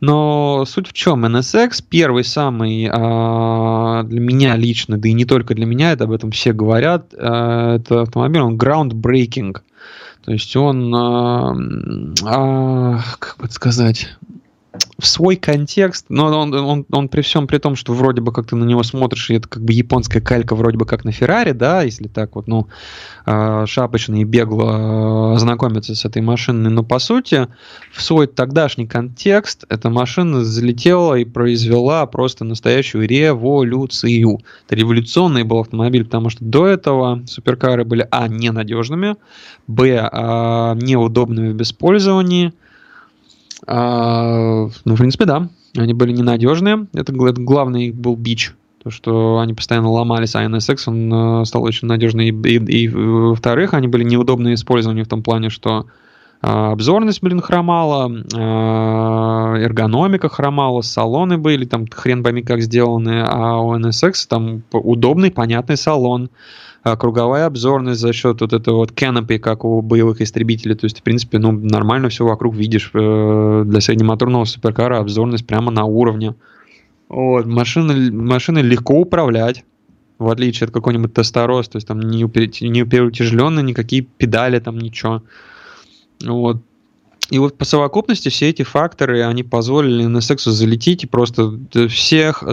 но суть в чем? NSX первый самый а, для меня лично, да и не только для меня, это об этом все говорят, это автомобиль, он groundbreaking. То есть он, как бы сказать, в свой контекст, но он, он, он при всем при том, что вроде бы как ты на него смотришь, и это как бы японская калька вроде бы как на Феррари, да, если так вот, ну, а, шапочно и бегло а, ознакомиться с этой машиной, но по сути в свой тогдашний контекст эта машина залетела и произвела просто настоящую революцию. Это революционный был автомобиль, потому что до этого суперкары были, а, ненадежными, б, а, неудобными в использовании, а, ну, в принципе, да. Они были ненадежные. Это, это главный был бич. То, что они постоянно ломались, а NSX он э, стал очень надежный. И, и, и во-вторых, они были неудобны использования в том плане, что э, обзорность, блин, хромала, э, эргономика хромала, салоны были там хрен пойми как сделаны, а у NSX там удобный, понятный салон, а, круговая обзорность за счет вот этого вот canopy, как у боевых истребителей. То есть, в принципе, ну, нормально все вокруг видишь. Э, для среднемоторного суперкара обзорность прямо на уровне. Вот, машины, машины легко управлять, в отличие от какой-нибудь тестороз, то есть там не, не переутяжеленные никакие педали, там ничего. Вот. И вот по совокупности все эти факторы, они позволили NSX залететь и просто всех,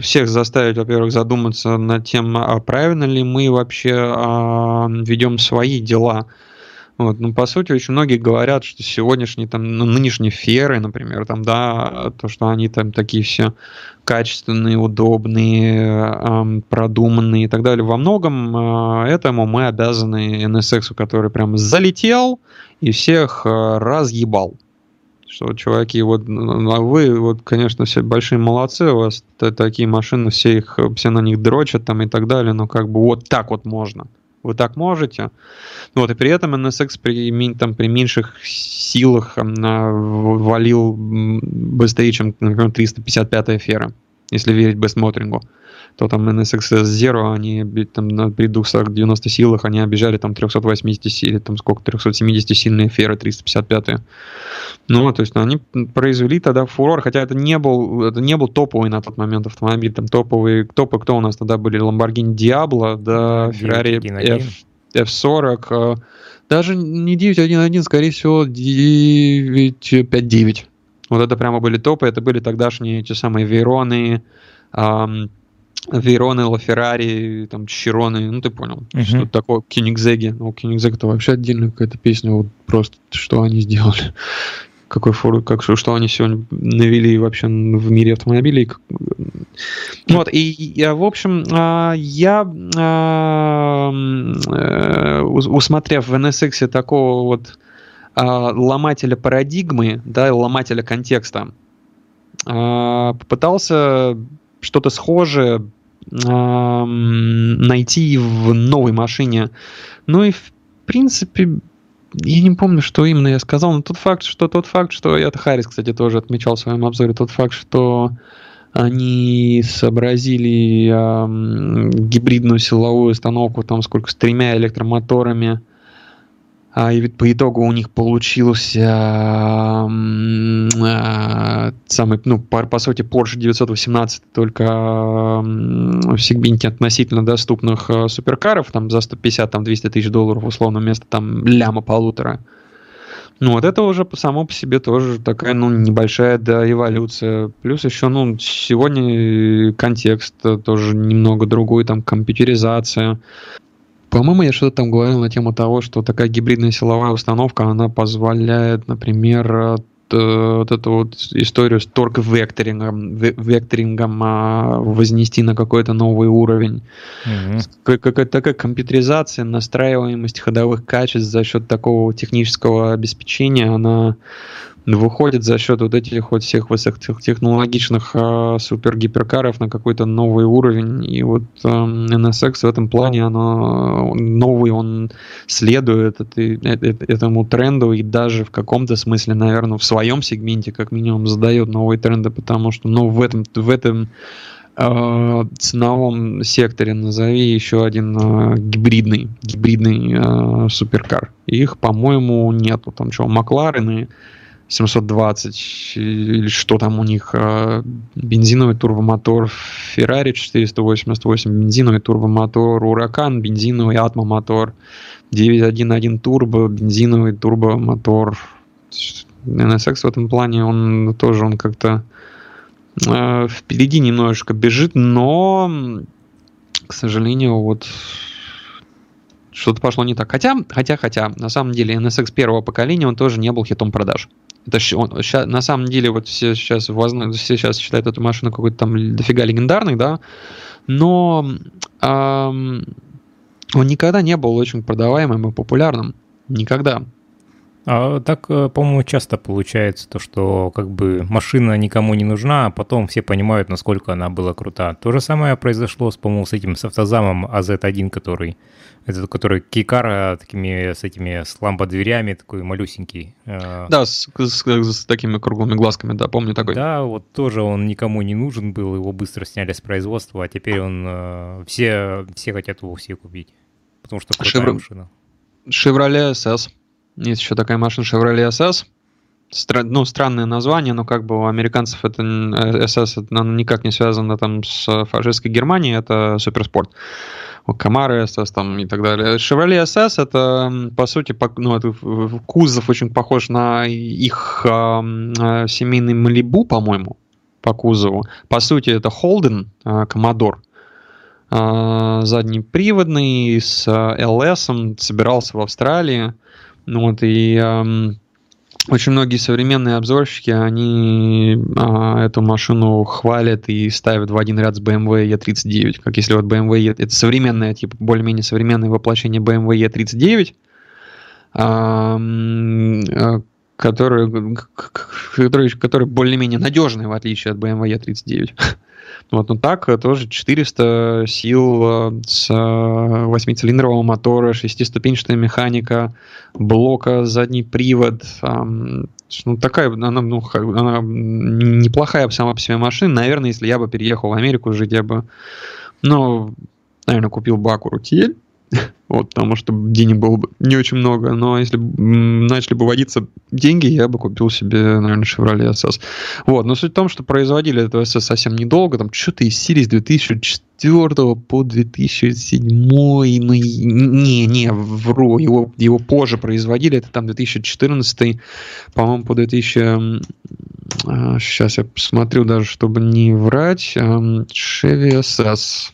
всех заставить, во-первых, задуматься над тем, а правильно ли мы вообще а, ведем свои дела. Вот, ну, по сути, очень многие говорят, что сегодняшние, там, ну, нынешние феры, например, там, да, то, что они там такие все качественные, удобные, эм, продуманные и так далее. Во многом э, этому мы обязаны NSX, который прям залетел и всех э, разъебал. Что, чуваки, вот а вы, вот, конечно, все большие молодцы, у вас такие машины, все их, все на них дрочат там и так далее, но как бы вот так вот можно вы так можете. Вот, и при этом NSX при, там, при меньших силах валил быстрее, чем, например, 355 фера, если верить бестмотрингу то там NSX Zero, они там на, при 290 силах, они обижали там 380 сил, там сколько, 370 сильные феры 355. Ну, то есть ну, они произвели тогда фурор, хотя это не был, это не был топовый на тот момент автомобиль, там топовые, топы, кто у нас тогда были, Lamborghini Diablo, да, Ferrari F, F40, даже не 911, скорее всего 959. Вот это прямо были топы, это были тогдашние те самые Вероны, эм, Вероны, Лаферрари, там, Чироны, ну ты понял, uh-huh. что такое Кенигзеги. Ну, Кенигзег это вообще отдельная какая-то песня, вот просто что они сделали. Какой фур, как, что они сегодня навели вообще в мире автомобилей. Вот, и, и в общем, а, я, а, э, усмотрев в NSX такого вот а, ломателя парадигмы, да, ломателя контекста, попытался что-то схожее найти в новой машине. Ну и в принципе, я не помню, что именно я сказал, но тот факт, что тот факт, что это Харрис, кстати, тоже отмечал в своем обзоре, тот факт, что они сообразили э, гибридную силовую установку, там сколько, с тремя электромоторами, и ведь по итогу у них получился а, самый, ну, по, по сути, Porsche 918 только в сегменте относительно доступных а, суперкаров, там за 150, там 200 тысяч долларов, условно, вместо там ляма полутора. Ну, вот это уже само по себе тоже такая, ну, небольшая, да, эволюция. Плюс еще, ну, сегодня контекст тоже немного другой, там, компьютеризация. По-моему, я что-то там говорил на тему того, что такая гибридная силовая установка, она позволяет, например, вот эту вот историю с торг-векторингом векторингом а, вознести на какой-то новый уровень. Mm-hmm. Какая-то такая компьютеризация, настраиваемость ходовых качеств за счет такого технического обеспечения, она выходит за счет вот этих вот всех высокотехнологичных э, супер-гиперкаров на какой-то новый уровень. И вот э, NSX в этом плане, оно новый, он следует этой, этому тренду и даже в каком-то смысле, наверное, в своем сегменте как минимум задает новые тренды, потому что ну, в этом, в этом э, ценовом секторе назови еще один э, гибридный, гибридный э, суперкар. Их, по-моему, нету. Там что, Макларены, 720 или что там у них, а, бензиновый турбомотор Ferrari 488, бензиновый турбомотор Huracan, бензиновый Atmo-мотор 911 турбо, бензиновый турбомотор NSX в этом плане, он тоже он как-то э, впереди немножечко бежит, но, к сожалению, вот что-то пошло не так. Хотя, хотя, хотя, на самом деле NSX первого поколения, он тоже не был хитом продаж. Это он, ща, на самом деле вот все сейчас, возможно, все сейчас считают эту машину какой-то там дофига легендарной, да, но эм, он никогда не был очень продаваемым и популярным. Никогда. А так, э, по-моему, часто получается то, что как бы машина никому не нужна, а потом все понимают, насколько она была крута. То же самое произошло, с, по-моему, с этим с автозамом AZ1, который этот, который Кейкара такими, с этими, с ламбо-дверями, такой малюсенький. Э. Да, с, с, с такими круглыми глазками, да, помню такой. Да, вот тоже он никому не нужен был, его быстро сняли с производства, а теперь он, э, все, все хотят его все купить. Потому что крутая Шевр... машина. Chevrolet SS. Есть еще такая машина Chevrolet SS. Стра... Ну, странное название, но как бы у американцев это SS это, никак не связано там с фашистской Германией, это суперспорт. Камары SS там и так далее. Chevrolet SS это, по сути, по, ну, это, кузов очень похож на их э, семейный Малибу, по-моему, по кузову. По сути, это Holden, э, Commodore. Э, заднеприводный с LS, собирался в Австралии. Ну, вот, и э, очень многие современные обзорщики, они а, эту машину хвалят и ставят в один ряд с BMW E39. Как если вот BMW E, это современное, типа более-менее современное воплощение BMW E39, а, а, который, который, который более-менее надежный, в отличие от BMW E39. Вот, но так э, тоже 400 сил э, с 8-цилиндрового э, мотора, 6-ступенчатая механика, блока, задний привод. Ну, такая, она, ну, она неплохая сама по себе машина. Наверное, если я бы переехал в Америку жить, я бы, ну, наверное, купил бы Acura TL вот, потому что денег было бы не очень много. Но если начали бы водиться деньги, я бы купил себе, наверное, Chevrolet SS. Вот, но суть в том, что производили этого SS совсем недолго, там что-то из серии с 2004 по 2007, ну, не, не, вру, его, его позже производили, это там 2014, по-моему, по 2000, сейчас а, я посмотрю даже, чтобы не врать, Chevy SS.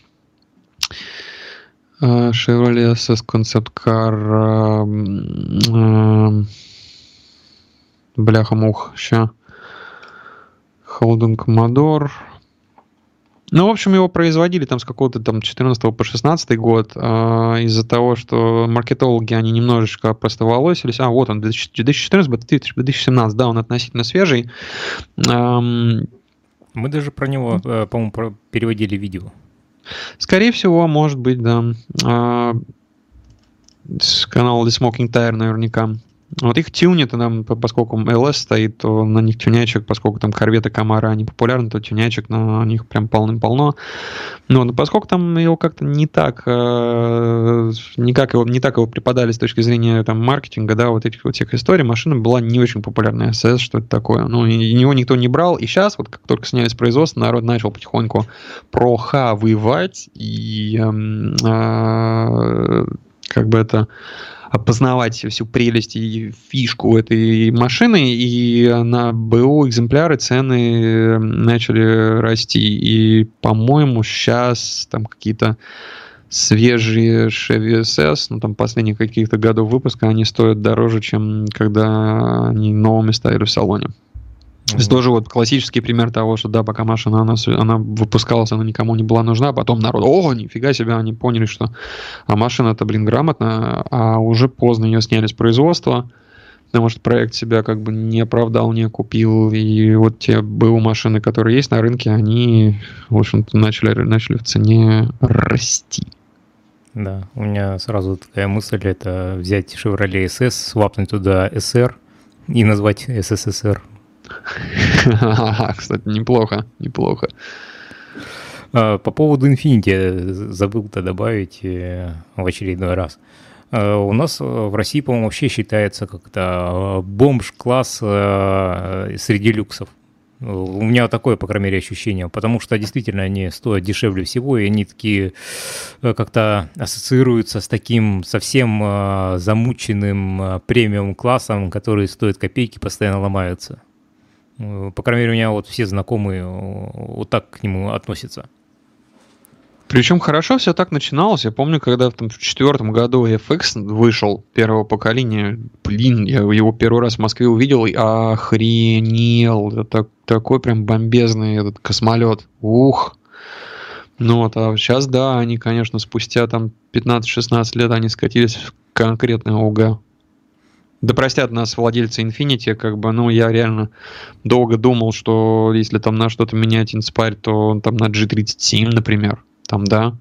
Chevrolet SS Concept Car. Бляха-мух, ща. Holden Commodore. Ну, в общем, его производили там с какого-то там 14 по 16 год э, из-за того, что маркетологи, они немножечко простоволосились. А, вот он, 2014-2017, да, он относительно свежий. Эм... Мы даже про него, э, по-моему, переводили видео. Скорее всего, может быть, да. А, с канала The Smoking Tire наверняка. Вот их тюнит, там, поскольку LS стоит, то на них тюнячек, поскольку там корветы Камара, они популярны, то тюнячек на них прям полным-полно. Но, но поскольку там его как-то не так, э, никак его, не так его преподали с точки зрения там, маркетинга, да, вот этих вот всех историй, машина была не очень популярная. SS, что это такое? Ну, и, и него никто не брал, и сейчас, вот как только снялись производство, народ начал потихоньку прохавывать, и э, э, как бы это опознавать всю прелесть и фишку этой машины, и на БУ экземпляры цены начали расти. И, по-моему, сейчас там какие-то свежие Chevy SS, ну там последних каких-то годов выпуска, они стоят дороже, чем когда они новыми стояли в салоне. Mm-hmm. То есть тоже вот классический пример того, что да, пока машина она, она выпускалась, она никому не была нужна, а потом народ, о, нифига себе, они поняли, что а машина-то, блин, грамотная, а уже поздно ее сняли с производства, потому что проект себя как бы не оправдал, не купил, и вот те БУ машины, которые есть на рынке, они, в общем-то, начали, начали в цене расти. Да, у меня сразу такая мысль, это взять Chevrolet SS, свапнуть туда SR и назвать SSSR. Кстати, неплохо, неплохо. А, по поводу Infinity забыл-то добавить э, в очередной раз. А, у нас в России, по-моему, вообще считается как-то бомж-класс среди люксов. У меня такое, по крайней мере, ощущение, потому что действительно они стоят дешевле всего, и они такие э, как-то ассоциируются с таким совсем замученным премиум классом, который стоит копейки, постоянно ломаются. Э, по крайней мере, у меня вот все знакомые э, вот так к нему относятся. Причем хорошо все так начиналось. Я помню, когда там, в четвертом году FX вышел первого поколения, блин, я его первый раз в Москве увидел и охренел. Это так, такой прям бомбезный этот космолет. Ух! Ну вот, а сейчас, да, они, конечно, спустя там 15-16 лет они скатились в конкретное УГА. Да простят нас владельцы Infinity, как бы, ну, я реально долго думал, что если там на что-то менять Inspire, то там на G37, например, там, да.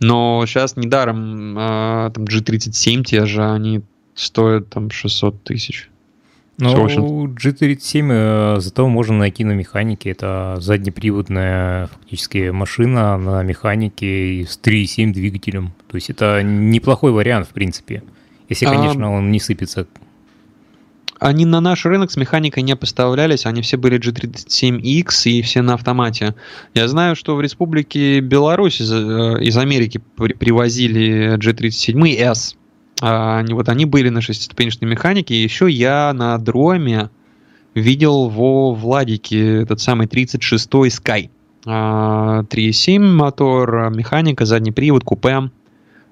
Но сейчас недаром а, там G37 те же, они стоят там 600 тысяч. Ну, очень... G37 э, зато можно найти на механике. Это заднеприводная фактически машина на механике с 3.7 двигателем. То есть это неплохой вариант, в принципе. Если, конечно, а... он не сыпется они на наш рынок с механикой не поставлялись, они все были G37X и все на автомате. Я знаю, что в Республике Беларусь из, э, из Америки привозили G37S. А, вот они были на шестиступенчатой механике. И еще я на дроме видел во Владике этот самый 36-й Sky. 3.7 мотор, механика, задний привод, купе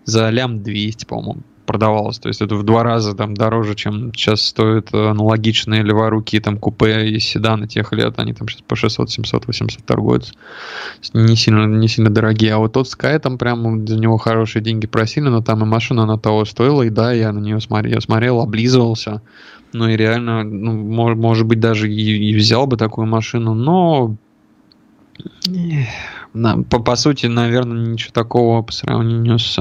за лям 200, по-моему продавалось. То есть это в два раза там дороже, чем сейчас стоят аналогичные леворуки там купе и седаны тех лет. Они там сейчас по 600, 700, 800 торгуются. Не сильно, не сильно дорогие. А вот тот Sky там прям за него хорошие деньги просили, но там и машина на того стоила. И да, я на нее смотрел, смотрел облизывался. Ну и реально, ну, может, может быть, даже и, и взял бы такую машину, но по, по сути, наверное, ничего такого по сравнению с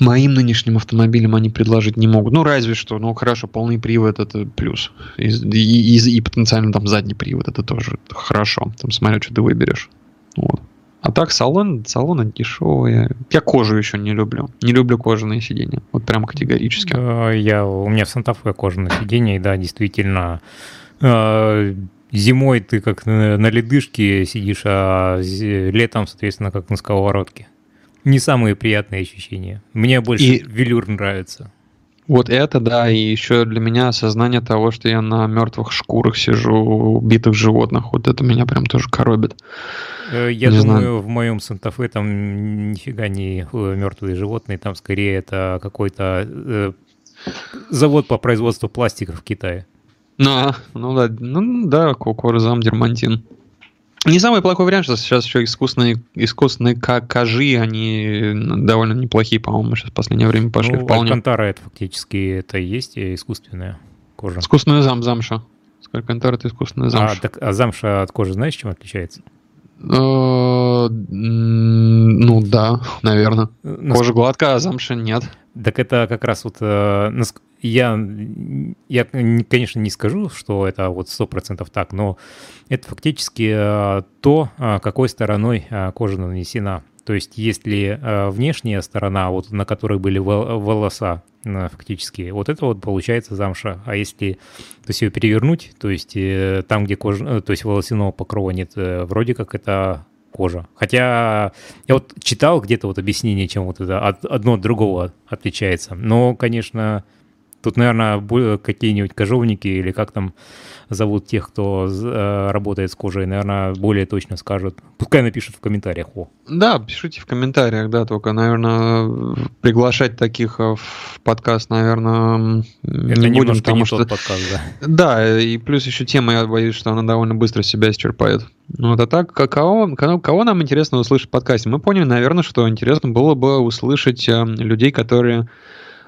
моим нынешним автомобилем они предложить не могут. Ну, разве что, ну, хорошо, полный привод это плюс. И, и, и, и потенциально там задний привод это тоже хорошо. Там смотря, что ты выберешь. Вот. А так салон, салон дешевый. Я кожу еще не люблю. Не люблю кожаные сиденья. Вот прям категорически. Я, у меня в Санта-Фе кожаное сиденье, и да, действительно, э, зимой ты как на ледышке сидишь, а летом, соответственно, как на сковородке не самые приятные ощущения. Мне больше и... велюр нравится. Вот это, да, и еще для меня осознание того, что я на мертвых шкурах сижу, убитых животных, вот это меня прям тоже коробит. Э, я не думаю, знаю. в моем Санта-Фе там нифига не э, мертвые животные, там скорее это какой-то э, завод по производству пластика в Китае. А, ну да, ну да, Кокорзам Дермантин. Не самый плохой вариант, что сейчас еще искусственные, искусственные кажи, они довольно неплохие, по-моему, сейчас в последнее время пошли ну, вполне. Алькантара это фактически это и есть искусственная кожа. Искусственная зам, замша. Алькантара это искусственная замша. А, так, а замша от кожи знаешь, чем отличается? Э, ну да, наверное. Кожа гладкая, а замша нет. Так это как раз вот э, я, я, конечно, не скажу, что это вот сто процентов так, но это фактически э, то, э, какой стороной э, кожа нанесена. То есть, если внешняя сторона, вот на которой были волоса, фактически, вот это вот получается замша. А если то есть ее перевернуть, то есть там, где кожа, то есть волосяного покрова нет, вроде как это кожа. Хотя я вот читал где-то вот объяснение, чем вот это одно от другого отличается. Но, конечно, Тут, наверное, какие-нибудь кожовники или как там зовут тех, кто э, работает с кожей, наверное, более точно скажут. Пускай напишут в комментариях. О. Да, пишите в комментариях, да, только, наверное, приглашать таких э, в подкаст, наверное, Это не будем, потому не что... Тот подкаст, да. Да, и плюс еще тема, я боюсь, что она довольно быстро себя исчерпает. Ну, вот, а так, кого, кого нам интересно услышать в подкасте? Мы поняли, наверное, что интересно было бы услышать э, людей, которые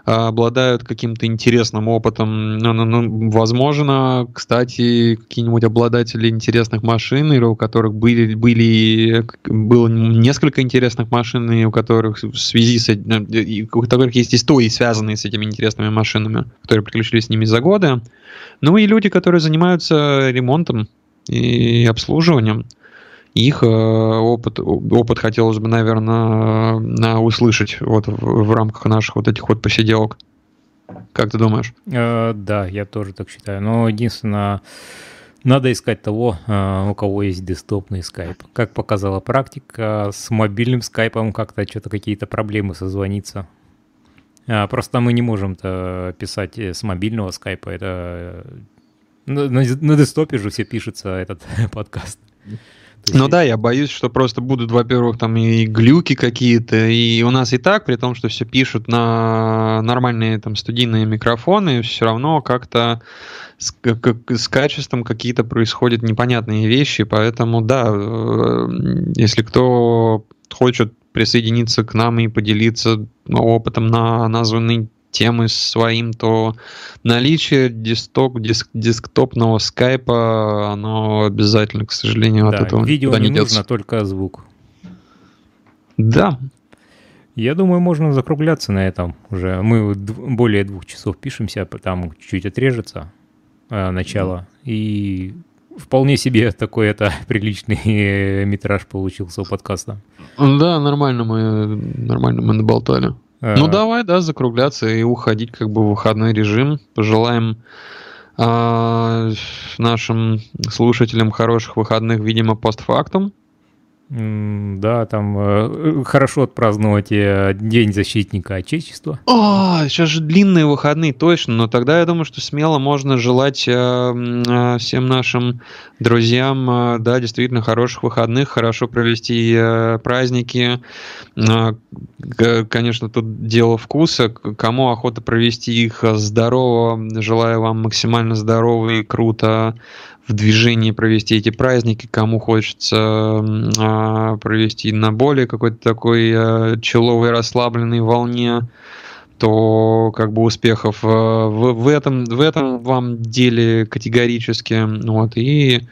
обладают каким-то интересным опытом. Ну, ну, ну, возможно, кстати, какие-нибудь обладатели интересных машин, или у которых были, были было несколько интересных машин, и у которых в связи с этим, у которых есть истории, связанные с этими интересными машинами, которые приключились с ними за годы. Ну и люди, которые занимаются ремонтом и обслуживанием их э, опыт, опыт хотелось бы, наверное, на, услышать вот в, в рамках наших вот этих вот посиделок. Как ты думаешь? Э, да, я тоже так считаю. Но единственное, надо искать того, э, у кого есть десктопный скайп. Как показала практика, с мобильным скайпом как-то что-то какие-то проблемы созвониться. Просто мы не можем-то писать с мобильного скайпа. Это на, на, на десктопе же все пишется этот подкаст. Ну да, я боюсь, что просто будут, во-первых, там и глюки какие-то, и у нас и так, при том, что все пишут на нормальные там студийные микрофоны, все равно как-то с, как, с качеством какие-то происходят непонятные вещи, поэтому да, э, если кто хочет присоединиться к нам и поделиться опытом на названный темы своим, то наличие десктоп, диск, десктопного скайпа, оно обязательно, к сожалению, да, от этого видео не, не нужно, только звук. Да. Я думаю, можно закругляться на этом уже. Мы более двух часов пишемся, там чуть-чуть отрежется. э, начало. И вполне себе такой это приличный метраж получился у подкаста. Да, нормально мы, нормально мы наболтали. А... Ну давай, да, закругляться и уходить как бы в выходной режим. Пожелаем а, нашим слушателям хороших выходных, видимо, постфактум. Да, там э, хорошо отпраздновать э, День защитника Отечества. О, сейчас же длинные выходные, точно. Но тогда я думаю, что смело можно желать э, э, всем нашим друзьям, э, да, действительно хороших выходных, хорошо провести э, праздники. Конечно, тут дело вкуса. Кому охота провести их здорово, желаю вам максимально здорово и круто в движении провести эти праздники, кому хочется э, провести на более какой-то такой э, человой расслабленной волне, то как бы успехов э, в, в этом в этом вам деле категорически вот и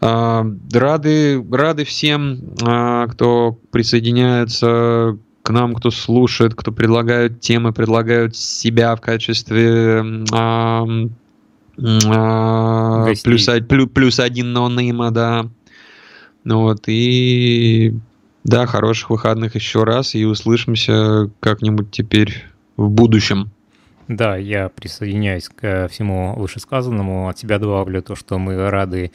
э, рады рады всем э, кто присоединяется к нам, кто слушает, кто предлагают темы, предлагают себя в качестве э, а, плюс, плюс, плюс один ноунейма, да. Ну вот, и да, хороших выходных еще раз, и услышимся как-нибудь теперь в будущем. Да, я присоединяюсь к всему вышесказанному. От себя добавлю то, что мы рады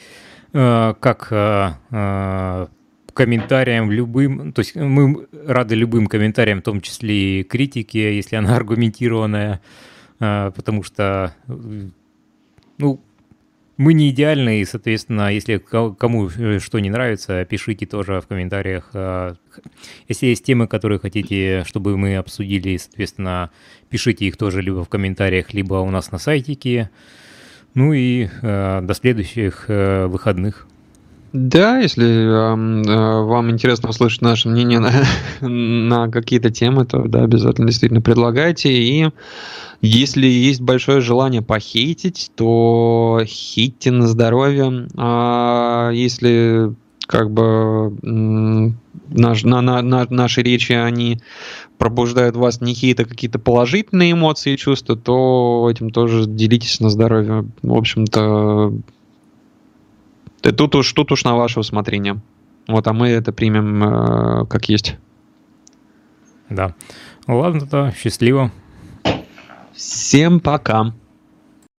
э, как э, э, комментариям любым, то есть мы рады любым комментариям, в том числе и критике, если она аргументированная, потому что ну, мы не идеальны, и, соответственно, если кому э, что не нравится, пишите тоже в комментариях. А, если есть темы, которые хотите, чтобы мы обсудили, соответственно, пишите их тоже либо в комментариях, либо у нас на сайтике. Ну и э, до следующих э, выходных. Да, если э, вам интересно услышать наше мнение на, на какие-то темы, то да, обязательно действительно предлагайте. И если есть большое желание похейтить, то хейтьте на здоровье. А если как бы наш, на, на, на, наши речи, они пробуждают в вас не хейт, а какие-то положительные эмоции и чувства, то этим тоже делитесь на здоровье. В общем-то, Тут уж, тут уж на ваше усмотрение. Вот, а мы это примем э, как есть. Да. Ладно, тогда счастливо. Всем пока.